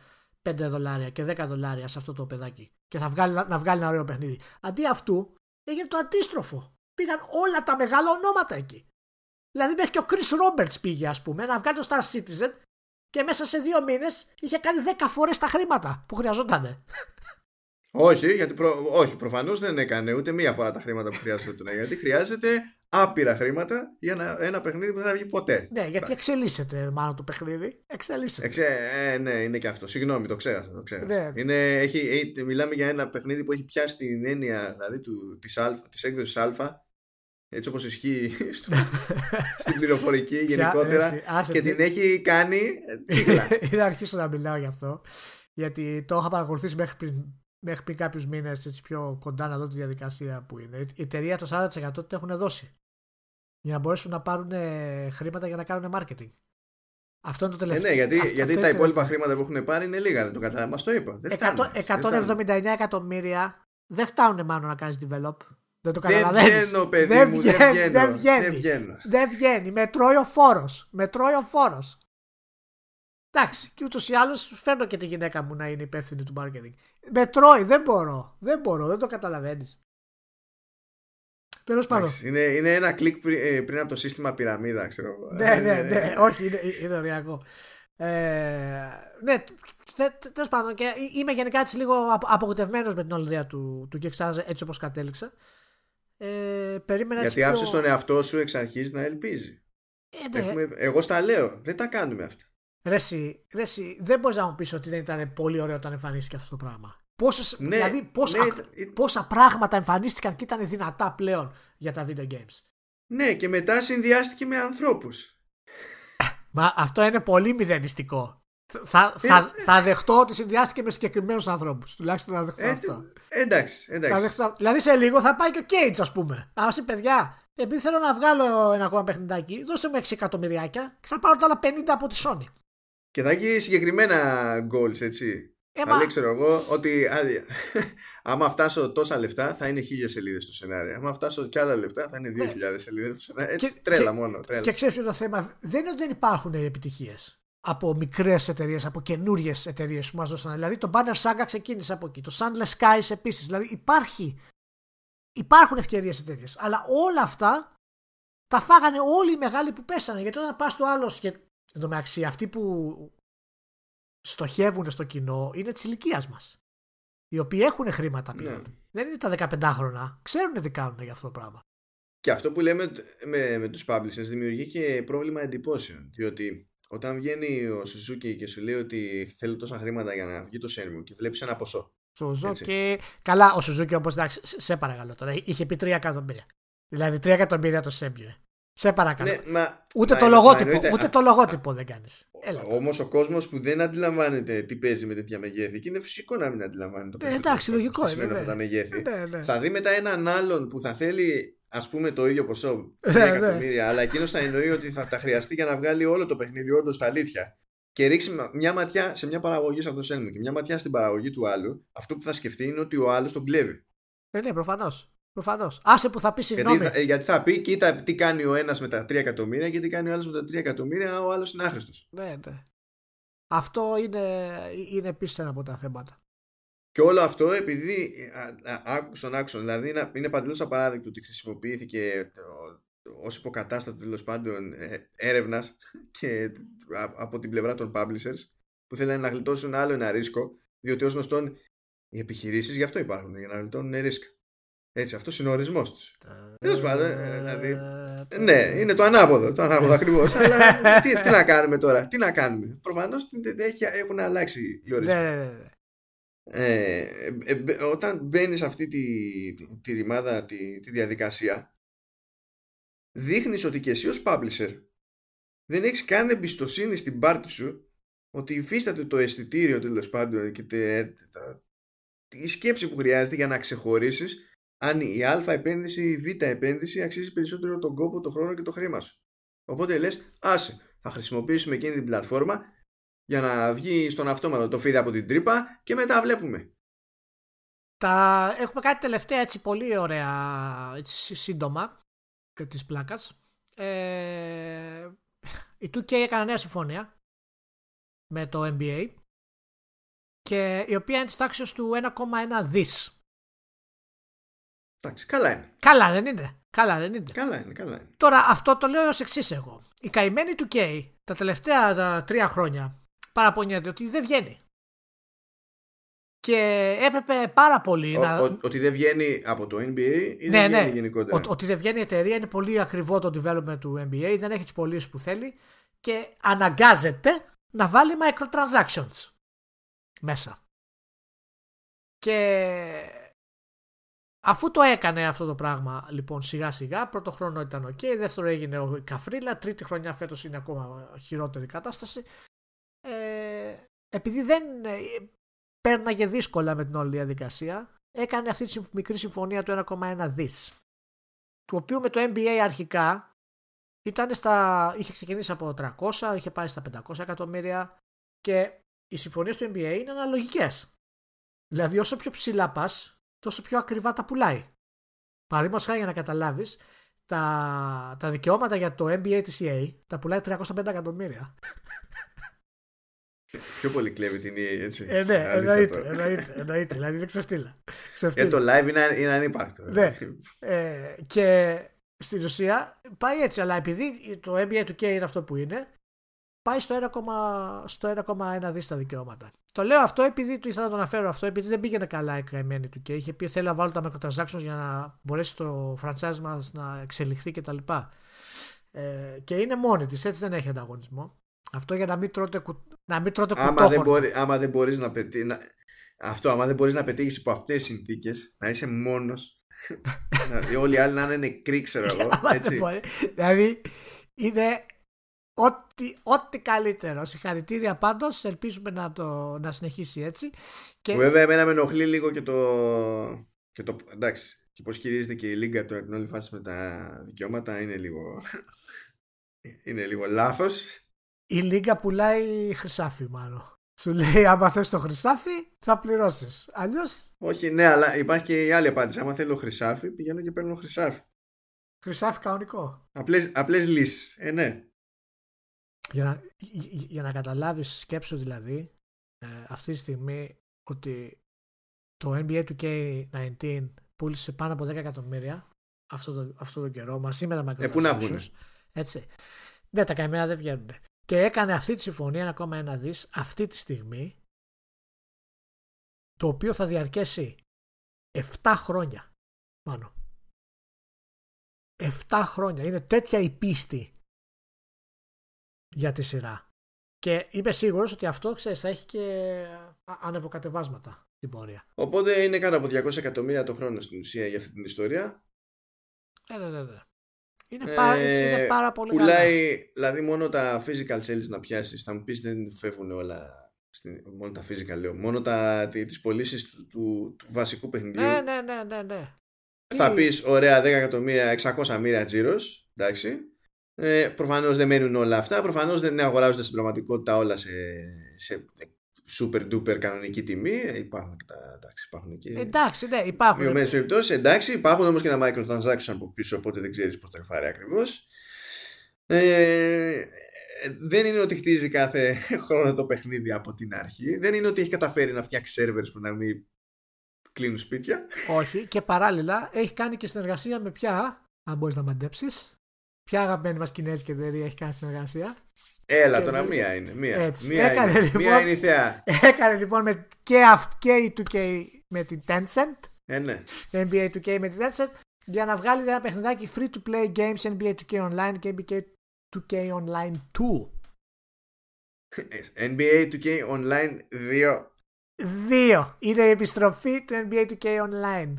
5 δολάρια και 10 δολάρια σε αυτό το παιδάκι. Και θα βγάλει, να βγάλει ένα ωραίο παιχνίδι. Αντί αυτού έγινε το αντίστροφο. Πήγαν όλα τα μεγάλα ονόματα εκεί. Δηλαδή μέχρι και ο Chris Roberts πήγε, ας πούμε, να βγάλει το Star Citizen και μέσα σε δύο μήνες είχε κάνει 10 φορές τα χρήματα που χρειαζόταν. Όχι, γιατί προ... όχι, προφανώς δεν έκανε ούτε μία φορά τα χρήματα που χρειάζεται. Γιατί χρειάζεται άπειρα χρήματα για ένα, ένα παιχνίδι που δεν θα βγει ποτέ. Ναι, γιατί εξελίσσεται μάλλον το παιχνίδι. Εξελίσσεται. Εξε... Ε, ναι, είναι και αυτό. Συγγνώμη, το ξέχασα. Το ξέχασα. Ναι. Είναι, έχει, μιλάμε για ένα παιχνίδι που έχει πιάσει την έννοια δηλαδή, του, της, α, της έκδοσης Α έτσι όπως ισχύει στο, στην πληροφορική γενικότερα και την έχει κάνει τσίχλα. Είναι αρχίσω να μιλάω γι' αυτό γιατί το είχα παρακολουθήσει μέχρι πριν μέχρι πριν κάποιους μήνες πιο κοντά να δω τη διαδικασία που είναι. Η εταιρεία το 40% το έχουν δώσει. Για να μπορέσουν να πάρουν χρήματα για να κάνουν marketing. Αυτό είναι το τελευταίο. Ε, ναι, γιατί, γιατί τα υπόλοιπα χρήματα που έχουν πάρει είναι λίγα, δεν το κατάλαβα. Μας το είπα. Δεν 179 εκατομμύρια δεν φτάνουν μάλλον να κάνεις develop. Δεν το καταλαβαίνεις. Δεν βγαίνω, παιδί δεν μου, δεν βγαίνω. Δεν βγαίνεις. Δεν βγαίνει. Με τρώει ο φόρος. Με τρώει ο φόρος. Εντάξει, και ούτως ή άλλως φέρνω και τη γυναίκα μου να είναι υπεύθυνη του marketing. Με τρώει, δεν μπορώ. Δεν μπορώ, δεν το καταλαβαίνεις. Τέλος πάντων. Είναι, είναι ένα κλικ πριν, πριν από το σύστημα πυραμίδα, ξέρω εγώ. Ναι, ναι, ναι. Όχι, είναι, είναι ωριακό. Ε, ναι, τέλος πάντων. Και είμαι γενικά έτσι λίγο απογοητευμένος με την όλη ιδέα του, του Kickstarter έτσι όπως κατέληξε. Ε, περίμενα Γιατί άφησες πιο... τον εαυτό σου εξ αρχής να ελπίζει. Ε, ναι. Έχουμε, εγώ στα λέω, δεν τα κάνουμε αυτά. Ρέση, ρέση, δεν μπορείς να μου πεις ότι δεν ήταν πολύ ωραίο όταν εμφανίστηκε αυτό το πράγμα. Πόσες, ναι, δηλαδή πόσα, ναι, πόσα πράγματα εμφανίστηκαν και ήταν δυνατά πλέον για τα video games. Ναι, και μετά συνδυάστηκε με ανθρώπους. Μα αυτό είναι πολύ μηδενιστικό. Θα, θα, ε, θα δεχτώ ότι συνδυάστηκε με συγκεκριμένους ανθρώπους. Τουλάχιστον θα δεχτώ ε, αυτό. Εντάξει, εντάξει. δεχτώ, δηλαδή σε λίγο θα πάει και ο Κέιτς, ας πούμε. Α πούμε, παιδιά, επειδή θέλω να βγάλω ένα ακόμα παιχνιδάκι, δώστε μου 6 εκατομμυριάκια και θα πάρω τα άλλα 50 από τη Sony. Και θα έχει συγκεκριμένα goals, έτσι. Ε, μα... ξέρω εγώ ότι άμα φτάσω τόσα λεφτά θα είναι χίλιες σελίδες στο σενάριο. Άμα φτάσω κι άλλα λεφτά θα είναι 2.000 ναι. σελίδες στο σενάριο. Έτσι, και, τρέλα και, μόνο. Τρέλα. Και ξέρεις το θέμα δεν είναι ότι δεν υπάρχουν επιτυχίες από μικρές εταιρείες, από καινούριες εταιρείες που μας δώσαν. Δηλαδή το Banner Saga ξεκίνησε από εκεί. Το Sandless Skies επίσης. Δηλαδή υπάρχει. Υπάρχουν ευκαιρίες εταιρείε. Αλλά όλα αυτά τα φάγανε όλοι οι μεγάλοι που πέσανε. Γιατί όταν πας στο άλλο. Και εν τω μεταξύ, αυτοί που στοχεύουν στο κοινό είναι της ηλικίας μας. Οι οποίοι έχουν χρήματα πλέον. Ναι. Δεν είναι τα 15 χρόνια. Ξέρουν τι κάνουν για αυτό το πράγμα. Και αυτό που λέμε με, με τους publishers δημιουργεί και πρόβλημα εντυπώσεων. Διότι όταν βγαίνει ο Σουζούκι και σου λέει ότι θέλει τόσα χρήματα για να βγει το Σένμου και βλέπεις ένα ποσό. Σουζούκι. Καλά, ο Σουζούκι όπως εντάξει, σε παρακαλώ τώρα. Είχε πει 3 εκατομμύρια. Δηλαδή 3 εκατομμύρια το Σέμιου. Σε παρακαλώ. Ναι, μα, ούτε, μα, το λογότυπο, μα, ούτε το λογότυπο δεν κάνεις. Όμως ο κόσμος που δεν αντιλαμβάνεται τι παίζει με τέτοια μεγέθη και είναι φυσικό να μην αντιλαμβάνεται. Ε, εντάξει, λογικό είναι. Ναι. Αυτά τα μεγέθη. Ναι, ναι. Θα δει μετά έναν άλλον που θα θέλει ας πούμε το ίδιο ποσό, 3 ναι, ναι, εκατομμύρια, αλλά εκείνος θα εννοεί ότι θα τα χρειαστεί για να βγάλει όλο το παιχνίδι όντως τα αλήθεια. Και ρίξει μια ματιά σε μια παραγωγή σαν το Σένμου και μια ματιά στην παραγωγή του άλλου, αυτό που θα σκεφτεί είναι ότι ο άλλος τον κλέβει. Ε, ναι, προφανώς. Προφανώς. Άσε που θα πει συγγνώμη. Γιατί θα, γιατί θα πει, κοίτα τι κάνει ο ένας με τα 3 εκατομμύρια και τι κάνει ο άλλος με τα 3 εκατομμύρια, ο άλλος είναι άχρηστος. Ναι, ναι. Αυτό είναι, είναι επίσης ένα από τα θέματα. Και όλο αυτό επειδή άκουσαν άκουσαν, δηλαδή είναι, είναι παντελώς απαράδεκτο ότι χρησιμοποιήθηκε ως υποκατάστατο τέλος πάντων ε, έρευνας και από την πλευρά των publishers που θέλουν να γλιτώσουν άλλο ένα ρίσκο, διότι ως γνωστόν οι επιχειρήσεις γι' αυτό υπάρχουν, για να γλιτώνουν ρίσκο. Έτσι, αυτός είναι ο ορισμός τους. Τέλος πάντων, ε, δηλαδή. Ναι, είναι το ανάποδο. Το ανάποδο ακριβώς. αλλά τι, τι, να κάνουμε τώρα, τι να κάνουμε. Προφανώς έχουν αλλάξει οι ορισμοί. Ναι, ναι, ναι. Ε, ε, όταν μπαίνεις σε αυτή τη, τη, τη ρημάδα, τη, τη διαδικασία, δείχνεις ότι και εσύ ως publisher δεν έχεις καν εμπιστοσύνη στην πάρτη σου ότι υφίσταται το αισθητήριο τέλος πάντων και τε, η σκέψη που χρειάζεται για να ξεχωρίσεις αν η α επένδυση ή η β επένδυση αξίζει περισσότερο τον κόπο, τον χρόνο και το χρήμα σου. Οπότε λες, άσε, θα χρησιμοποιήσουμε εκείνη την πλατφόρμα για να βγει στον αυτόματο το feed από την τρύπα και μετά βλέπουμε. Τα... Έχουμε κάτι τελευταία έτσι πολύ ωραία έτσι, σύντομα της πλάκας. Ε... Η 2K έκανε νέα συμφωνία με το NBA και η οποία είναι της τάξης του 1,1 δις. Εντάξει, καλά είναι. Καλά δεν είναι. Καλά δεν είναι. Καλά είναι, καλά είναι. Τώρα αυτό το λέω ως εξής εγώ. Η καημένη του K τα τελευταία τα τρία χρόνια παραπονιέται ότι δεν βγαίνει. Και έπρεπε πάρα πολύ ο, να. Ο, ότι δεν βγαίνει από το NBA ή ναι, δεν βγαίνει ναι. γενικότερα. Ο, ότι δεν βγαίνει η εταιρεία είναι πολύ ακριβό το development του NBA, δεν έχει τις πωλήσεις που θέλει και αναγκάζεται να βάλει microtransactions μέσα. Και Αφού το έκανε αυτό το πράγμα λοιπόν σιγά σιγά, πρώτο χρόνο ήταν ok, δεύτερο έγινε ο Καφρίλα, τρίτη χρονιά φέτος είναι ακόμα χειρότερη κατάσταση. Ε, επειδή δεν ε, πέρναγε δύσκολα με την όλη διαδικασία, έκανε αυτή τη μικρή συμφωνία του 1,1 δις. Του οποίου με το NBA αρχικά ήταν στα, είχε ξεκινήσει από 300, είχε πάει στα 500 εκατομμύρια και οι συμφωνίες του NBA είναι αναλογικές. Δηλαδή όσο πιο ψηλά πας, τόσο πιο ακριβά τα πουλάει. Παραδείγματος χάρη για να καταλάβεις, τα, τα δικαιώματα για το NBA TCA τα πουλάει 350 εκατομμύρια. Πιο πολύ κλέβει την EA, έτσι. Ε, ναι, εννοείται, εννοείται, εννοείται. Δηλαδή δεν ξεφτύλα. Ε, το live είναι, είναι ανύπαρκτο. Ναι. Ε, και στην ουσία πάει έτσι, αλλά επειδή το NBA του K είναι αυτό που είναι, πάει στο 1,1 στο 1,1 δις τα δικαιώματα. Το λέω αυτό επειδή του ήθελα να το αναφέρω αυτό, επειδή δεν πήγαινε καλά η καημένη του και είχε πει θέλω να βάλω τα microtransactions για να μπορέσει το franchise μας να εξελιχθεί κτλ. Ε, και είναι μόνη της, έτσι δεν έχει ανταγωνισμό. Αυτό για να μην τρώτε, κου... να μην τρώτε άμα δεν, μπορεί, άμα δεν μπορείς να πετύχει να... αυτό άμα δεν μπορείς να πετύχεις υπό αυτές τις συνθήκες να είσαι μόνος. Όλοι οι άλλοι να είναι νεκροί ξέρω εγώ έτσι. δηλαδή είναι ό,τι, ό,τι καλύτερο. Συγχαρητήρια πάντως. Ελπίζουμε να, το, να συνεχίσει έτσι. Και... βέβαια εμένα με ενοχλεί λίγο και το, και το εντάξει και πώς χειρίζεται και η Λίγκα τώρα την όλη φάση με τα δικαιώματα είναι λίγο είναι λίγο λάθος η Λίγκα πουλάει χρυσάφι μάλλον. Σου λέει, άμα θες το χρυσάφι, θα πληρώσεις. Αλλιώς... Όχι, ναι, αλλά υπάρχει και η άλλη απάντηση. Άμα θέλω χρυσάφι, πηγαίνω και παίρνω χρυσάφι. Χρυσάφι κανονικό. Απλές, απλές λύσεις. Ε, ναι. Για να, για να καταλάβεις σκέψου δηλαδή, ε, αυτή τη στιγμή ότι το NBA 2K19 πούλησε πάνω από 10 εκατομμύρια αυτό το, αυτό το καιρό μαζί με τα μακριά. Ε, πού να βγουν. Έτσι. Ναι, τα καημένα δεν βγαίνουν και έκανε αυτή τη συμφωνία 1,1 δις αυτή τη στιγμή το οποίο θα διαρκέσει 7 χρόνια πάνω. 7 χρόνια. Είναι τέτοια η πίστη για τη σειρά. Και είμαι σίγουρος ότι αυτό ξέρεις, θα έχει και ανεβοκατεβάσματα στην πορεία. Οπότε είναι κάτω από 200 εκατομμύρια το χρόνο στην ουσία για αυτή την ιστορία. Ναι, ναι, ναι. ναι. Είναι, πάρα, ε, είναι πάρα πολύ πουλάει, καλά. Δηλαδή μόνο τα physical sales να πιάσεις. Θα μου πεις δεν φεύγουν όλα Μόνο τα physical λέω. Μόνο τα, τις πωλήσεις του, του, του, βασικού παιχνιδιού. Ναι ναι ναι ναι, ναι. Θα πεις ωραία 10 εκατομμύρια 600 μοίρια τζίρος Εντάξει. Ε, Προφανώς δεν μένουν όλα αυτά. Προφανώς δεν αγοράζονται στην πραγματικότητα όλα σε, σε super duper κανονική τιμή. Ε, υπάρχουν και τα. Εντάξει, υπάρχουν και. Εντάξει, ναι, υπάρχουν. Μειωμένε περιπτώσεις. Εντάξει, υπάρχουν όμως και τα microtransactions από πίσω, οπότε δεν ξέρεις πώς το εφάρει ακριβώς. Ε, δεν είναι ότι χτίζει κάθε χρόνο το παιχνίδι από την αρχή. Δεν είναι ότι έχει καταφέρει να φτιάξει servers που να μην κλείνουν σπίτια. Όχι. Και παράλληλα έχει κάνει και συνεργασία με ποια, αν μπορείς να μαντέψεις. Ποια αγαπημένη μας κινέζικη εταιρεία έχει κάνει συνεργασία. Έλα τώρα, μία είναι. Μία, Έτσι. μία, έκανε, είναι, λοιπόν, μία είναι η θεά. Έκανε λοιπόν με, και, και η 2K με την Tencent. Ε, ναι. NBA 2K με την Tencent για να βγάλει ένα παιχνιδάκι free to play games NBA 2K Online και NBA 2K Online 2. NBA 2K Online 2. 2. Είναι η επιστροφή του NBA 2K Online.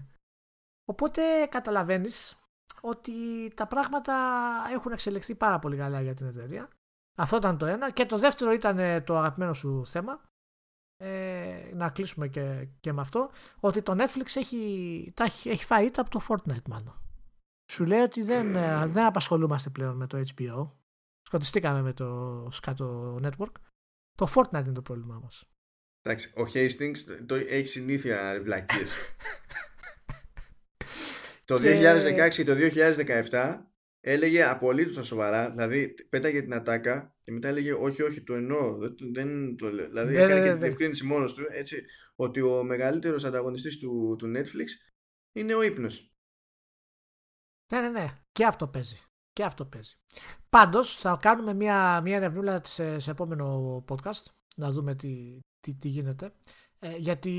Οπότε καταλαβαίνεις ότι τα πράγματα έχουν εξελιχθεί πάρα πολύ καλά για την εταιρεία. Αυτό ήταν το ένα. Και το δεύτερο ήταν ε, το αγαπημένο σου θέμα. Ε, να κλείσουμε και, και με αυτό. Ότι το Netflix έχει, τα, έχει φάει ήττα από το Fortnite μάλλον. Σου λέει ότι δεν, ε, δεν απασχολούμαστε πλέον με το HBO. Σκοτιστήκαμε με το σκάτω network. Το Fortnite είναι το πρόβλημά μας. Εντάξει, ο Hastings το έχει συνήθεια βλακίες. το 2016 και το 2017 έλεγε απολύτως σοβαρά, δηλαδή πέταγε την ατάκα και μετά έλεγε όχι, όχι, το εννοώ. Δεν, το λέω. Δηλαδή ναι, έκανε ναι, και ναι, την ευκρίνηση μόνος του έτσι, ότι ο μεγαλύτερος ανταγωνιστής του, του Netflix είναι ο ύπνος. Ναι, ναι, ναι. Και αυτό παίζει. Και αυτό παίζει. Πάντως θα κάνουμε μια, μια ερευνούλα σε, σε επόμενο podcast να δούμε τι, τι, τι γίνεται. Ε, γιατί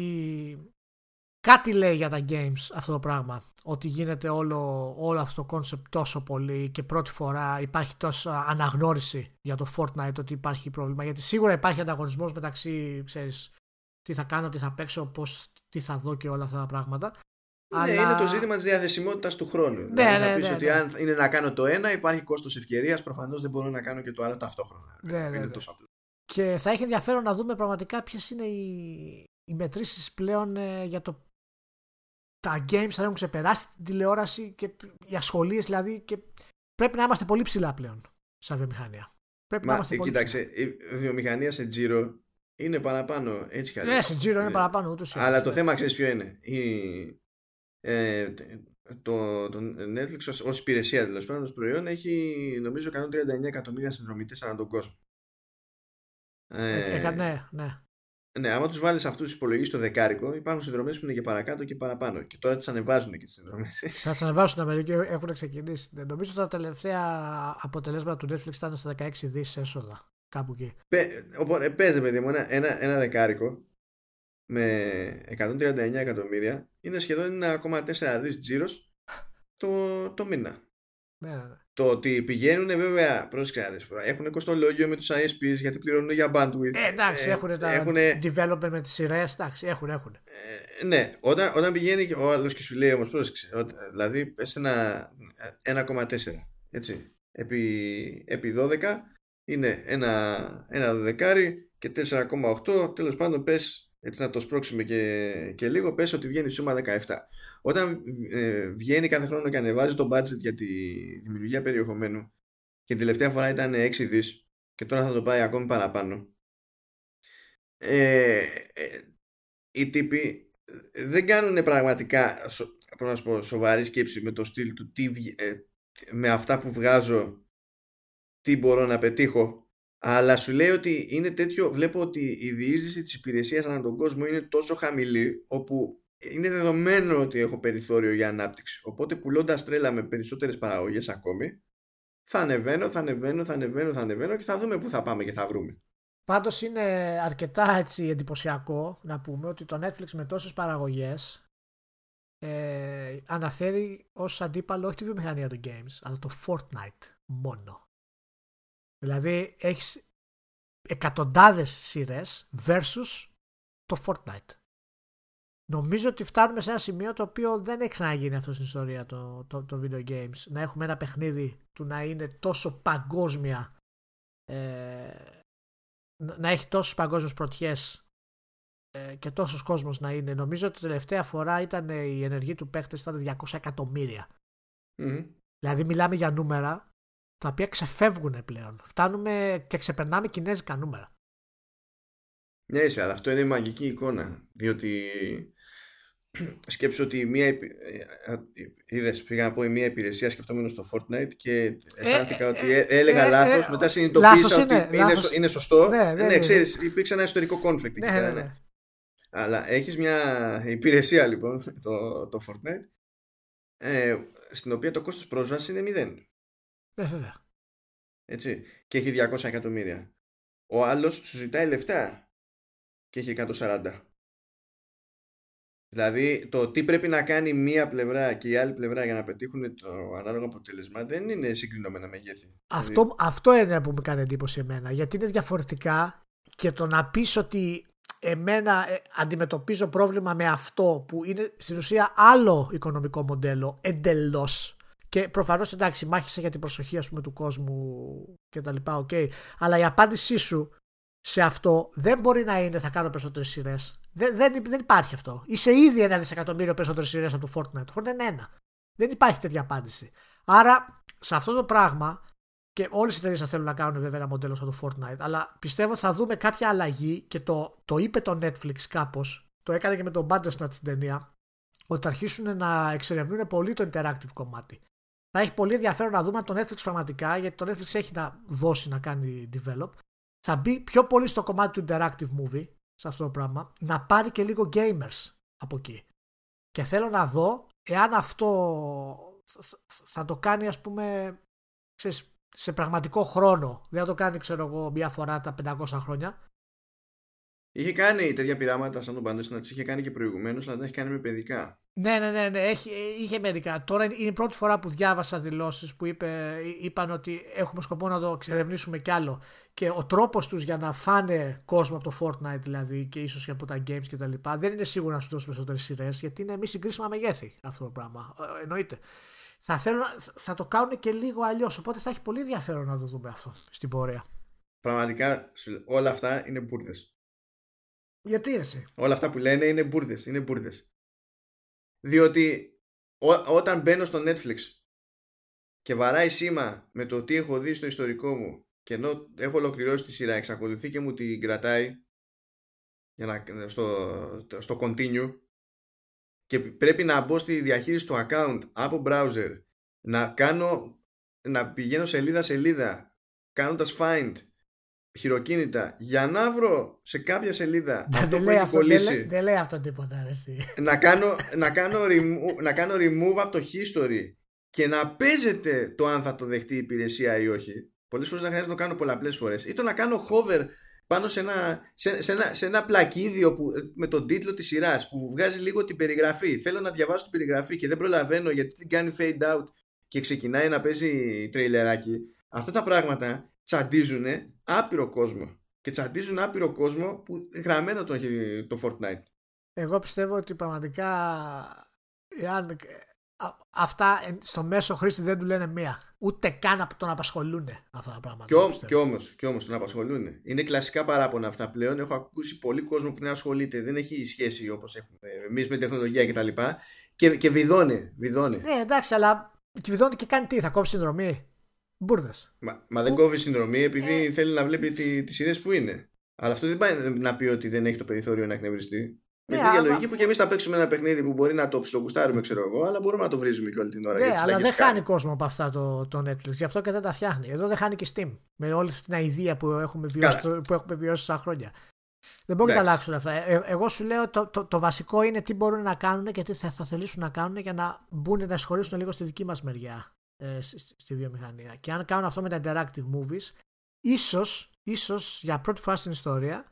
κάτι λέει για τα games αυτό το πράγμα ότι γίνεται όλο, όλο αυτό το concept τόσο πολύ και πρώτη φορά υπάρχει τόσα αναγνώριση για το Fortnite ότι υπάρχει πρόβλημα. Γιατί σίγουρα υπάρχει ανταγωνισμός μεταξύ, ξέρεις, τι θα κάνω, τι θα παίξω, πώς, τι θα δω και όλα αυτά τα πράγματα. Ναι, Αλλά... είναι το ζήτημα της διαθεσιμότητας του χρόνου. Ναι, δηλαδή, ναι, θα πεις ναι, ότι ναι. αν είναι να κάνω το ένα, υπάρχει κόστος ευκαιρίας. Προφανώς δεν μπορώ να κάνω και το άλλο ταυτόχρονα. Ναι, ναι, είναι ναι. τόσο απλό. Και θα έχει ενδιαφέρον να δούμε πραγματικά ποιες είναι οι, οι μετρήσεις πλέον ε, για το τα games θα έχουν ξεπεράσει την τηλεόραση και οι ασχολίες δηλαδή και πρέπει να είμαστε πολύ ψηλά πλέον σαν βιομηχανία. Πρέπει Μα, να είμαστε πολύ κοίταξε, η βιομηχανία σε τζίρο είναι παραπάνω έτσι κι Ναι, σε τζίρο είναι, είναι παραπάνω ούτως Αλλά το θέμα ξέρεις ποιο είναι; Η, ε, το, το Netflix ως, ως υπηρεσία δηλαδή πάντων ως προϊόν έχει νομίζω 139 εκατομμύρια συνδρομητές ανά τον κόσμο. Ε, ε, ναι, ναι. Ναι, άμα τους βάλεις αυτούς τους υπολογίσει στο δεκάρικο, υπάρχουν συνδρομές που είναι και παρακάτω και παραπάνω. Και τώρα τις ανεβάζουν και τις συνδρομές. Θα τις ανεβάσουν Αμερική, έχουν ξεκινήσει. Ναι, νομίζω ότι τα τελευταία αποτελέσματα του Netflix ήταν στα 16 δις έσοδα. Κάπου εκεί. Πε, οπότε, παίζει, παιδί μου, ένα, ένα, ένα δεκάρικο με 139 εκατομμύρια είναι σχεδόν 1,4 δις τζίρος το, το μήνα. Ναι, ναι. Το ότι πηγαίνουν βέβαια, πρόσεξε έχουν κοστολόγιο με τους ISPs γιατί πληρώνουν για bandwidth. Ε, εντάξει, ε, έχουν τα έχουνε... development με τις σειρές, εντάξει, έχουν, έχουν. Ε, ναι, όταν, όταν πηγαίνει ο άλλος και σου λέει όμως, πρόσεξε, δηλαδή πες ένα 1,4, έτσι, επί, επί 12 είναι ένα, ένα δεκάρι και 4,8, τέλος πάντων πες, έτσι να το σπρώξουμε και, και λίγο, πες ότι βγαίνει σούμα 17. Όταν ε, βγαίνει κάθε χρόνο και ανεβάζει το budget για τη δημιουργία περιεχομένου και την τελευταία φορά ήταν 6 δις και τώρα θα το πάει ακόμη παραπάνω ε, ε, οι τύποι δεν κάνουν πραγματικά σο, να πω, σοβαρή σκέψη με το στυλ του τι, ε, με αυτά που βγάζω τι μπορώ να πετύχω αλλά σου λέει ότι είναι τέτοιο βλέπω ότι η διείσδυση της υπηρεσίας ανά τον κόσμο είναι τόσο χαμηλή όπου είναι δεδομένο ότι έχω περιθώριο για ανάπτυξη. Οπότε πουλώντας τρέλα με περισσότερες παραγωγές ακόμη, θα ανεβαίνω, θα ανεβαίνω, θα ανεβαίνω, θα ανεβαίνω και θα δούμε πού θα πάμε και θα βρούμε. Πάντως είναι αρκετά έτσι εντυπωσιακό να πούμε ότι το Netflix με τόσες παραγωγές ε, αναφέρει ως αντίπαλο όχι τη βιομηχανία του games αλλά το Fortnite μόνο. Δηλαδή έχεις εκατοντάδες σειρές versus το Fortnite νομίζω ότι φτάνουμε σε ένα σημείο το οποίο δεν έχει ξαναγίνει αυτό στην ιστορία το, το, το video games. Να έχουμε ένα παιχνίδι του να είναι τόσο παγκόσμια ε, να έχει τόσους παγκόσμιους πρωτιές ε, και τόσος κόσμος να είναι. Νομίζω ότι τελευταία φορά ήταν η ενεργή του παίχτες ήταν 200 εκατομμύρια. Δηλαδή μιλάμε για νούμερα τα οποία ξεφεύγουν πλέον. Φτάνουμε και ξεπερνάμε κινέζικα νούμερα. Ναι, αλλά αυτό είναι μαγική εικόνα. Διότι σκέψω ότι μία, ε, ε, είδες, πήγα να πω μία υπηρεσία σκεφτόμενος στο Fortnite και αισθάνθηκα ε, ότι έλεγα λάθος, μετά συνειδητοποίησα ότι είναι, είναι, σωστό. Ναι, ναι, ναι, ξέρεις, υπήρξε ένα ιστορικό conflict ναι, ναι, ναι. Αλλά έχεις μια υπηρεσία λοιπόν, το, το Fortnite, ε, στην οποία το κόστος πρόσβασης είναι μηδέν. Ναι, βέβαια. Έτσι. Και έχει 200 εκατομμύρια. Ο άλλος σου ζητάει λεφτά και έχει 140. Δηλαδή το τι πρέπει να κάνει μία πλευρά και η άλλη πλευρά για να πετύχουν το ανάλογο αποτέλεσμα δεν είναι συγκρινόμενα μεγέθη. Αυτό, δηλαδή... αυτό είναι που μου κάνει εντύπωση εμένα γιατί είναι διαφορετικά και το να πεις ότι εμένα ε, αντιμετωπίζω πρόβλημα με αυτό που είναι στην ουσία άλλο οικονομικό μοντέλο εντελώς και προφανώς εντάξει, μάχησε για την προσοχή ας πούμε, του κόσμου και τα λοιπά, okay. αλλά η απάντησή σου σε αυτό δεν μπορεί να είναι θα κάνω περισσότερες σειρές. Δεν, δεν, δεν υπάρχει αυτό. Είσαι ήδη ένα δισεκατομμύριο περισσότερες σειρές από το Fortnite. Το Fortnite είναι ένα. Δεν υπάρχει τέτοια απάντηση. Άρα σε αυτό το πράγμα και όλες οι εταιρείες θα θέλουν να κάνουν βέβαια ένα μοντέλο σαν το Fortnite, αλλά πιστεύω θα δούμε κάποια αλλαγή και το, το είπε το Netflix κάπως, το έκανε και με τον Bandersnatch στην ταινία, ότι θα αρχίσουν να εξερευνούν πολύ το interactive κομμάτι. Θα έχει πολύ ενδιαφέρον να δούμε αν το Netflix πραγματικά, γιατί το Netflix έχει να δώσει να κάνει develop, θα μπει πιο πολύ στο κομμάτι του interactive movie, σε αυτό το πράγμα, να πάρει και λίγο gamers από εκεί. Και θέλω να δω εάν αυτό θα το κάνει ας πούμε ξέρεις, σε πραγματικό χρόνο. Δεν θα το κάνει ξέρω εγώ μια φορά τα 500 χρόνια. Είχε κάνει τέτοια πειράματα σαν τον Πάντες να τις είχε κάνει και προηγουμένως να τα έχει κάνει με παιδικά. Ναι, ναι, ναι, ναι. Έχει, είχε μερικά. Τώρα είναι η πρώτη φορά που διάβασα δηλώσεις που είπε, είπαν ότι έχουμε σκοπό να το εξερευνήσουμε κι άλλο. Και ο τρόπος τους για να φάνε κόσμο από το Fortnite δηλαδή και ίσως και από τα games και τα λοιπά δεν είναι σίγουρα να σου δώσουν περισσότερες σειρές γιατί είναι μη συγκρίσιμα μεγέθη αυτό το πράγμα. Ε, εννοείται. Θα, θέλω, θα το κάνουν και λίγο αλλιώς. Οπότε θα έχει πολύ ενδιαφέρον να το δούμε αυτό στην πορεία. Πραγματικά όλα αυτά είναι μπουρδες. Γιατί εσύ; Όλα αυτά που λένε είναι μπουρδες. Είναι μπουρδες. Διότι όταν μπαίνω στο Netflix και βαράει σήμα με το τι έχω δει στο ιστορικό μου και ενώ έχω ολοκληρώσει τη σειρά εξακολουθεί και μου την κρατάει για να, στο, στο continue και πρέπει να μπω στη διαχείριση του account από browser να κάνω να πηγαίνω σελίδα σελίδα κάνοντας find χειροκίνητα για να βρω σε κάποια σελίδα αυτό δεν, που λέει έχει αυτό, κολλήσει. δεν, λέει, δεν λέει αυτό τίποτα, αρέσει. να κάνω, να, κάνω remove, να κάνω remove από το history και να παίζεται το αν θα το δεχτεί η υπηρεσία ή όχι. Πολλές φορές να χρειάζεται να το κάνω πολλαπλές φορές. Ή το να κάνω hover πάνω σε ένα, σε, σε ένα, σε ένα πλακίδιο που, με τον τίτλο της σειράς που βγάζει λίγο την περιγραφή. Θέλω να διαβάσω την περιγραφή και δεν προλαβαίνω γιατί την κάνει fade out και ξεκινάει να παίζει τρέιλεράκι. Αυτά τα πράγματα τσαντίζουν άπειρο κόσμο. Και τσαντίζουν άπειρο κόσμο που γραμμένο το έχει το Fortnite. Εγώ πιστεύω ότι πραγματικά εάν, α, αυτά εν- στο μέσο χρήστη δεν του λένε μία. Ούτε καν απ- τον απασχολούν αυτά τα πράγματα. Κι, ό, πιστεύω. κι όμως, κι όμως τον απασχολούν. Είναι κλασικά παράπονα αυτά πλέον. Έχω ακούσει πολύ κόσμο που δεν ασχολείται. Δεν έχει σχέση όπως έχουμε εμείς με τεχνολογία κτλ. Και, και, και βιδώνει. βιδώνει. Ναι, εντάξει, αλλά κυβιδώνει και κάνει τι, θα κόψει συνδρομή. Μπουρδε. Μα, μα δεν Που- κόβει συνδρομή επειδή Ε. θέλει να βλέπει τι, τις σειρές που είναι. Αλλά αυτό δεν πάει να πει ότι δεν έχει το περιθώριο να εκνευριστεί. Με Ναι, την ίδια αλλά- λογική που και εμείς θα παίξουμε ένα παιχνίδι που μπορεί να το ψιλογκουστάρουμε, ξέρω εγώ, αλλά μπορούμε να το βρίζουμε και όλη την ώρα. Ναι, γιατί αλλά τις δεν κάνει. χάνει κόσμο από αυτά το, το Netflix. Γι' αυτό και δεν τα φτιάχνει. Εδώ δεν χάνει και Steam. Με όλη αυτή την αηδία που έχουμε βιώσει, Καλά. που έχουμε βιώσει σαν χρόνια. Δεν μπορεί να τα Εντάξει. αλλάξουν αυτά. Ε, εγώ σου λέω το, το, το βασικό είναι τι μπορούν να κάνουν και τι θα, θα θελήσουν να κάνουν για να μπουν να εισχωρήσουν λίγο στη δική μας μεριά ε, στη, στη βιομηχανία. Και αν κάνουν αυτό με τα interactive movies, ίσως, ίσως για πρώτη φορά στην ιστορία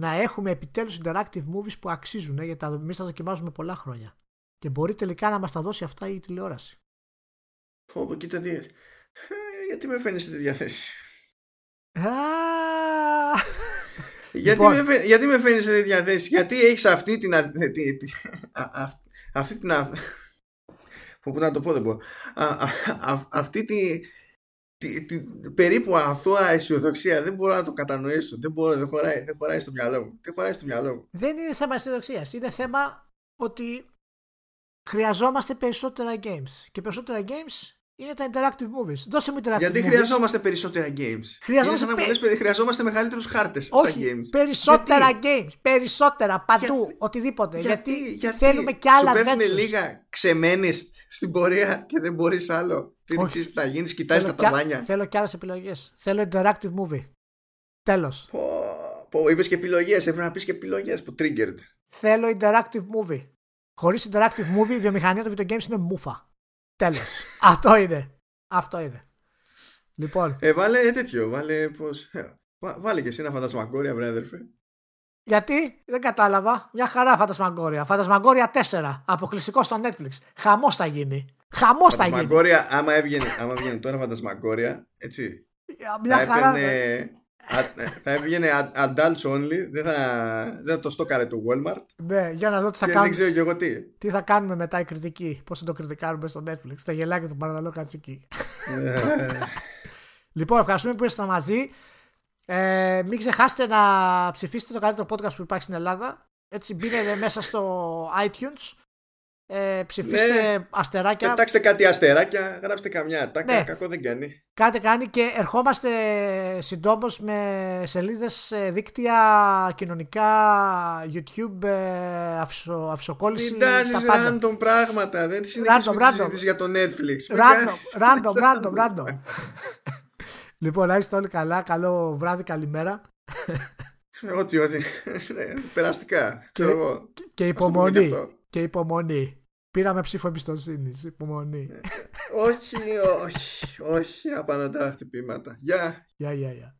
να έχουμε επιτέλους interactive movies που αξίζουν ε, γιατί εμείς τα δοκιμάζουμε πολλά χρόνια. Και μπορεί τελικά να μας τα δώσει αυτά η τηλεόραση. Πω, πω, κοίτα τι. Ε, γιατί με φαίνει σε τέτοια θέση. Α, Γιατί, Λοιπόν. με, φε- γιατί με φέρνει σε τέτοια θέση, Γιατί έχεις αυτή την. α- τη- τη- α- α- αυτή την. α- Πού πού να το πω, δεν μπορώ. Α- α- α- Αυτή τη, τη, τη- περίπου αθώα αισιοδοξία δεν μπορώ να το κατανοήσω. Δεν μπορώ, δεν χωράει, δεν χωράει στο μυαλό μου. Δεν χωράει στο μυαλό μου. δεν είναι θέμα αισιοδοξίας. Είναι θέμα ότι χρειαζόμαστε περισσότερα games. Και περισσότερα games είναι τα interactive movies. Δώσε μου interactive Γιατί movies. χρειαζόμαστε περισσότερα games. Χρειαζόμαστε Είναι σαν να μου πε- λες, παιδί, χρειαζόμαστε μεγαλύτερους χάρτες στα Όχι, games. περισσότερα Γιατί; games. Περισσότερα, παντού, Για- οτιδήποτε. Γιατί, γιατί θέλουμε και άλλα σου πέφτουνε adventures. λίγα ξεμένει στην πορεία και δεν μπορείς άλλο. Τι Όχι. ξέρεις τι θα γίνεις, κοιτάζεις τα Θέλω κι α- ταβάνια. Θέλω και άλλες επιλογές. Θέλω interactive movie. Τέλος. Πω, πω, είπες και επιλογές. Έπρεπε να πεις και επιλογές που triggered. Θέλω interactive movie. Χωρίς interactive movie η βιομηχανία των video games είναι μούφα. Τέλος. Αυτό είναι. Αυτό είναι. Λοιπόν, Ε, βάλε τέτοιο. Βάλε πώς... ε, βά- βάλε και εσύ ένα φαντασμακόρια, βρε αδερφέ. Γιατί; Δεν κατάλαβα. Μια χαρά φαντασμαγκόρια. Φαντασμαγκόρια 4. Αποκλειστικό στο Netflix. Χαμός θα γίνει. Χαμός θα γίνει. Φαντασμακόρια, άμα έβγαινε, άμα έβγαινε τώρα φαντασμακόρια, έτσι. Μια θα χαρά. έπαιρνε. α- θα έβγαινε a- adults only, δεν θα, δεν θα το στόκαρε το Walmart Ναι, για να δω τι θα, και δεν κάνουμε, ξέρω κι εγώ τι. τι θα κάνουμε μετά οι κριτικοί. Πώς θα το κριτικάρουμε στο Netflix. Τα γελάκια του Παραδαλό Κατσική. Ε, Λοιπόν, ευχαριστούμε που ήσασταν μαζί. Ε, μην ξεχάσετε να ψηφίσετε το καλύτερο podcast που υπάρχει στην Ελλάδα. Έτσι μπείτε μέσα στο iTunes. Ε, ψηφίστε Ναι. αστεράκια. Πετάξτε κάτι αστεράκια, γράψτε καμιά τάκα, Ναι. κακό δεν κάνει. Κάτι κάνει και ερχόμαστε συντόμως με σελίδες, ε, δίκτυα κοινωνικά, YouTube, ε, αφισο, αφισοκόλληση. Μην τα τάζεις πάντα. random πράγματα, δεν συνεχίζουμε τη random. συζήτηση για το Netflix. Μην Random, κάνεις- random, random, random. λοιπόν, να είστε όλοι καλά. Καλό βράδυ, καλημέρα. Ό,τι, ό,τι. Ναι, Περαστικά, ξέρω εγώ. Και Ας το πούμε και υπομονή. αυτό. Και υπομονή. Πήραμε ψήφο εμπιστοσύνη. Υπομονή. όχι, όχι, όχι, απανοτά χτυπήματα. Γεια. Γεια, γεια, γεια.